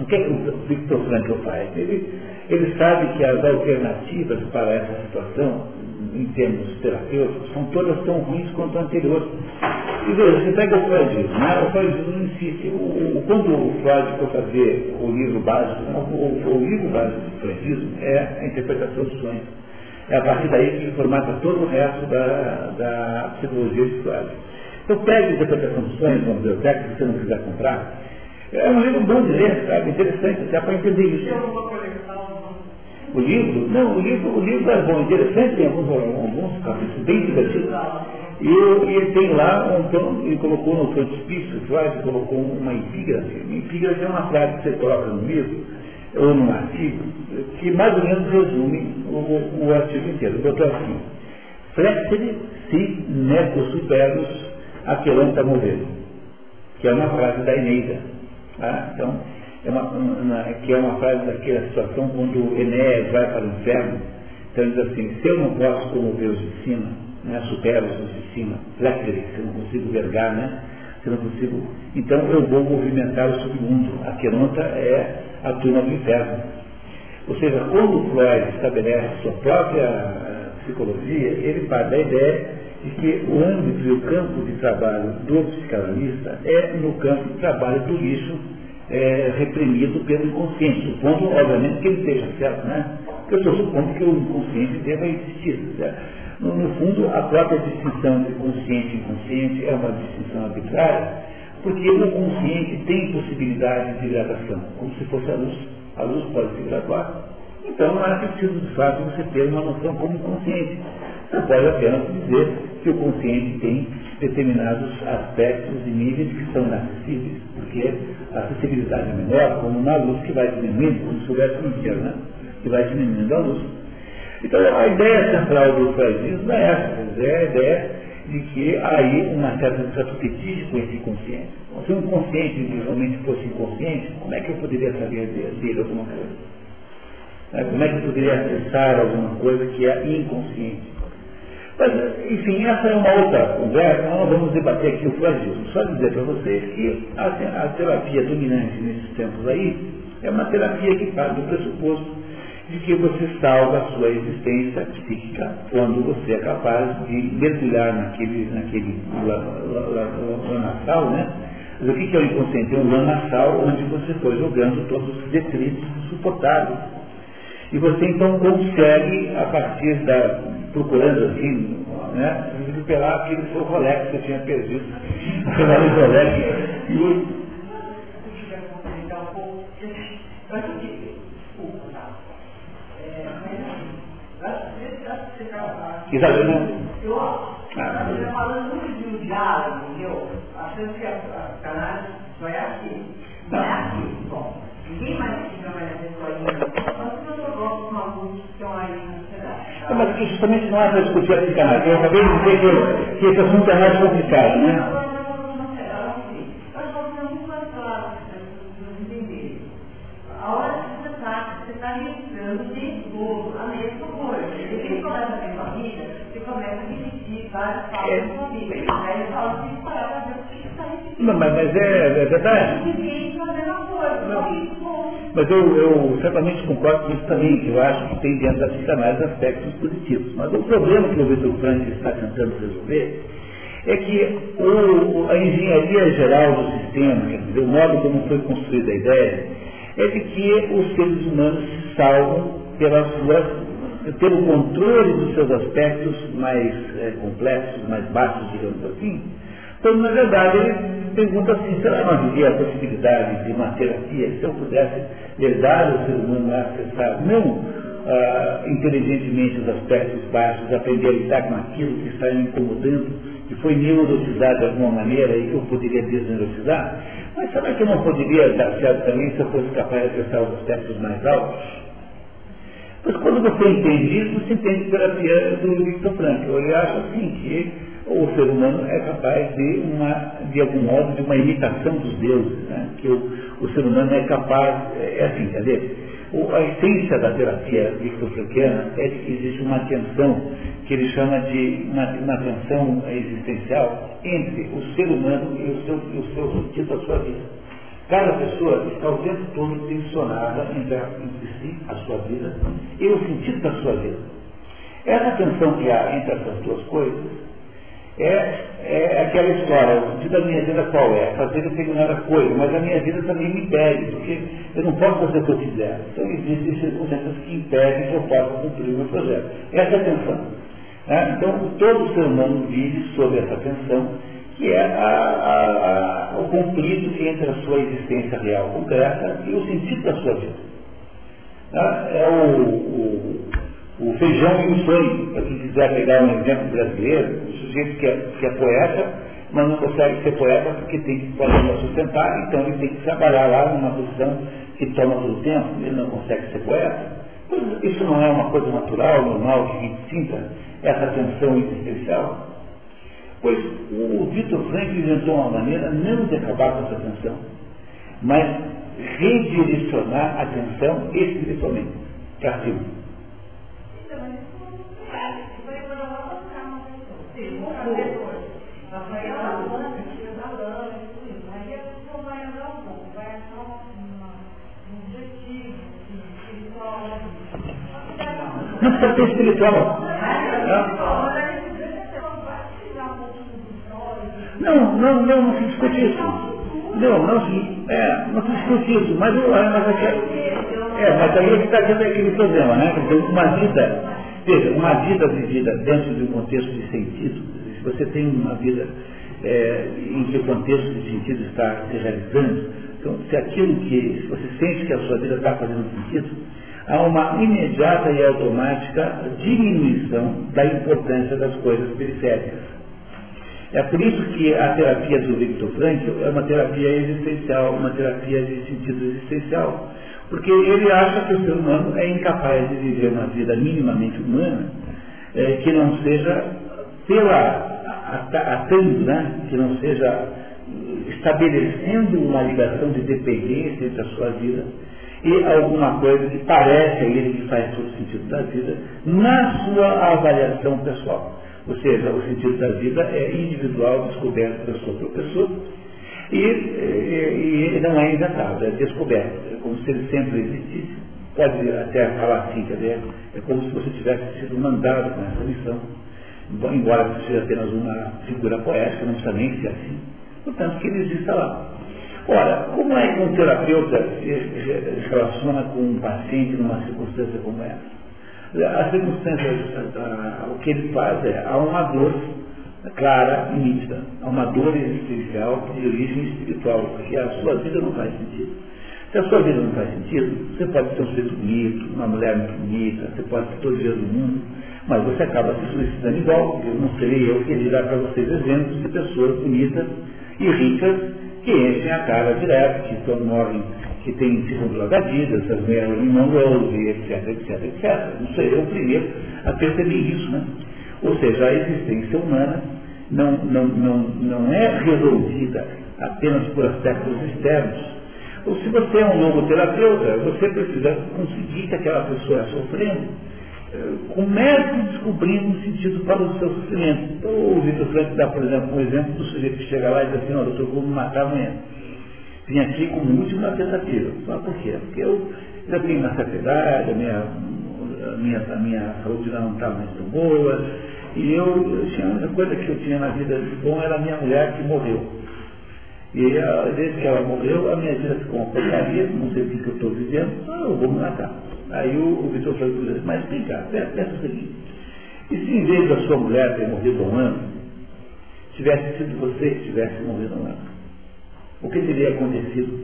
[SPEAKER 1] O que é que o Victor Frankl faz? Ele, ele sabe que as alternativas para essa situação, em termos terapêuticos, são todas tão ruins quanto a anterior. E veja, você pega o freudismo, né? o freudismo insiste. O, o, quando o Freud for fazer o livro básico, o, o livro básico do freudismo é a interpretação dos sonhos. É a partir daí que ele formata todo o resto da, da psicologia de Freud. Então pega a interpretação dos sonhos na biblioteca, se você não quiser comprar. É um livro bom de ler, sabe? Interessante, dá para entender isso. O livro? Não, o livro, o livro é bom, interessante, tem alguns, alguns capítulos bem divertidos. E, ele tem lá, um, ele colocou no frontispício, Freud colocou uma epígrafe. Uma epígrafe é uma frase que você coloca no livro, ou num artigo, que mais ou menos resume o, o artigo inteiro. Botou assim, flexere si neco superos aquelanta mover, que é uma frase da Eneida. Tá? Então, é uma, uma, que é uma frase daquela situação quando Enéas vai para o inferno. Então ele diz assim, se eu não posso comover os de cima, né, supero os de cima, flexere, se eu não consigo vergar, né? Se eu não consigo. Então eu vou movimentar o submundo. A queronta é a turma do inferno. Ou seja, quando Freud estabelece sua própria eh, psicologia, ele parte da ideia de que o âmbito e o campo de trabalho do psicanalista é no campo de trabalho do lixo é, reprimido pelo inconsciente, supondo, obviamente, que ele esteja certo, né? Eu estou supondo que o inconsciente deva existir. Certo? No, no, fundo, a própria distinção entre consciente e inconsciente é uma distinção arbitrária, porque o consciente tem possibilidade de gradação, como se fosse a luz. A luz pode se graduar. Então não é preciso, de fato, você ter uma noção como consciente. Você pode apenas dizer que o consciente tem determinados aspectos e níveis que são inacessíveis, porque a acessibilidade é menor, como na luz que vai diminuindo, como se houvesse um inteiro, né? que vai diminuindo a luz. Então a ideia central do freudismo é essa, é a ideia de que aí uma certa, um certo fetiche com esse. Se um consciente realmente fosse inconsciente, como é que eu poderia saber dele alguma coisa? Como é que eu poderia acessar alguma coisa que é inconsciente? Mas, enfim, essa é uma outra conversa, nós não vamos debater aqui o freudismo. Só dizer para vocês que a, a, terapia dominante nesses tempos aí é uma terapia que parte do pressuposto de que você salva a sua existência psíquica quando você é capaz de mergulhar naquele, naquele lamaçal, né? Mas o que é o inconsciente? É um lamaçal onde você foi jogando todos os detritos suportáveis. E você então consegue, a partir da, procurando assim, né, recuperar aquilo que foi o Rolex que eu tinha perdido. o Rolex. E Exatamente.
[SPEAKER 4] Eu, ah, falando muito de um diálogo, eu, achando que a canais só é assim. Não é assim. Bom, ninguém mais gosto com alguns que estão aí na sociedade.
[SPEAKER 1] Mas justamente não é para discutir a psicanálise. Eu acabei de dizer que, que esse assunto é mais complicado, né?
[SPEAKER 4] A hora que você está, lembrando de novo a mesma coisa. Quem começa a ter vida, você começa a
[SPEAKER 1] Não, mas, mas é, é verdade.
[SPEAKER 4] Isso.
[SPEAKER 1] Mas eu, eu certamente concordo com isso também, que eu acho que tem dentro da psicanálise aspectos positivos. Mas o problema que o Vitor Frank está tentando resolver é que o, a engenharia geral do sistema, quer dizer, o modo como foi construída a ideia, é de que os seres humanos se salvam pela sua, pelo controle dos seus aspectos mais é, complexos, mais baixos, digamos assim, então, na verdade, ele pergunta assim, será que não havia a possibilidade de uma terapia, se eu pudesse herdar o ser humano a acessar, não ah, inteligentemente os aspectos baixos, aprender a lidar com aquilo que está me incomodando, que foi neurotizado de alguma maneira e que eu poderia desneurotizar, mas será que eu não poderia dar certo também se eu fosse capaz de acessar os aspectos mais altos? Pois quando você entende isso, você entende terapia do Victor Frankl. Ele acha assim que o ser humano é capaz de, uma, de algum modo, de uma imitação dos deuses, né? que o, o ser humano é capaz, é assim, quer dizer, a essência da terapia victofranquiana é que existe uma tensão que ele chama de uma, uma tensão existencial entre o ser humano e o seu, e o seu sentido da sua vida. Cada pessoa está o tempo todo tensionada entre, si, a sua vida, e o sentido da sua vida. Essa tensão que há entre essas duas coisas é, é aquela história, o sentido da minha vida qual é? Fazer determinada coisa, mas a minha vida também me impede, porque eu não posso fazer o que eu quiser. Então existem circunstâncias que impedem que eu possa cumprir o meu projeto. Essa é a tensão. Né? Então todo ser humano vive sob essa tensão que é a, a, a, o conflito entre a sua existência real concreta e o sentido da sua vida. Tá? É o, o, o, feijão e o sonho, para quem quiser pegar um exemplo brasileiro, o sujeito que é, que é poeta, mas não consegue ser poeta porque tem que fazer sustentar, então ele tem que trabalhar lá numa posição que toma todo o tempo, ele não consegue ser poeta. Isso não é uma coisa natural, normal, que a gente sinta essa tensão existencial. Pois o Vitor Frank inventou uma maneira não de acabar com essa tensão, mas redirecionar a atenção espiritualmente para cima. Não precisa ter espiritual. Não. Não, não, não, não se discute isso. Não, não se, é, não se discute isso. Mas, mas, é, mas aí é está tendo aquele problema, né? uma vida, veja, uma vida vivida dentro de um contexto de sentido, se você tem uma vida é, em que o contexto de sentido está se realizando, então se aquilo que, você sente que a sua vida está fazendo sentido, há uma imediata e automática diminuição da importância das coisas periféricas. É por isso que a terapia do Victor Frankl é uma terapia existencial, uma terapia de sentido existencial. Porque ele acha que o ser humano é incapaz de viver uma vida minimamente humana é, que não seja pela atando, né? que não seja estabelecendo uma ligação de dependência entre a sua vida e alguma coisa que parece a ele que faz todo sentido da vida na sua avaliação pessoal. Ou seja, o sentido da vida é individual, descoberto sua própria pessoa, e, e, e, não é inventado, é descoberto. É como se ele sempre existisse. Pode até falar assim, quer dizer, é como se você tivesse sido mandado com essa missão, embora seja apenas uma figura poética, não precisa nem ser assim. Portanto, que ele exista lá. Ora, como é que um terapeuta se relaciona com um paciente numa circunstância como essa? As circunstâncias, o que ele faz é, há uma dor clara e nítida, há uma dor existencial de origem espiritual, porque a sua vida não faz sentido. Se a sua vida não faz sentido, você pode ter um sujeito bonito, uma mulher muito bonita, você pode ter todo dinheiro do mundo, mas você acaba se suicidando igual, porque não serei eu que dirá para vocês exemplos de pessoas bonitas e ricas que enchem a cara direto, que estão, morrem que tem segundo drogadidas, as Marilyn Monroe, etc, etc, etc. Não sei, eu primeiro a perceber isso, né? Ou seja, a existência humana não, não, não, não é resolvida apenas por aspectos externos. Ou se você é um logoterapeuta, você precisa conseguir que aquela pessoa sofrendo eh, comece descobrindo um sentido para o seu sofrimento. Então, o Vitor Frank dá, por exemplo, um exemplo do sujeito que chega lá e diz assim, ó, doutor, vou me matar amanhã vim aqui como última tentativa. Só por quê? Porque eu já tenho uma certa idade, a minha, a minha, a minha saúde já não estava mais tão boa, e eu, eu tinha, a única coisa que eu tinha na vida de bom era a minha mulher que morreu. E a, desde que ela morreu, a minha vida ficou uma porcaria, não sei o que, eu estou vivendo, ah, eu vou me matar. Aí o, o Vitor falou para mas vem cá, pensa o seguinte, e se em vez da sua mulher ter morrido um ano, tivesse sido você que tivesse morrido um ano? O que teria acontecido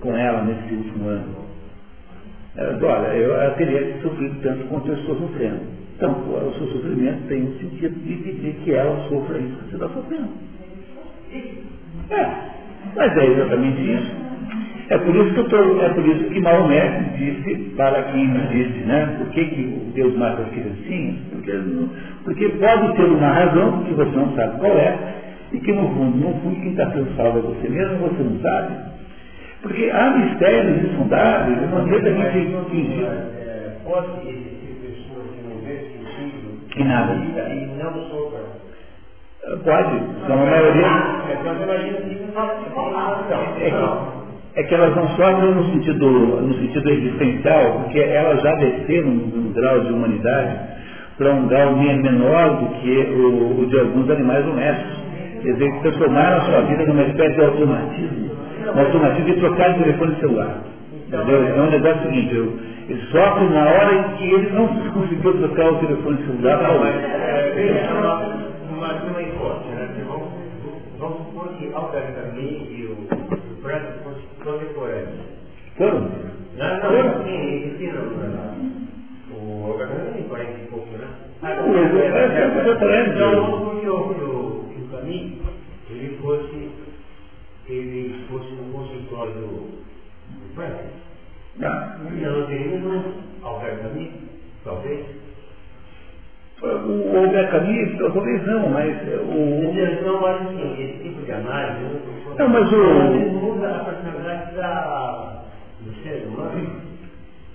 [SPEAKER 1] com ela nesse último ano? Ela olha, eu, ela teria sofrido tanto quanto eu estou sofrendo. Então, o seu sofrimento tem o sentido de pedir que ela sofra isso que você está sofrendo. É, mas é exatamente isso. É por isso que eu é por isso que Maomé disse para quem disse, né? Por que, que Deus mata as criancinhas? Porque, porque pode ter uma razão que você não sabe qual é, e que no fundo, no fundo, quem está sendo salvo é você mesmo, você não sabe. Porque há mistérios infundáveis, de maneira que a gente
[SPEAKER 2] não é, Pode existir pessoas que não vê sentido
[SPEAKER 1] Que nada.
[SPEAKER 2] e não sofram.
[SPEAKER 1] Pode, são a maioria.
[SPEAKER 2] Então não fala de formação.
[SPEAKER 1] É que, é que elas não sofrem no sentido, no sentido existencial, porque elas já desceram num grau de humanidade para um grau menor do que o, o de alguns animais domésticos. Quer dizer, transformaram a sua vida numa espécie de automatismo, um automatismo de trocar de telefone celular. Entendeu? É um negócio seguinte, eu, ele sofre na hora em que ele não conseguiu trocar o telefone celular para
[SPEAKER 2] Não,
[SPEAKER 1] o
[SPEAKER 2] mas é, uma, uma hipótese, né? Vamos, supor que Albert Camus e o, o Francis fossem contemporâneos.
[SPEAKER 1] Foram?
[SPEAKER 2] Não,
[SPEAKER 1] Foram?
[SPEAKER 2] não, sim, ensinam O Albert Camus tem 40 e pouco, né?
[SPEAKER 1] Não, mas é- é- é contemporâneo.
[SPEAKER 2] Então, vamos supor o, Camus, ele fosse, ele fosse no consultório do, do Francis.
[SPEAKER 1] Ah,
[SPEAKER 2] E nós teríamos um Albert Camus, talvez.
[SPEAKER 1] O Albert Camus, talvez não, mas o,
[SPEAKER 2] Então, eu acho assim, esse tipo de análise não,
[SPEAKER 1] Não, mas o-
[SPEAKER 2] muda a personalidade da, do ser humano.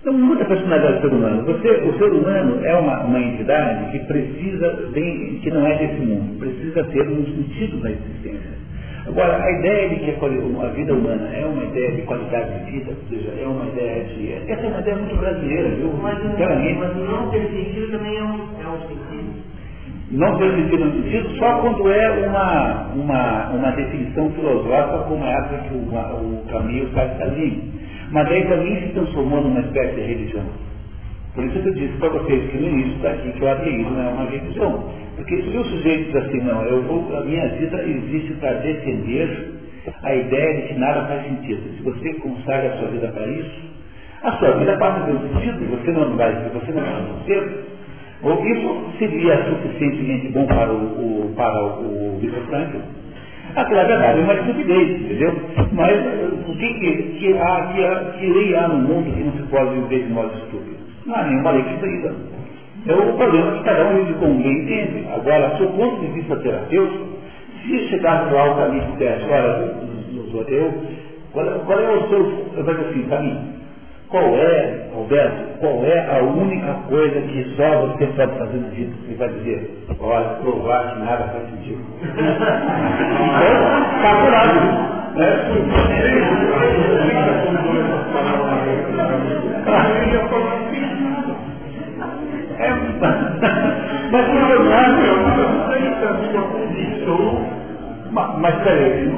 [SPEAKER 1] Não muda a personalidade do ser humano. Você, o ser humano é uma, uma entidade que precisa, de, que não é desse mundo, precisa ter um sentido na existência. Agora, a ideia de que a, vida humana é uma ideia de qualidade de vida, ou seja, é uma ideia de. Essa é uma ideia muito brasileira, viu?
[SPEAKER 2] Mas, mas não ter sentido também é um, é um sentido.
[SPEAKER 1] não tem sentido no sentido só quando é uma, uma, uma definição filosófica como essa que o, o Caminho faz caminho. Mas aí também se transformou numa espécie de religião. Por isso que eu disse para vocês que no início daqui que o ateísmo é uma religião. Porque se o sujeito diz assim, não, eu vou, a minha vida existe para defender a ideia de que nada faz sentido. Se você consagra a sua vida para isso, a sua vida passa um sentido, você não vai, você não vai ser. Ou isso seria suficientemente bom para o, o- para o, o Victor. Aquela verdade é uma estupidez, entendeu? Mas eh, o que, que, que, há, que, há, que lei há no mundo que não se pode viver de modo estúpido? Não há nenhuma lei que proíba. É o problema que cada um vive com ninguém entende. Agora, do ponto de vista terapêutico, se chegasse lá o caminho e dissesse, olha, eu, qual, é- qual é o seu. Eu vou assim, caminho. Qual é, Alberto, qual é a única coisa que só você pode fazer no vida? Ele vai dizer, olha, provar que nada faz sentido. então, está curado. Né? É, mas não é Ma- Mas peraí,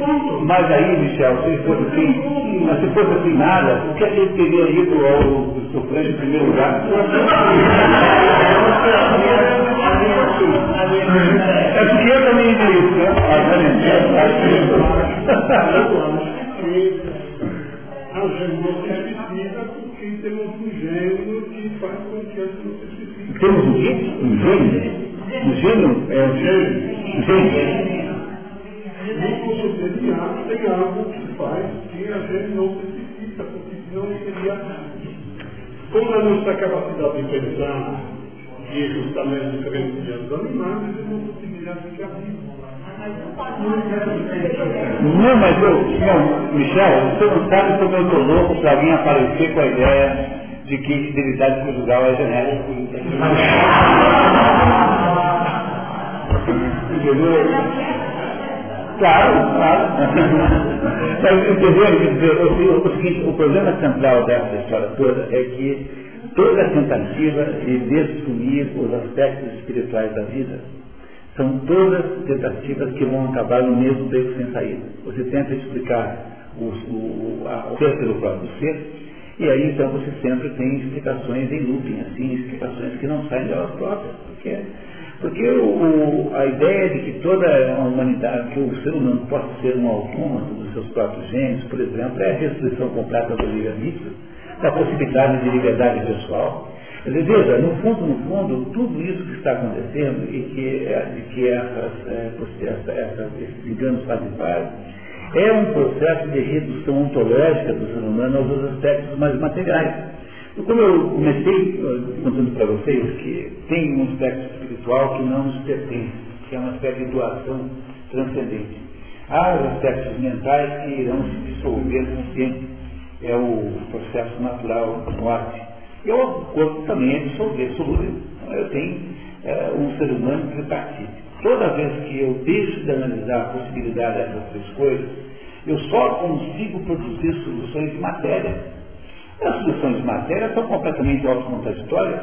[SPEAKER 1] mas aí, Michel, se fosse assim, mas se fosse assim nada, por que a gente teria ido ao sofrente em primeiro lugar? É porque eu também vi isso, né?
[SPEAKER 3] A gente precisa porque temos um gênio que faz com que a gente precise.
[SPEAKER 1] Temos um quê? Um gênio? Um gênio? É um gênio? Gênio.
[SPEAKER 3] Cotidiano tem algo que faz que a gente não se precisa, porque senão seria. Como a nossa capacidade de pensar e justamente diferencia dos animais, a gente não conseguiria ficar vivo.
[SPEAKER 1] Não, mas eu, não, Michel, você não sabe como eu estou louco para alguém aparecer com a ideia de que fidelidade conjugal é genética. Entendeu? Claro, claro. Dizer, o, o o problema central dessa história toda é que toda tentativa de destruir os aspectos espirituais da vida são todas tentativas que vão acabar no mesmo beco sem saída. Você tenta explicar o, o, a, o ser pelo próprio ser, e aí então você sempre tem explicações em looping, assim, explicações que não saem delas próprias. Porque, porque o, a ideia de que toda a humanidade, que o ser humano possa ser um autômato dos seus próprios genes, por exemplo, é a destruição completa do livre-arbítrio, da possibilidade de liberdade pessoal. Dizer, veja, no fundo, no fundo, tudo isso que está acontecendo e que, é- de que essas, é, essa- essa- esses enganos fazem parte, é um processo de redução ontológica do ser humano aos aspectos mais materiais. E como eu comecei contando para vocês que tem um aspecto espiritual que não nos pertence, que é uma espécie de doação transcendente. Há os aspectos mentais que irão se dissolver com o tempo é o processo natural morte. E o corpo também é dissolver, solúvel. Eu tenho é, um ser humano tripartite. Toda vez que eu deixo de analisar a possibilidade dessas três coisas, eu só consigo produzir soluções de matéria. As soluções de matéria são completamente autocontraditórias,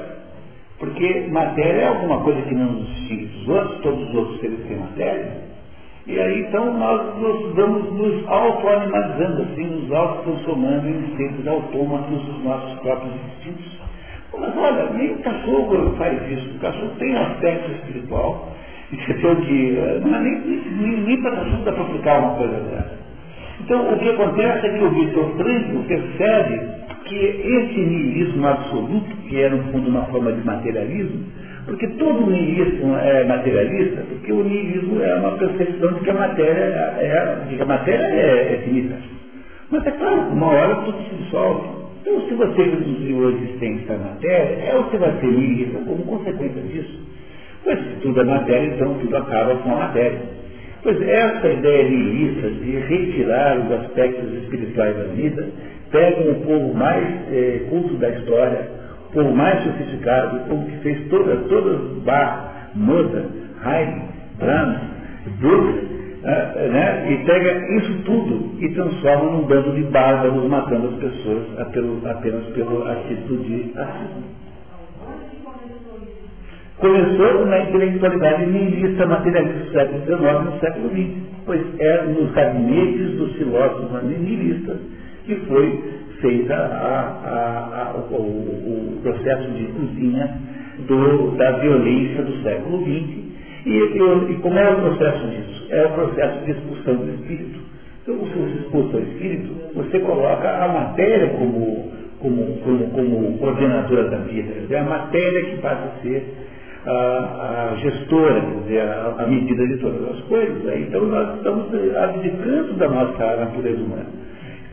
[SPEAKER 1] porque matéria é alguma coisa que não nos distingue dos outros, todos os outros seres têm matéria. E aí então nós nos vamos nos autoanimalizando, assim, nos auto-transformando em seres autômatos dos nossos próprios instintos. Mas olha, nem o cachorro faz isso. O cachorro tem um aspecto espiritual. Eh, não é nem, nem, nem para cachorro dá para aplicar uma coisa dessa. Então o que acontece é que o Vitor Franco percebe que esse niilismo absoluto, que era no fundo uma forma de materialismo, porque todo niilismo é materialista, porque o niilismo é uma percepção de que a matéria é, de que a matéria é, é finita. Mas é claro, uma hora tudo se dissolve. Então, se você reduziu a existência da matéria, é você vai ser niilista como consequência disso. Pois se tudo é matéria, então tudo acaba com a matéria. Pois essa ideia niilista de retirar os aspectos espirituais da vida pega o povo mais é, culto da história, o povo mais sofisticado, o povo que fez todas, todas Bach, Mozart, Haydn, Brahms, Brooks, né, e pega isso tudo e transforma num bando de bárbaros matando as pessoas apenas pelo atitude de racismo. Começou na intelectualidade nihilista materialista do século XIX e no século XX, pois é nos gabinetes dos filósofos nihilistas que foi feita a, a, a, o, o, processo de cozinha do, da violência do século XX. E, e, e como é o processo disso? é o processo de expulsão do espírito. Então, se você expulsa o espírito, você coloca a matéria como, como, como, como coordenadora da vida. É a matéria que passa a ser a, a gestora, quer dizer, a, a, medida de todas as coisas. Né? Então, nós estamos abdicando da nossa natureza humana.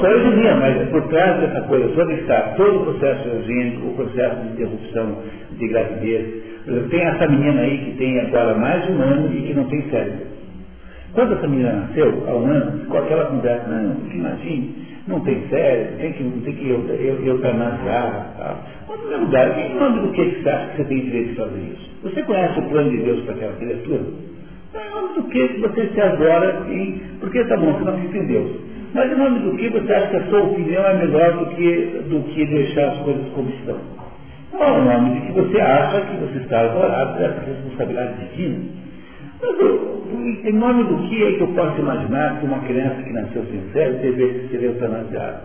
[SPEAKER 1] só em dia, mas por trás dessa coisa toda está todo o processo eugênico, o processo de interrupção de gravidez. Tem essa menina aí que tem agora mais de um ano e que não tem cérebro. Quando essa menina nasceu, há um ano, ficou aquela conversa, não, imagine, não tem cérebro, tem que, tem que eu, eu, eutanasiar. Tal. Mas, primeiro lugar, em nome do que você acha que você tem direito de fazer isso? Você conhece o plano de Deus para aquela criatura? Nome do que você se agora em. Porque tá bom, você não acredita em. Mas em nome do que você acha que a sua opinião é melhor do que, do que deixar as coisas como estão? Não, em nome de que você acha que você está agorado dessa responsabilidade divina. Mas em nome do que é que eu posso imaginar que uma criança que nasceu cérebro devesse ser eutanasiada?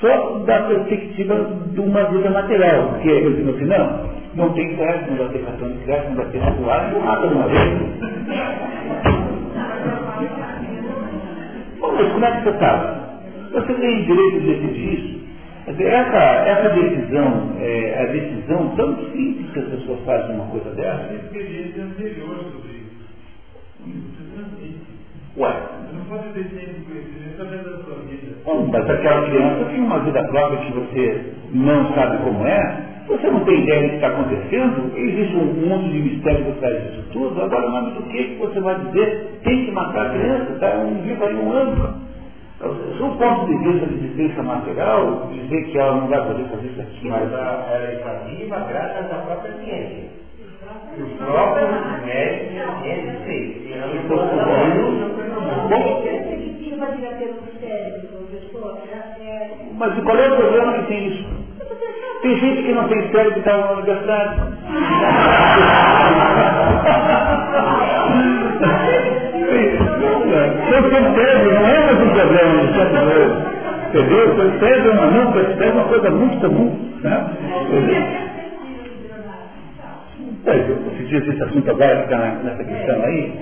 [SPEAKER 1] Só da perspectiva de uma vida material, porque eu digo assim, não, não tem cérebro, não vai ter cartão de crédito, não vai ter celular, não mata uma vez. Mas como é que você está? Você tem direito de decidir isso? Essa, essa decisão, é, a decisão tão simples que as pessoas fazem uma coisa dessa.
[SPEAKER 3] experiência anterior sobre isso.
[SPEAKER 1] Ué?
[SPEAKER 3] não pode ter tempo conhecimento através da sua vida.
[SPEAKER 1] Bom, mas aquela criança tem uma vida própria que você não sabe como é, você não tem ideia do que está acontecendo, existe um monte de mistério por trás disso tudo, agora o nome do que você vai dizer, tem que matar a criança, está um vivo aí um ano. Do ponto de vista de existência material, dizer que ela não vai poder fazer isso aqui.
[SPEAKER 2] Mas ela está viva graças à própria ciência. Os próprios médicos e a ciência fez.
[SPEAKER 1] Mas qual é o problema que tem isso? Tem gente que não tem cérebro que está na universidade. Tem cérebro, não é mais um problema no cérebro. Entendeu? César é uma não, César é uma coisa muito comum. Né? Se diz esse assunto agora, ficar nessa questão aí,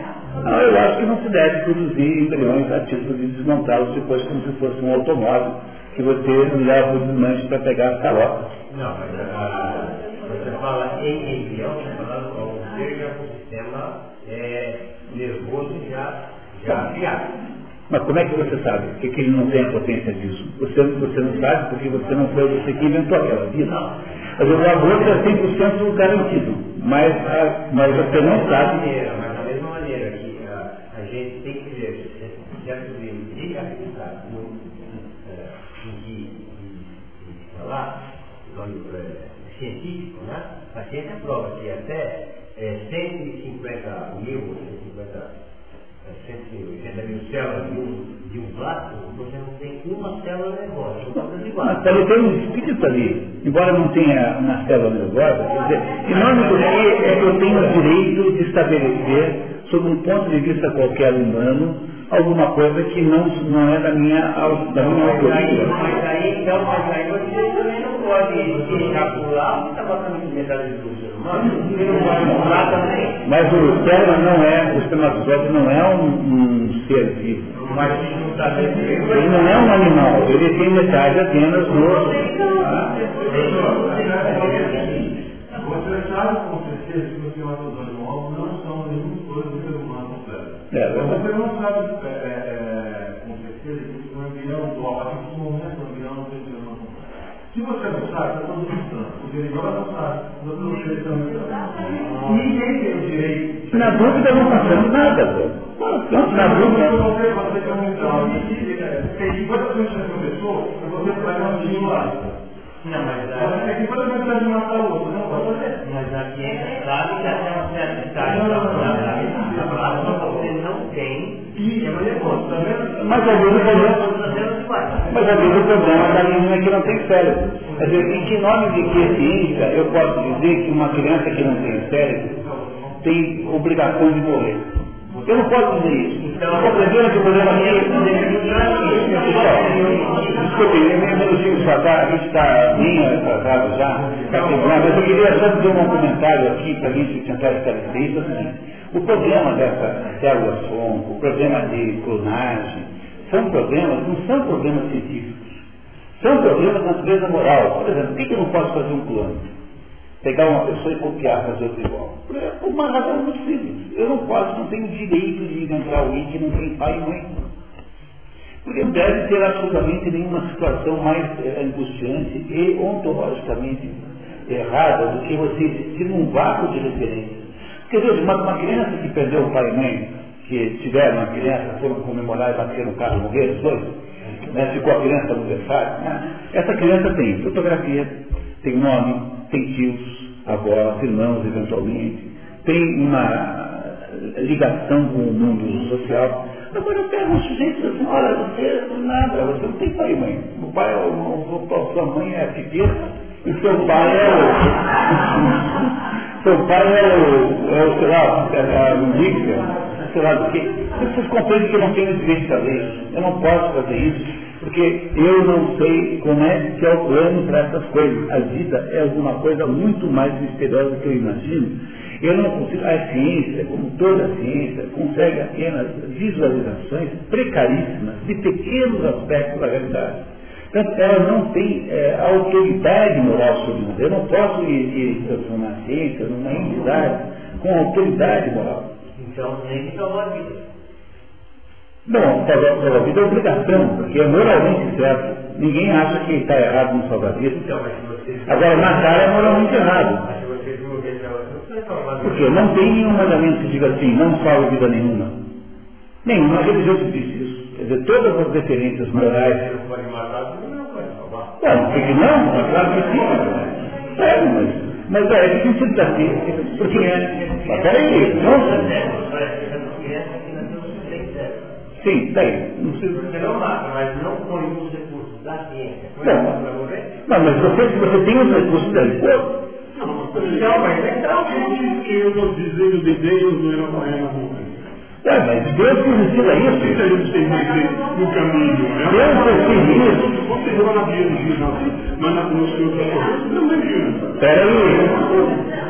[SPEAKER 1] não, eu acho que não se deve produzir embriões a título de desmontá-los depois como se fosse um automóvel que você leva o desmanche para pegar as carocas.
[SPEAKER 2] Não, mas uh, você fala em embrião, você fala ou seja, o sistema é, nervoso já, já criado.
[SPEAKER 1] Mas como é que você sabe que, que ele não tem a potência disso? Você, você não sabe porque você não foi você que inventou aquela vida. Vezes o aborto é 100% garantido, mas, a, mas você não sabe.
[SPEAKER 2] Maneira, mas da mesma maneira que a, a gente tem que ver certo nível de atividade no, em que falar, é, científico, né? A ciência prova que até é, 150 mil, 150 180 mil células de um, de um plástico, você não tem uma célula nervosa, são todas iguais.
[SPEAKER 1] Mas tem um espírito ali, embora não tenha uma célula nervosa, quer dizer, em nome do que é que eu tenho o direito de estabelecer, sob um ponto de vista qualquer humano, alguma coisa que não, não é da minha, da minha
[SPEAKER 2] mas, aí, mas aí, então, mas aí você também não pode ejacular, você está botando metade do ser humano, você não pode pular também.
[SPEAKER 1] Mas o cérebro não é, o espermatozoide não é um, um ser vivo.
[SPEAKER 2] Mas não está dentro
[SPEAKER 1] Ele não é um animal, ele tem metade apenas no. Ah,
[SPEAKER 7] Você sabe com certeza
[SPEAKER 1] É,
[SPEAKER 7] você não sabe é, é, é, com certeza que o embrião do óvulo, a partir do momento do não tem completo. Se você não sabe, está todo mundo O diretor não sabe, o doutor Cheio também não sabe. Ninguém tem o direito.
[SPEAKER 1] Na dúvida não passamos nada, pô. Pronto, na dúvida.
[SPEAKER 7] Você, você um então, tem 50 pessoas que começou, você faz uma simulação.
[SPEAKER 2] Não, mas
[SPEAKER 7] Você
[SPEAKER 2] a,
[SPEAKER 7] tem 50 pessoas de matar o outro, não pode fazer.
[SPEAKER 2] mas a ciência sabe que até um certo estágio
[SPEAKER 7] vendo?
[SPEAKER 1] Mas às vezes o problema. Mas às vezes o problema da menina é que não tem cérebro. Quer dizer, em que nome de que ciência eu posso dizer que uma criança que não tem cérebro tem obrigação de morrer? Eu não posso dizer isso. Compreendendo que o problema aqui Desculpe, tá? a gente está bem atrasado já, está terminando. Eu queria só dizer um comentário aqui para a gente tentar esclarecer isso. É o problema dessa célula-som, o problema de clonagem, são problemas, não são problemas científicos. São problemas de natureza moral. Por exemplo, por que eu não posso fazer um clone? Pegar uma pessoa e copiar, fazer outro igual. Por uma razão muito simples. Eu não posso, não tenho direito de inventar alguém que não tem pai e mãe. Porque não deve ter absolutamente nenhuma situação mais eh, angustiante e ontologicamente errada do que você existir num vácuo de referência. Porque veja, uma, uma criança que perdeu o pai e mãe, que tiveram uma criança, foram comemorar e bateram no carro morreram os dois, né, ficou a criança no aniversário, né, essa criança tem fotografia, tem nome, tem tios, avós, irmãos eventualmente, tem uma ligação com o mundo social. Agora eu pego um sujeito assim, olha, você nada, você não tem pai e mãe. O pai, o, o, sua mãe é piqueta e seu pai é o. seu pai é o, é o sei lá, é a Lígia, sei lá do que. Vocês compreendem que eu não tenho direito de fazer isso. Eu não posso fazer isso, porque eu não sei como é que é o plano para essas coisas. A vida é alguma coisa muito mais misteriosa do que eu imagino. Eu não consigo, a ciência, como toda a ciência, consegue apenas visualizações precaríssimas de pequenos aspectos da realidade. Portanto, ela não tem é, autoridade moral sobre nós. Eu não posso ir, transformar a ciência numa entidade com autoridade moral.
[SPEAKER 2] Então, nem salvar a
[SPEAKER 1] Não, salvar a vida é obrigação, porque é moralmente certo. Ninguém acha que está errado no salvar vida.
[SPEAKER 2] Então, vocês...
[SPEAKER 1] Agora, matar é moralmente errado.
[SPEAKER 2] Mas se vocês morrerem a vida.
[SPEAKER 1] Porque não tem nenhum mandamento que diga assim, não salva vida nenhuma. Nenhuma religião que diz isso. Quer dizer, todas as referências morais.
[SPEAKER 2] Não pode matar, você não pode salvar.
[SPEAKER 1] Não, porque não, é claro que sim. É, mas, mas é difícil para ti. Porque, mas peraí, não,
[SPEAKER 2] Parece que essa criança que nasceu sem cérebro.
[SPEAKER 1] Sim, daí, não precisa.
[SPEAKER 2] Você não mata, mas não põe os recursos da ciência.
[SPEAKER 1] Não. Não, mas você, você tem os recursos da esposa,
[SPEAKER 2] Não, mas é
[SPEAKER 3] Gente, eu estou dizendo de Deus não era morrer na mão.
[SPEAKER 1] Ué, mas Deus que ensina isso.
[SPEAKER 9] Se a gente tem que no caminho, né?
[SPEAKER 1] Deus ensina isso.
[SPEAKER 9] Você vai na original, mas na trabalho, não adianta.
[SPEAKER 1] Peraí,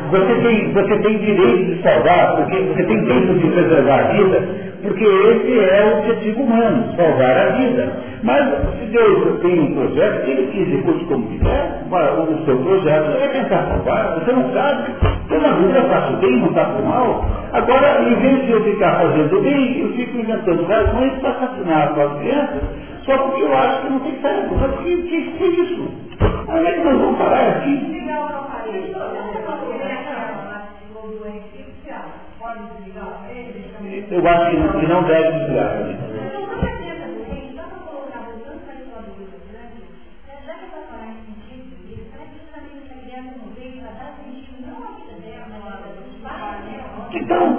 [SPEAKER 1] você tem, você tem direito de salvar, porque você tem tempo de preservar a vida, porque esse é o objetivo humano, salvar a vida. Mas se Deus tem um projeto, ele que execute como quiser, o seu projeto é tentar salvar, você não sabe. Eu na vida faço bem, não faço mal. Agora, em vez de eu ficar fazendo bem, eu fico inventando razões para assassinar as crianças, só porque eu acho que não tem certo. Mas que, que, é isso? Onde é nós vamos parar aqui? Eu acho que não, que não deve também. Então,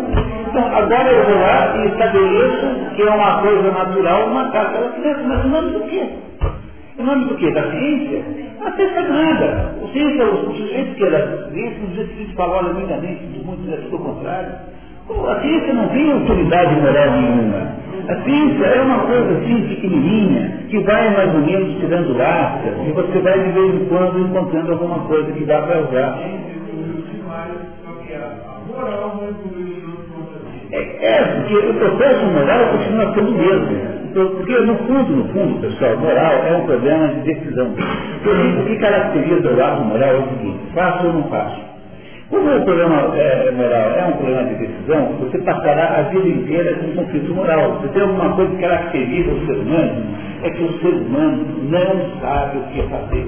[SPEAKER 1] então, agora eu vou lá e estabeleço que é uma coisa natural uma carta mas em nome do quê? Em nome do quê? Da ciência? Testa nada. O ciência, o sujeito que era ciência, não diz que falou alemãmente, muito dizer tudo o contrário. A ciência não tem autoridade moral nenhuma. A ciência é uma coisa assim pequenininha, que vai mais ou menos tirando lascas, e você vai de vez em quando encontrando alguma coisa que dá para usar. É, é, porque o processo moral continua sendo o mesmo. Então, porque no fundo, no fundo, pessoal, moral é um problema de decisão. O que caracteriza o ato moral é o seguinte, faço ou não faço. Como o problema é, moral é um problema de decisão, você passará a vida inteira com um conflito moral. Se tem alguma coisa que caracteriza o ser humano, é que o ser humano não sabe o que fazer.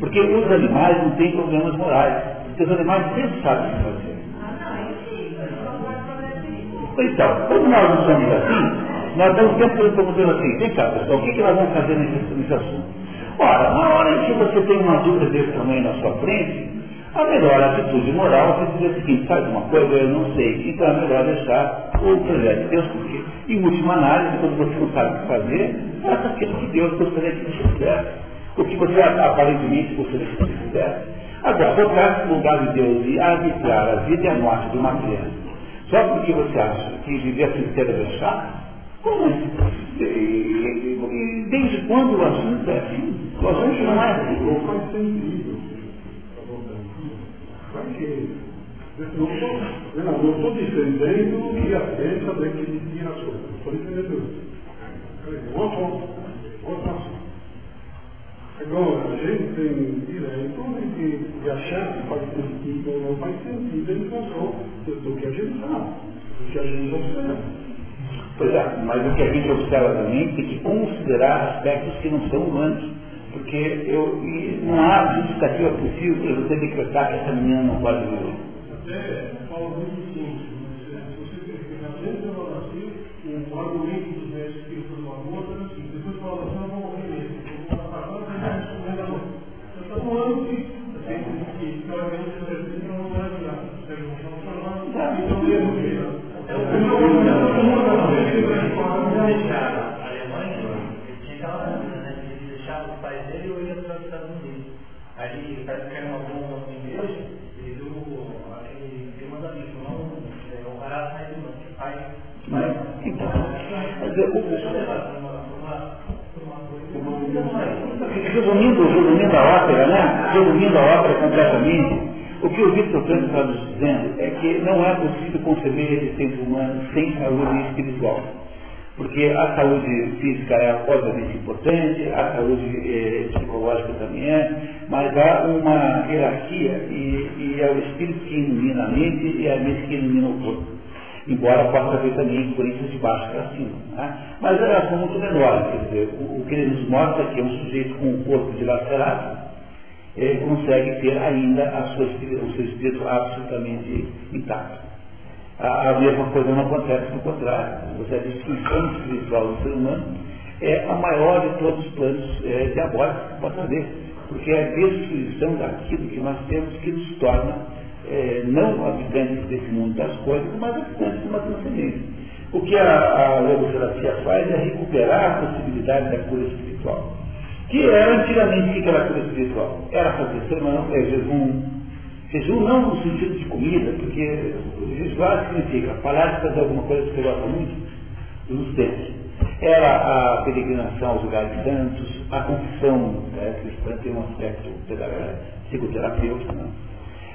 [SPEAKER 1] Porque os animais não têm problemas morais. Porque os animais sempre sabem o que fazer. Então, como nós não somos assim, nós estamos sempre perguntando assim, vem cá pessoal, o que, que nós vamos fazer nesse, nesse assunto? Ora, na hora em que você tem uma dúvida desse tamanho na sua frente, a melhor atitude moral é dizer o seguinte, faz uma coisa, eu não sei, então é melhor deixar o projeto de Deus, porque, em última análise, quando você não sabe o que fazer, faça aquilo que Deus gostaria que você fizesse, o que você aparentemente gostaria que você fizesse. Agora, colocar no lugar de Deus e arbitrar a vida e a morte de uma criança, só porque você acha que viver a vida inteira é chato, como é? E, desde quando o assunto é assim? O assunto não é assim.
[SPEAKER 9] Para quê? Não estou defendendo que a ciência tem que dividir as coisas. Estou defendendo isso. Uma forma, outra ação. Agora, a gente tem direito de, de achar que faz sentido ou não faz sentido em função do que a gente sabe, do que a gente observa.
[SPEAKER 1] Pois é, mas o que a gente observa também tem que considerar aspectos que não são humanos. Porque eu, não há justificativa possível para você decretar que essa menina não pode viver.
[SPEAKER 9] Até falo muito simples, mas se você verificar desde ela nasceu, o argumento dos médicos que foi uma moça assim, depois fala assim, eu vou morrer mesmo, eu vou passar
[SPEAKER 1] resumindo, resumindo a ópera, né? Resumindo a ópera completamente, o que o Victor Franco está nos dizendo é que não é possível conceber a existência humana sem saúde espiritual. Porque a saúde física é obviamente importante, a saúde eh, psicológica também é, mas há uma hierarquia e, e é o espírito que ilumina a mente e é a mente que ilumina o corpo. Embora possa haver também influências de baixo para cima. Né? Mas é assunto menor, quer dizer, o, que ele nos mostra é que um sujeito com o corpo dilacerado consegue ter ainda sua, o seu espírito absolutamente intacto. A, a mesma coisa não acontece no contrário. Você, a destruição espiritual do ser humano é a maior de todos os planos é, diabólicos que pode haver. Porque é a destruição daquilo que nós temos que nos torna é, não habitantes desse mundo das coisas, mas habitantes de uma transcendência. O que a, a logoterapia faz é recuperar a possibilidade da cura espiritual. Que era antigamente o que era cura espiritual? Era fazer sermão, é jejum, Jejum não no sentido de comida, porque jejuar significa parar de fazer alguma coisa que você gosta muito, nos tempos. Era a peregrinação aos lugares santos, a confissão né, cristã tem um aspecto psicoterapêutico, né?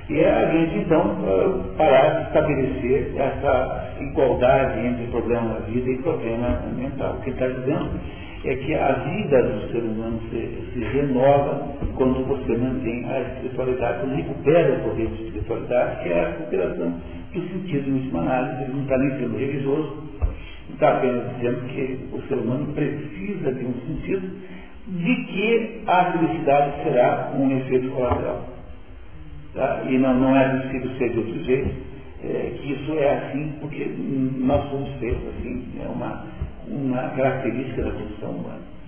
[SPEAKER 1] E é a gente, então, parar de estabelecer essa igualdade entre problema da vida e problema mental. O que está dizendo é que a vida do ser humano se, se renova quando você mantém a espiritualidade, quando recupera o poder de espiritualidade, que é a recuperação do sentido, análise, ele não está nem sendo religioso, está apenas dizendo que o ser humano precisa de um sentido de que a felicidade será um efeito colateral. Tá? E não, não é possível ser de outro jeito, é, que isso é assim porque nós somos feitos assim, é uma, uma característica da condição humana.